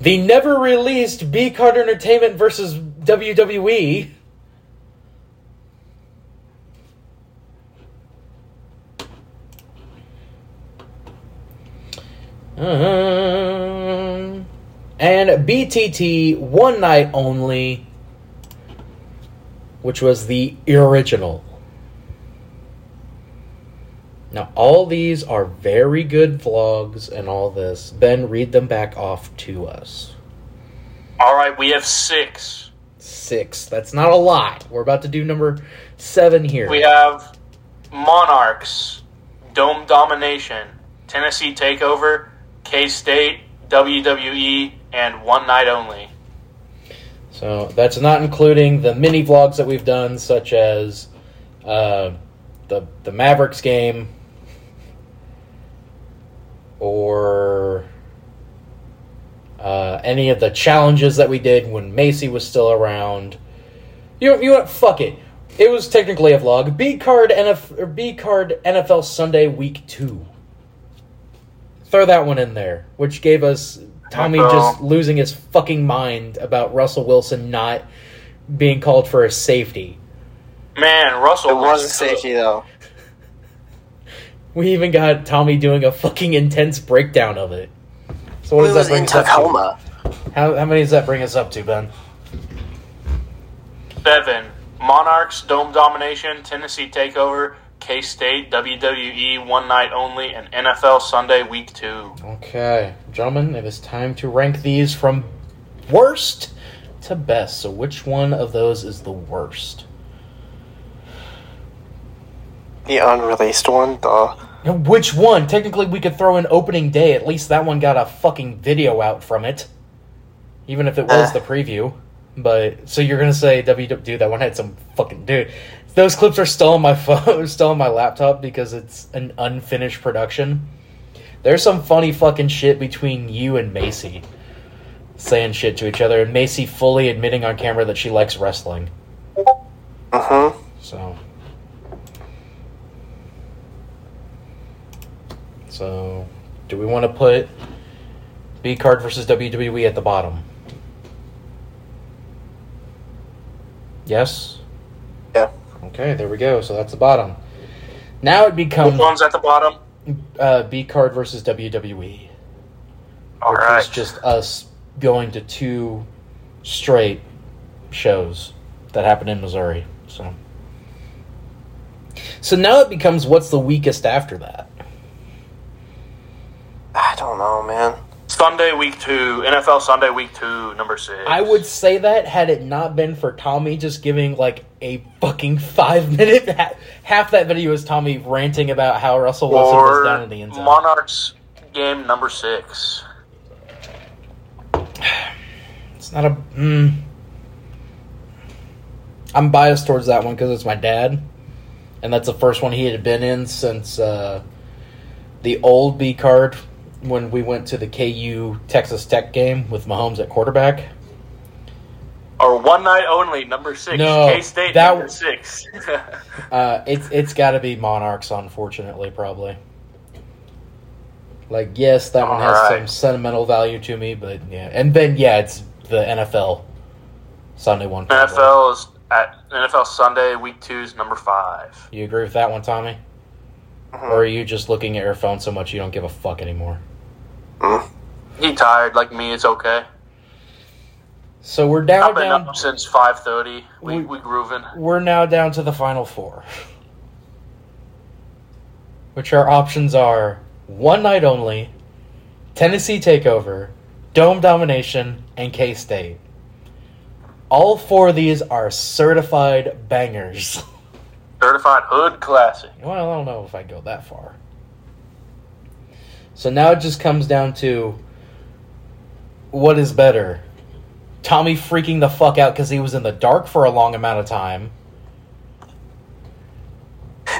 the never released B Card Entertainment versus. WWE. Mm-hmm. and BTT One Night Only, which was the original. Now, all these are very good vlogs and all this. Ben, read them back off to us. All right, we have six. Six. That's not a lot. We're about to do number seven here. We have Monarchs, Dome Domination, Tennessee Takeover, K State, WWE, and One Night Only. So that's not including the mini vlogs that we've done, such as uh, the the Mavericks game, or uh, any of the challenges that we did when Macy was still around. You you what? Fuck it. It was technically a vlog. B card B card NFL Sunday Week Two. Throw that one in there, which gave us Tommy Uh-oh. just losing his fucking mind about Russell Wilson not being called for a safety. Man, Russell. It was a looks safety though. We even got Tommy doing a fucking intense breakdown of it. So what It does was that bring in us up to? How, how many does that bring us up to, Ben? Seven. Monarchs, Dome Domination, Tennessee Takeover, K State, WWE, One Night Only, and NFL Sunday Week 2. Okay, gentlemen, it is time to rank these from worst to best. So which one of those is the worst? The unreleased one, duh. Now, Which one? Technically, we could throw in opening day. At least that one got a fucking video out from it, even if it was Uh. the preview. But so you're gonna say WWE? Dude, that one had some fucking dude. Those clips are still on my phone, still on my laptop because it's an unfinished production. There's some funny fucking shit between you and Macy, saying shit to each other, and Macy fully admitting on camera that she likes wrestling. Uh huh. So. So, do we want to put B card versus WWE at the bottom? Yes? Yeah. Okay, there we go. So that's the bottom. Now it becomes Which one's at the bottom? uh, B card versus WWE. All which right. is just us going to two straight shows that happened in Missouri. So, so now it becomes what's the weakest after that? I don't know, man. Sunday Week 2, NFL Sunday Week 2, number 6. I would say that had it not been for Tommy just giving like a fucking five minute half that video is Tommy ranting about how Russell Wilson was Or down in the end zone. Monarchs game number 6. It's not a. Mm, I'm biased towards that one because it's my dad, and that's the first one he had been in since uh, the old B card when we went to the KU Texas Tech game with Mahomes at quarterback. Or One Night Only, number 6. No, K State, that number 6. Uh, it's it's got to be Monarchs, unfortunately, probably. Like, yes, that one has Alright. some sentimental value to me, but yeah, and then yeah, it's the NFL Sunday one. probably. NFL is at NFL Sunday Week 2 is number 5. You agree with that one, Tommy? Or are you just looking at your phone so much you don't give a fuck anymore? He tired like me, it's okay. So we're down I've been down. up since 5.30. We, We- we grooving. We're now down to the final four, which our options are one night only, Tennessee takeover, Dome domination, and K State. All four of these are certified bangers. Certified Hood Classic. Well, I don't know if I go that far. So now it just comes down to what is better? Tommy freaking the fuck out because he was in the dark for a long amount of time.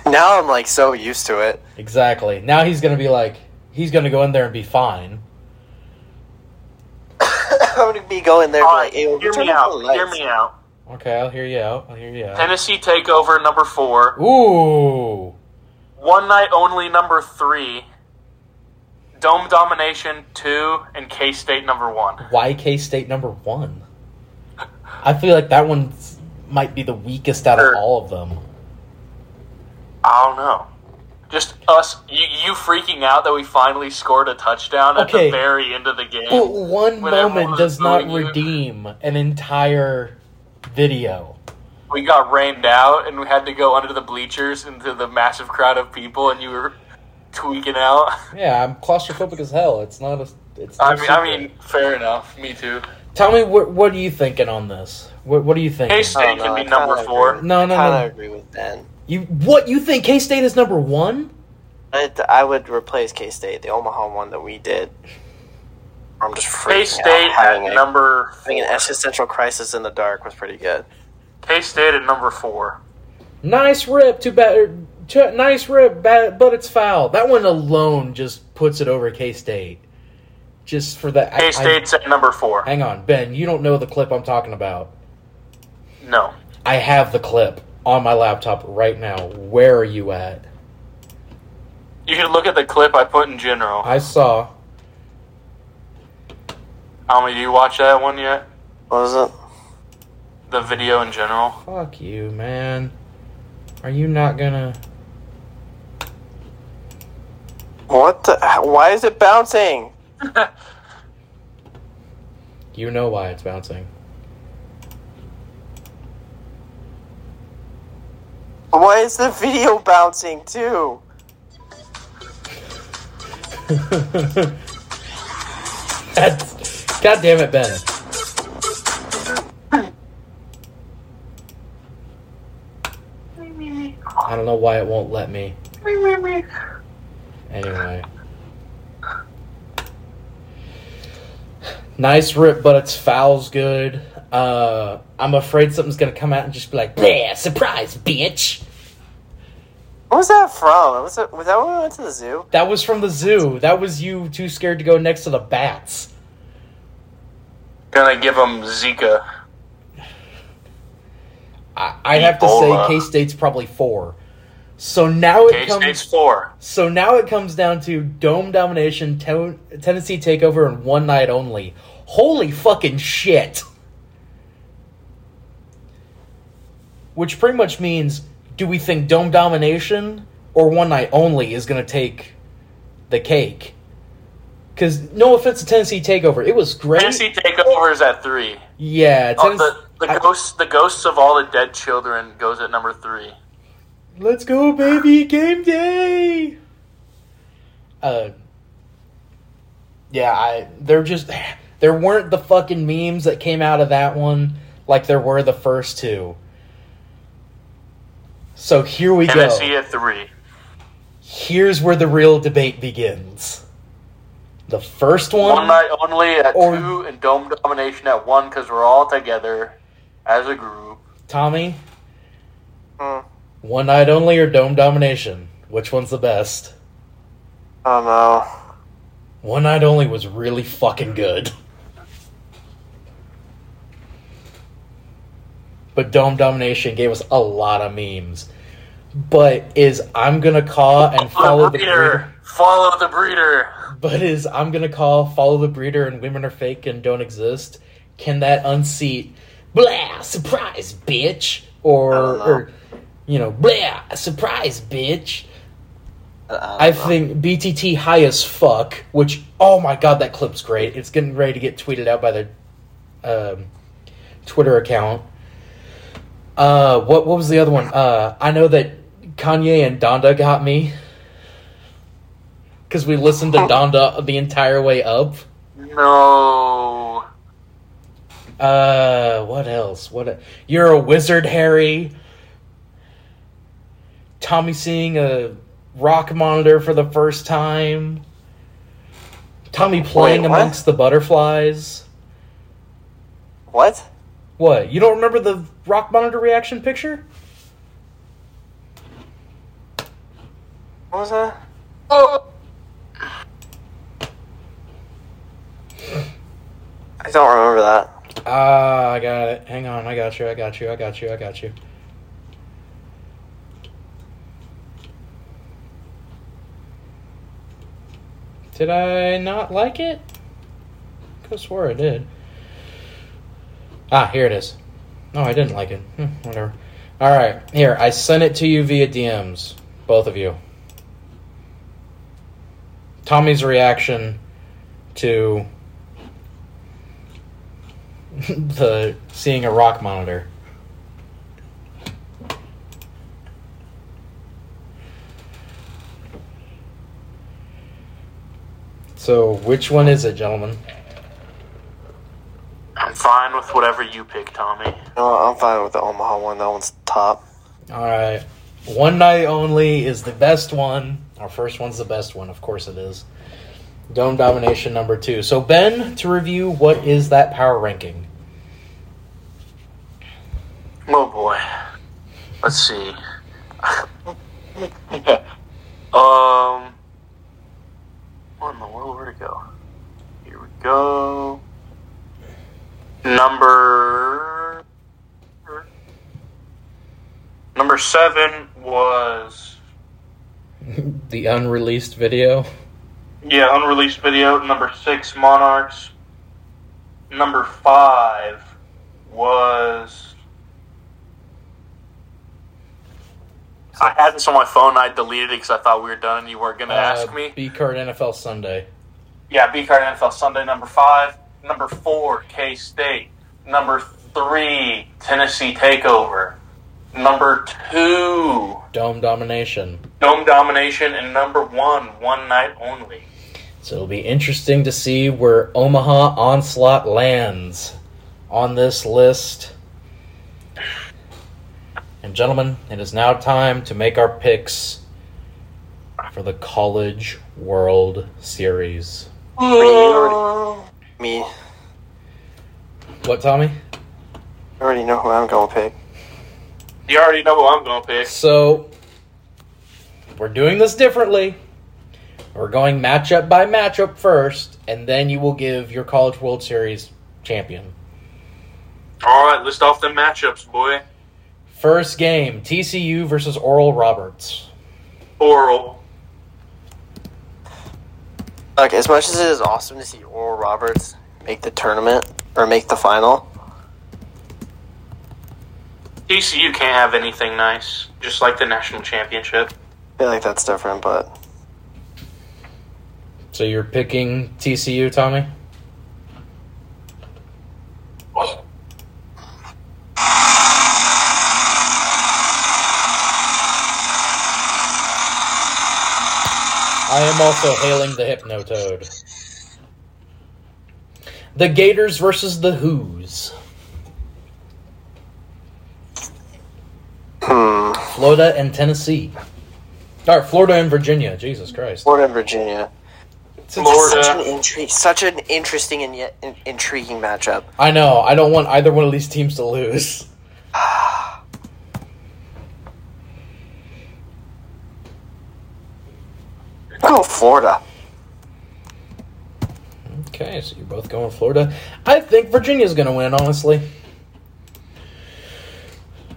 Now I'm like so used to it. Exactly. Now he's gonna be like, he's gonna go in there and be fine. I'm gonna be going there. All and right, be like, hey, hear me out. Hear me out. Okay, I'll hear you out. I'll hear you out. Tennessee Takeover number 4. Ooh. One Night Only number 3. Dome Domination 2. And K State number 1. Why K State number one? I feel like that one might be the weakest out of er. all of them. I don't know. Just us, you, you freaking out that we finally scored a touchdown at the very end of the game. But one moment does not booing you. redeem an entire video. we got rained out and we had to go under the bleachers into the massive crowd of people, and you were tweaking out. Yeah, I'm claustrophobic as hell. It's not a. It's no I mean, I mean, fair enough. Me too. tell me what what are you thinking on this? What what are you thinking? K I State don't can I be number four. agree. No, no, I no. kind of agree with Ben. You what you think K State is number one? I, I would replace K State, the Omaha one that we did. I'm just freaking K. State Having, at a, number having an existential crisis in the dark was pretty good. K State at number four. Nice rip, too bad. Too, nice rip, bad, but it's foul. That one alone just puts it over K State. Just for that. K State's at number four. hang on, Ben. You don't know the clip I'm talking about. No. I have the clip on my laptop right now. Where are you at? You can look at the clip I put in general. I saw. Almy, do you watch that one yet? What was it? The video in general? Fuck you, man. Are you not gonna? What the? Why is it bouncing? You know why it's bouncing. Why is the video bouncing too? That's, God damn it, Ben. I don't know why it won't let me. Anyway. Nice rip, but its foul's good. Uh, I'm afraid something's gonna come out and just be like, "Bleh, surprise, bitch." What was that from? Was, it, was that when we went to the zoo? That was from the zoo. That was you too scared to go next to the bats. Gonna give them Zika. I, I'd have to say K State's probably four. So now it comes. State's four. So now it comes down to dome domination, to- Tennessee takeover, and one night only. Holy fucking shit! Which pretty much means, do we think dome domination or one night only is going to take the cake? Because no offense to Tennessee takeover, it was great. Tennessee takeover is at three. yeah, Oh, Tennessee. the the I- ghosts the ghosts of all the dead children goes at number three. Let's go, baby! Game day. Uh, yeah, I they're just there weren't the fucking memes that came out of that one like there were the first two. So here we Tennessee go. at three. Here's where the real debate begins. The first one, One night only at Or- two, and dome domination at one because we're all together as a group. Tommy. Hmm. One night only or dome domination? Which one's the best? Oh no. One night only was really fucking good. But Dome Domination gave us a lot of memes. But is I'm gonna call and follow the breeder. breeder. Follow the breeder. But is I'm gonna call follow the breeder and women are fake and don't exist. Can that unseat blah surprise bitch or I don't know. or you know blah surprise bitch? I think BTT high as fuck, which oh my god, that clip's great. It's getting ready to get tweeted out by the um, Twitter account. Uh, what what was the other one? Uh, I know that Kanye and Donda got me because we listened to Donda the entire way up. No. Uh, what else? What? A, you're a wizard, Harry. Tommy seeing a rock monitor for the first time. Tommy playing Wait, amongst the butterflies. What? What? You don't remember the rock monitor reaction picture? What was that? Oh. I don't remember that. Ah, I got it. Hang on, I got you. I got you. I got you. I got you. Did I not like it? I could swore I did. Ah, here it is. No, I didn't like it. Hmm, whatever. All right, here I sent it to you via DMs, both of you. Tommy's reaction to the seeing a rock monitor. So, which one is it, gentlemen? I'm fine with whatever you pick, Tommy. No, I'm fine with the Omaha one. That one's top. All right. One night only is the best one. Our first one's the best one. Of course it is. Dome domination number two. So, Ben, to review, what is that power ranking? Oh boy. Let's see. um. What in the world? Where'd it go? Here we go. Number. Number seven was. the unreleased video. Yeah, unreleased video. Number six, Monarchs. Number five was. I had this on my phone. I deleted it because I thought we were done. and You weren't gonna Uh, ask me. B card NFL Sunday. Yeah, B card NFL Sunday number five, number four K State, number three Tennessee Takeover, number two Dome domination. Dome Domination, and number one One Night Only. So it'll be interesting to see where Omaha Onslaught lands on this list. And gentlemen, it is now time to make our picks for the College World Series. But me, What, Tommy? I already know who I'm going to pick. You already know who I'm gonna pick. So we're doing this differently. We're going matchup by matchup first, and then you will give your College World Series champion. All right, list off the matchups, boy. First game TCU versus Oral Roberts. Oral. Like, as much as it is awesome to see Oral Roberts make the tournament or make the final, TCU can't have anything nice, just like the national championship. I feel like that's different. But So you're picking TCU, Tommy? I am also hailing the Hypno Toad. The Gators versus the Hoos. hmm, Florida and Tennessee. Or Florida and Virginia. Jesus Christ. Florida and Virginia. Florida. Such an, intri- such an interesting and yet in- intriguing matchup. I know. I don't want either one of these teams to lose. Go Florida. Okay, so you're both going Florida. I think Virginia's going to win, honestly.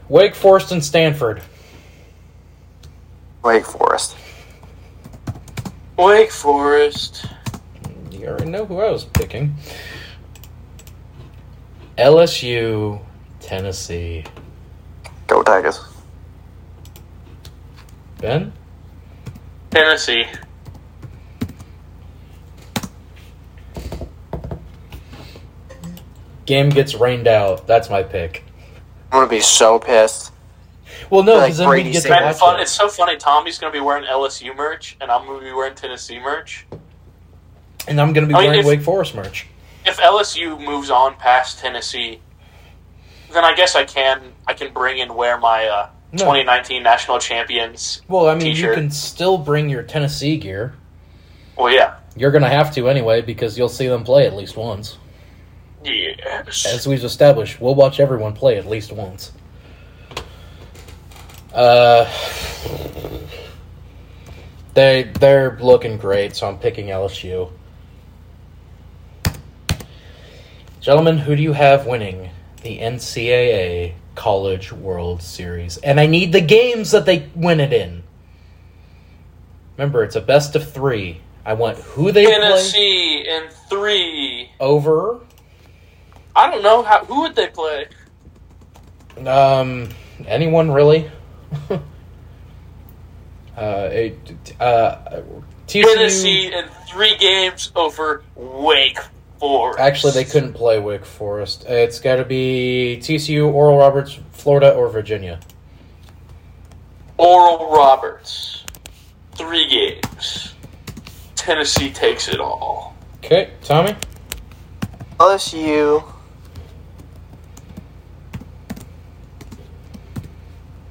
Wake Forest and Stanford. Wake Forest. Wake Forest. You already know who I was picking. LSU, Tennessee. Go Tigers. Ben? Tennessee. Game gets rained out. That's my pick. I'm gonna be so pissed. Well, no, Like because then we Brady get to watch fun. it. It's so funny. Tommy's gonna be wearing LSU merch, and I'm gonna be wearing Tennessee merch. And I'm going to be I mean, wearing if- Wake Forest merch. If LSU moves on past Tennessee, then I guess I can I can bring and wear my uh, No. 2019 national champions. Well, I mean, you T-shirt. can still bring your Tennessee gear. Well, yeah. You're going to have to anyway because you'll see them play at least once. Yes. As we've established, we'll watch everyone play at least once. Uh, they they're looking great, so I'm picking LSU. Gentlemen, who do you have winning the NCAA College World Series? And I need the games that they win it in. Remember, it's a best of three. I want who they play Tennessee in three. over. I don't know how. Who would they play? Um, anyone really? uh, it, uh, TCU. Tennessee in three games over Wake Forest. Actually, they couldn't play Wake Forest. It's got to be TCU, Oral Roberts, Florida, or Virginia. Oral Roberts. Three games. Tennessee takes it all. Okay, Tommy. LSU.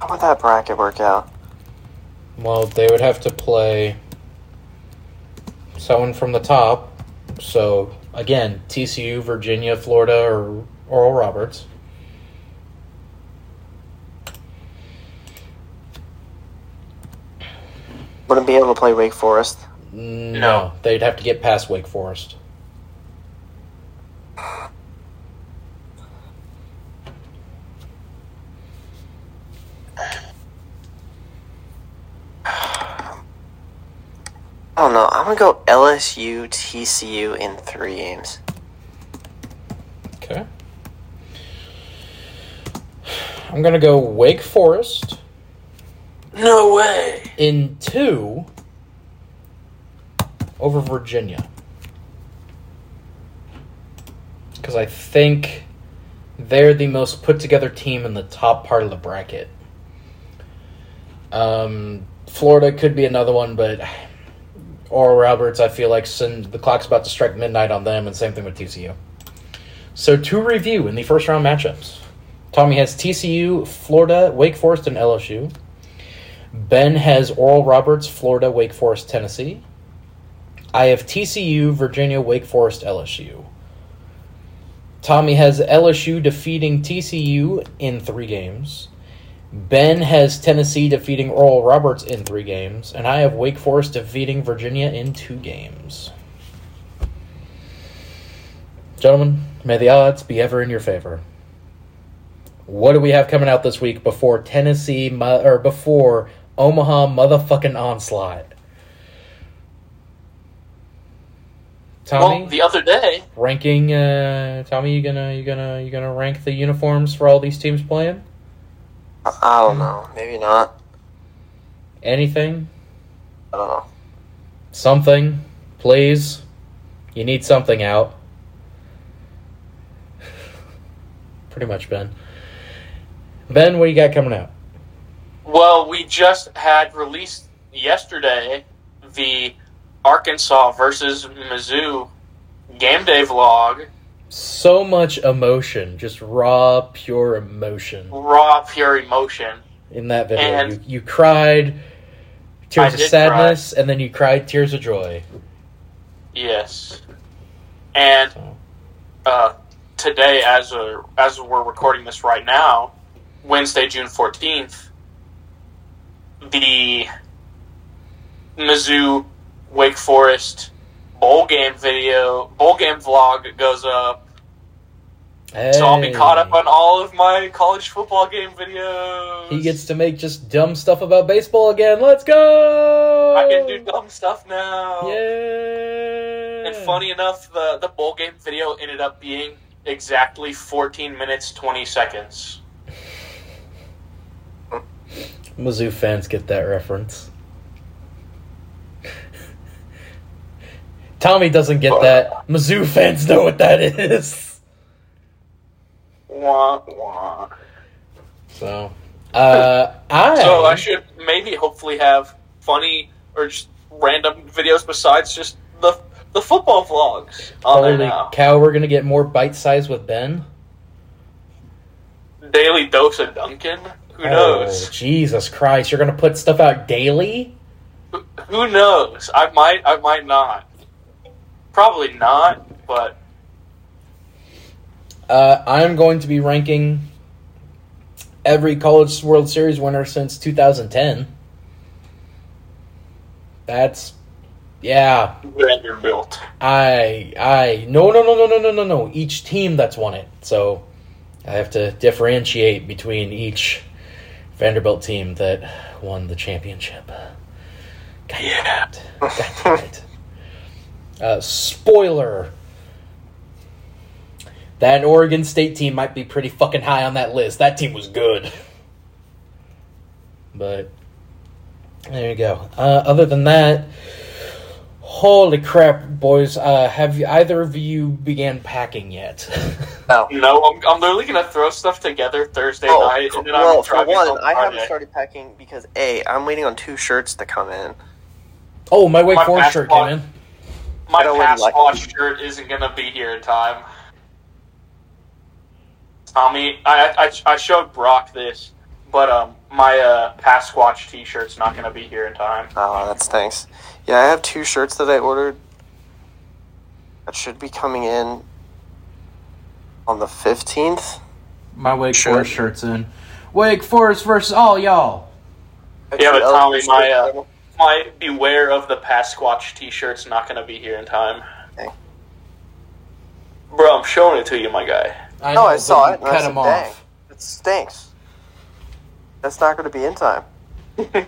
How would that bracket work out? Well, they would have to play someone from the top. So again, TCU, Virginia, Florida, or Oral Roberts. Wouldn't be able to play Wake Forest. Mm, no, they'd have to get past Wake Forest. I don't know. I'm gonna go LSU, TCU in three games. Okay. I'm gonna go Wake Forest, No way. In two, over Virginia. Because I think they're the most put together team in the top part of the bracket. Um, Florida could be another one, but Oral Roberts, I feel like sin- the clock's about to strike midnight on them, and same thing with TCU. So, to review in the first round matchups, Tommy has TCU, Florida, Wake Forest, and LSU. Ben has Oral Roberts, Florida, Wake Forest, Tennessee. I have TCU, Virginia, Wake Forest, LSU. Tommy has LSU defeating TCU in three games. Ben has Tennessee defeating Oral Roberts in three games. And I have Wake Forest defeating Virginia in two games. Gentlemen, may the odds be ever in your favor. What do we have coming out this week before Tennessee or before Omaha motherfucking onslaught? Tommy, Well, the other day, ranking. Uh, Tommy, you gonna you gonna you gonna rank the uniforms for all these teams playing? I don't know. Maybe not. Anything? I don't know. Something, please. You need something out. Pretty much, Ben. Ben, what you got coming out? well, we just had released yesterday the Arkansas versus Mizzou game day vlog. So much emotion, just raw, pure emotion Raw, pure emotion. in that video. And- you, you cried tears I of sadness, and then you cried tears of joy. Yes. And uh, today, as a, as we're recording this right now, Wednesday, June fourteenth, the Mizzou Wake Forest bowl game video, bowl game vlog goes up. So I'll be caught up on all of my college football game videos. He gets to make just dumb stuff about baseball again. Let's go! I can do dumb stuff now. Yeah. And funny enough, the the bowl game video ended up being exactly 14 minutes 20 seconds. Mizzou fans get that reference. Tommy doesn't get that. Mizzou fans know what that is. Wah, wah. So, uh, I. So I should maybe hopefully have funny or just random videos besides just the the football vlogs on there Holy now. cow, we're gonna get more bite size with Ben. Daily dose of Duncan. Who Oh, knows? Jesus Christ, you're gonna put stuff out daily? Who knows? I might. I might not. Probably not. But Uh, I'm going to be ranking every College World Series winner since 2010. That's yeah. Vanderbilt. I I no no no no no no no no. Each team that's won it. So I have to differentiate between each Vanderbilt team that won the championship. God Yeah. damn it. God damn it. Uh, spoiler. That Oregon State team might be pretty fucking high on that list. That team was good. But there you go. Uh, other than that, holy crap, boys! Uh, have you, either of you began packing yet? No. No, I'm, I'm literally gonna throw stuff together Thursday Oh, night, and then well, I'm for driving one, home I haven't started packing because a I'm waiting on two shirts to come in. oh, my Wake My Forest shirt came in. My I don't pass like watch shirt isn't gonna be here in time. Tommy, I, I I showed Brock this, but um, my uh, pass watch T-shirt's not gonna be here in time. Oh, that stinks. Yeah, I have two shirts that I ordered. That should be coming in on the fifteenth. My Wake Sure. Forest shirt's in. Wake Forest versus all y'all. Yeah, but Tommy, my uh, my beware of the Pasquatch T-shirt's not gonna be here in time. Okay. Bro, I'm showing it to you, my guy. I No, I saw it. and I Cut said, them "Dang, off. It stinks. That's not going to be in time.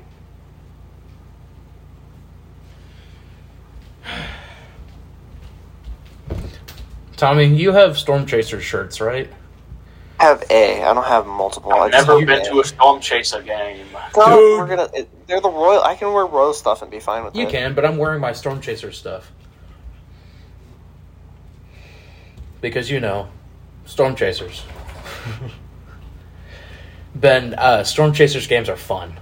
Tommy, you have Storm Chaser shirts, right? I have a. I don't have multiple. I I've never been A. to a Storm Chaser game. No, Dude. we're gonna. It, they're the royal. I can wear royal stuff and be fine with them. You it. can, but I'm wearing my Storm Chaser stuff. Because you know, Storm Chasers. ben, uh, Storm Chasers games are fun.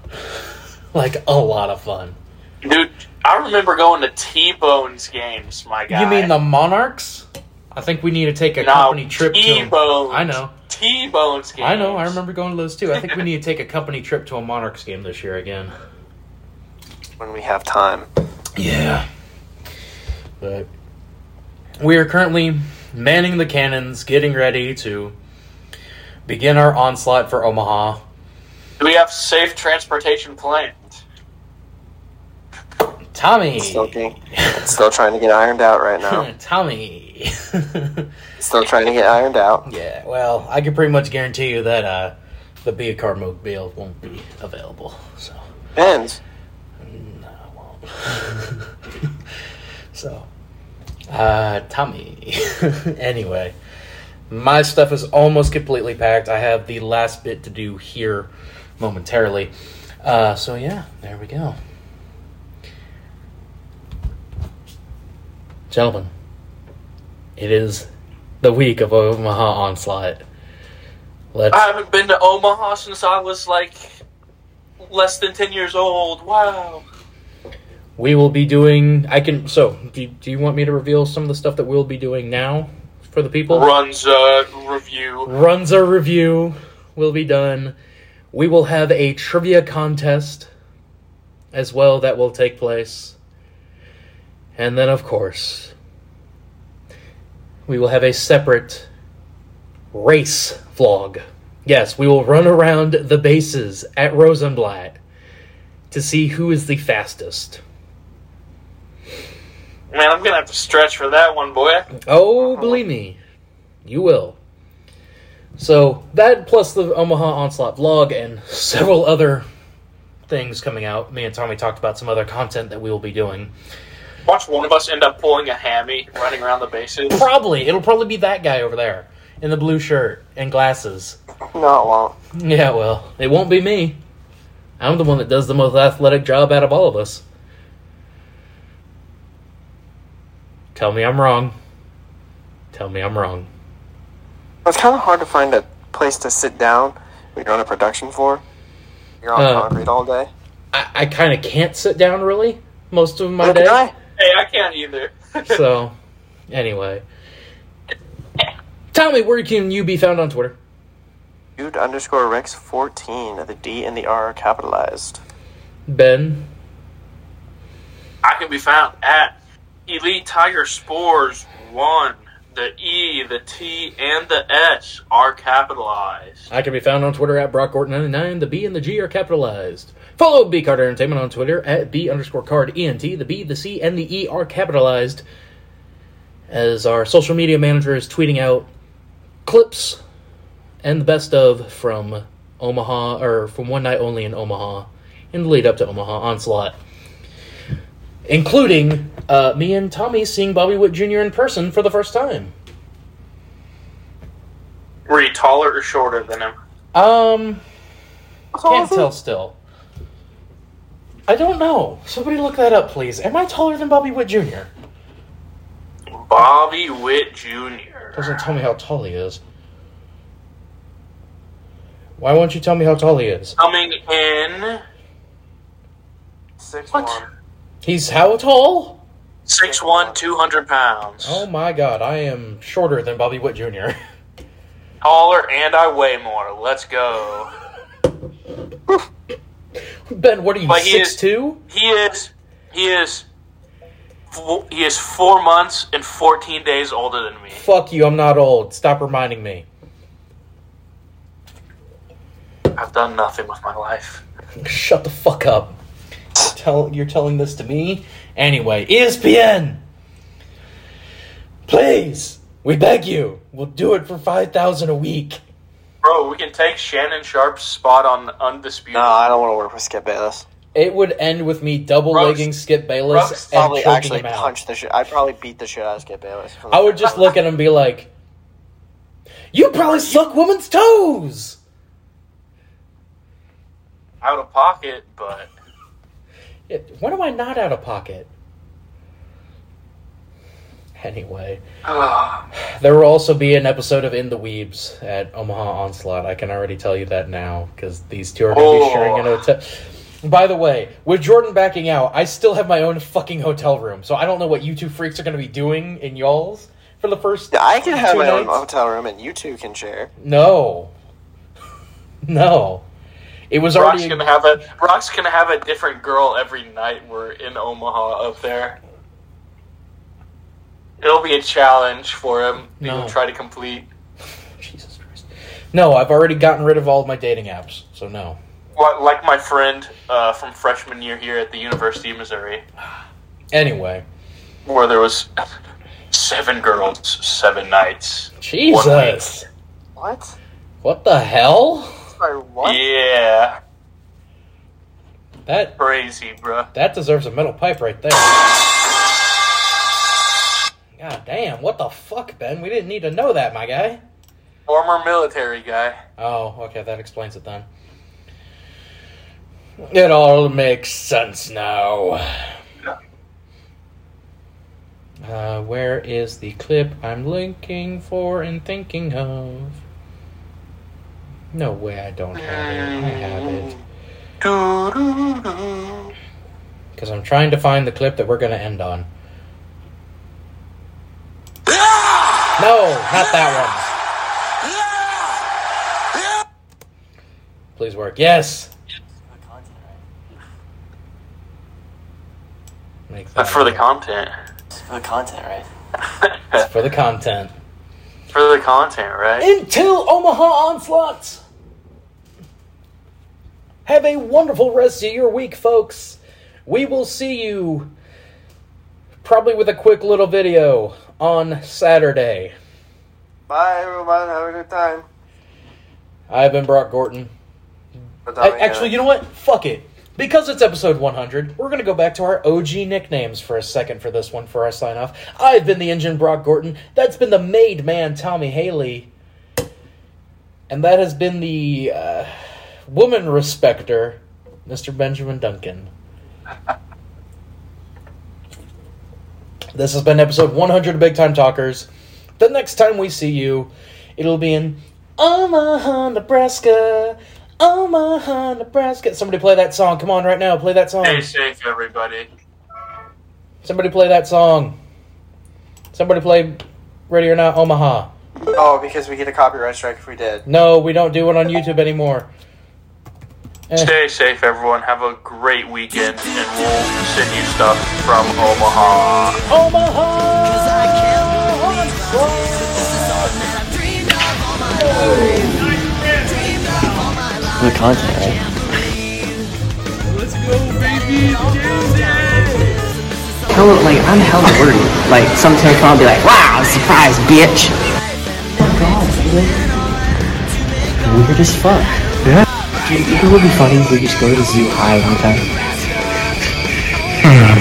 like, a lot of fun. Dude, I remember going to T-Bones games, my guy. You mean the Monarchs? I think we need to take a no, company trip to 'em. T-Bones. I know. T-Bones games. I know, I remember going to those too. I think we need to take a company trip to a Monarchs game this year again. when we have time. Yeah. But we are currently manning the cannons, getting ready to begin our onslaught for Omaha. Do we have safe transportation planned? Tommy. Still, getting, still trying to get ironed out right now. Tommy. Still trying to get ironed out. yeah, well, I can pretty much guarantee you that uh, the B-Card Mobile won't be available. So, Depends. no, it won't. so, uh, Tommy. anyway, my stuff is almost completely packed. I have the last bit to do here momentarily. Uh, so, yeah, there we go. Gentlemen, it is the week of Omaha Onslaught. Let's. I haven't been to Omaha since I was like less than 10 years old. Wow. We will be doing. I can. So, do you, do you want me to reveal some of the stuff that we'll be doing now for the people? Runs a review. Runs a review will be done. We will have a trivia contest as well that will take place. And then, of course, we will have a separate race vlog. Yes, we will run around the bases at Rosenblatt to see who is the fastest. Man, I'm gonna have to stretch for that one, boy. Oh, believe me, you will. So that plus the Omaha Onslaught vlog and several other things coming out. Me and Tommy talked about some other content that we will be doing. Watch one of us end up pulling a hammy running around the bases. Probably it'll probably be that guy over there in the blue shirt and glasses. No, it won't. Yeah, well, it won't be me. I'm the one that does the most athletic job out of all of us. Tell me I'm wrong. Tell me I'm wrong. It's kind of hard to find a place to sit down when you're on a production floor. You're on Uh, concrete all day. I, I kind of can't sit down really most of my Neither day. I. Hey, I can't either. So, anyway. Tell me, where can you be found on Twitter? Dude underscore Rex 14. The D and the R are capitalized. Ben. I can be found at Elite Tiger Spores 1. The E, the T, and the S are capitalized. I can be found on Twitter at BrockGorton99. The B and the G are capitalized. Follow B Card Entertainment on Twitter at B underscore card ENT. The B, the C, and the E are capitalized. As our social media manager is tweeting out clips and the best of from Omaha, or from One Night Only in Omaha, in the lead up to Omaha Onslaught. Including uh, me and Tommy seeing Bobby Witt Jr. in person for the first time. Were you taller or shorter than him? Um, can't is tell still. I don't know. Somebody look that up, please. Am I taller than Bobby Witt Jr.? Bobby Witt Jr. Doesn't tell me how tall he is. Why won't you tell me how tall he is? Coming in Six What? one. He's how tall? 6'1", 200 pounds. Oh my god, I am shorter than Bobby Witt Jr. Taller and I weigh more. Let's go. ben, what are you, But he is- six two? He is, he is, he is four months and 14 days older than me. Fuck you, I'm not old. Stop reminding me. I've done nothing with my life. Shut the fuck up. Tell you're telling this to me? Anyway, ESPN! Please! We beg you! We'll do it for five thousand a week. Bro, we can take Shannon Sharpe's spot on Undisputed. No, I don't want to work with Skip Bayless. It would end with me double legging Skip Bayless Russ and Probably choking actually him out. punch the shit. I'd probably beat the shit out of Skip Bayless. I would just look at him and be like, You probably suck women's toes. Out of pocket, but When am I not out of pocket? Anyway, ah. there will also be an episode of In the Weebs at Omaha Onslaught. I can already tell you that now because these two are going to be Oh. sharing an hotel. By the way, with Jordan backing out, I still have my own fucking hotel room, so I don't know what you two freaks are going to be doing in y'all's for the first. I can have my own hotel room, and you two can share. No, no, it was Brock's already. gonna have a Brock's gonna have a different girl every night. We're in Omaha up there. It'll be a challenge for him. He No. will try to complete. Jesus Christ. No, I've already gotten rid of all of my dating apps, so no. What, like my friend uh, from freshman year here at the University of Missouri, Anyway, where there was seven girls, seven nights. Jesus, What? what the hell? Yeah, That crazy, bruh. that deserves a metal pipe right there. God damn, what the fuck, Ben? We didn't need to know that, my guy. Former military guy. Oh, okay, that explains it then. It all makes sense now. Uh, where is the clip I'm looking for and thinking of? No way I don't have it. I have it. Because I'm trying to find the clip that we're going to end on. No, not that one. Please work. Yes. Make that But for the work. content. For the content, right? It's for the content. for the content, right? Until Omaha Onslaught. Have a wonderful rest of your week, folks. We will see you probably with a quick little video on Saturday. Bye, everyone. Have a good time. I've been Brock Gorton. I, actually, you know what? Fuck it. Because it's episode 100, we're going to go back to our OG nicknames for a second for this one for our sign off. I've been the engine Brock Gorton. That's been the made man Tommy Haley. And that has been the uh, woman respecter Mr. Benjamin Duncan. This has been episode 100 of Big Time Talkers. The next time we see you, it'll be in Omaha, Nebraska. Omaha, Nebraska. Somebody play that song. Come on, right now. Play that song. Stay safe, everybody. Somebody play that song. Somebody play Ready or Not Omaha. Oh, because we get a copyright strike if we did. No, we don't do it on YouTube anymore. Eh. Stay safe, everyone. Have a great weekend, and we'll send you stuff from Omaha. Omaha! For the content, right? Let's go, baby! Hella, like, I'm hella worried. Like, sometimes I'll be like, wow, surprise, bitch! Oh my god, dude. Weird as fuck. Yeah. Dude, you think it would be funny if we just go to zoo high one time? Hmm.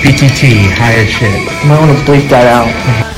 PTT, higher shit. You might want to bleep that out. Mm-hmm.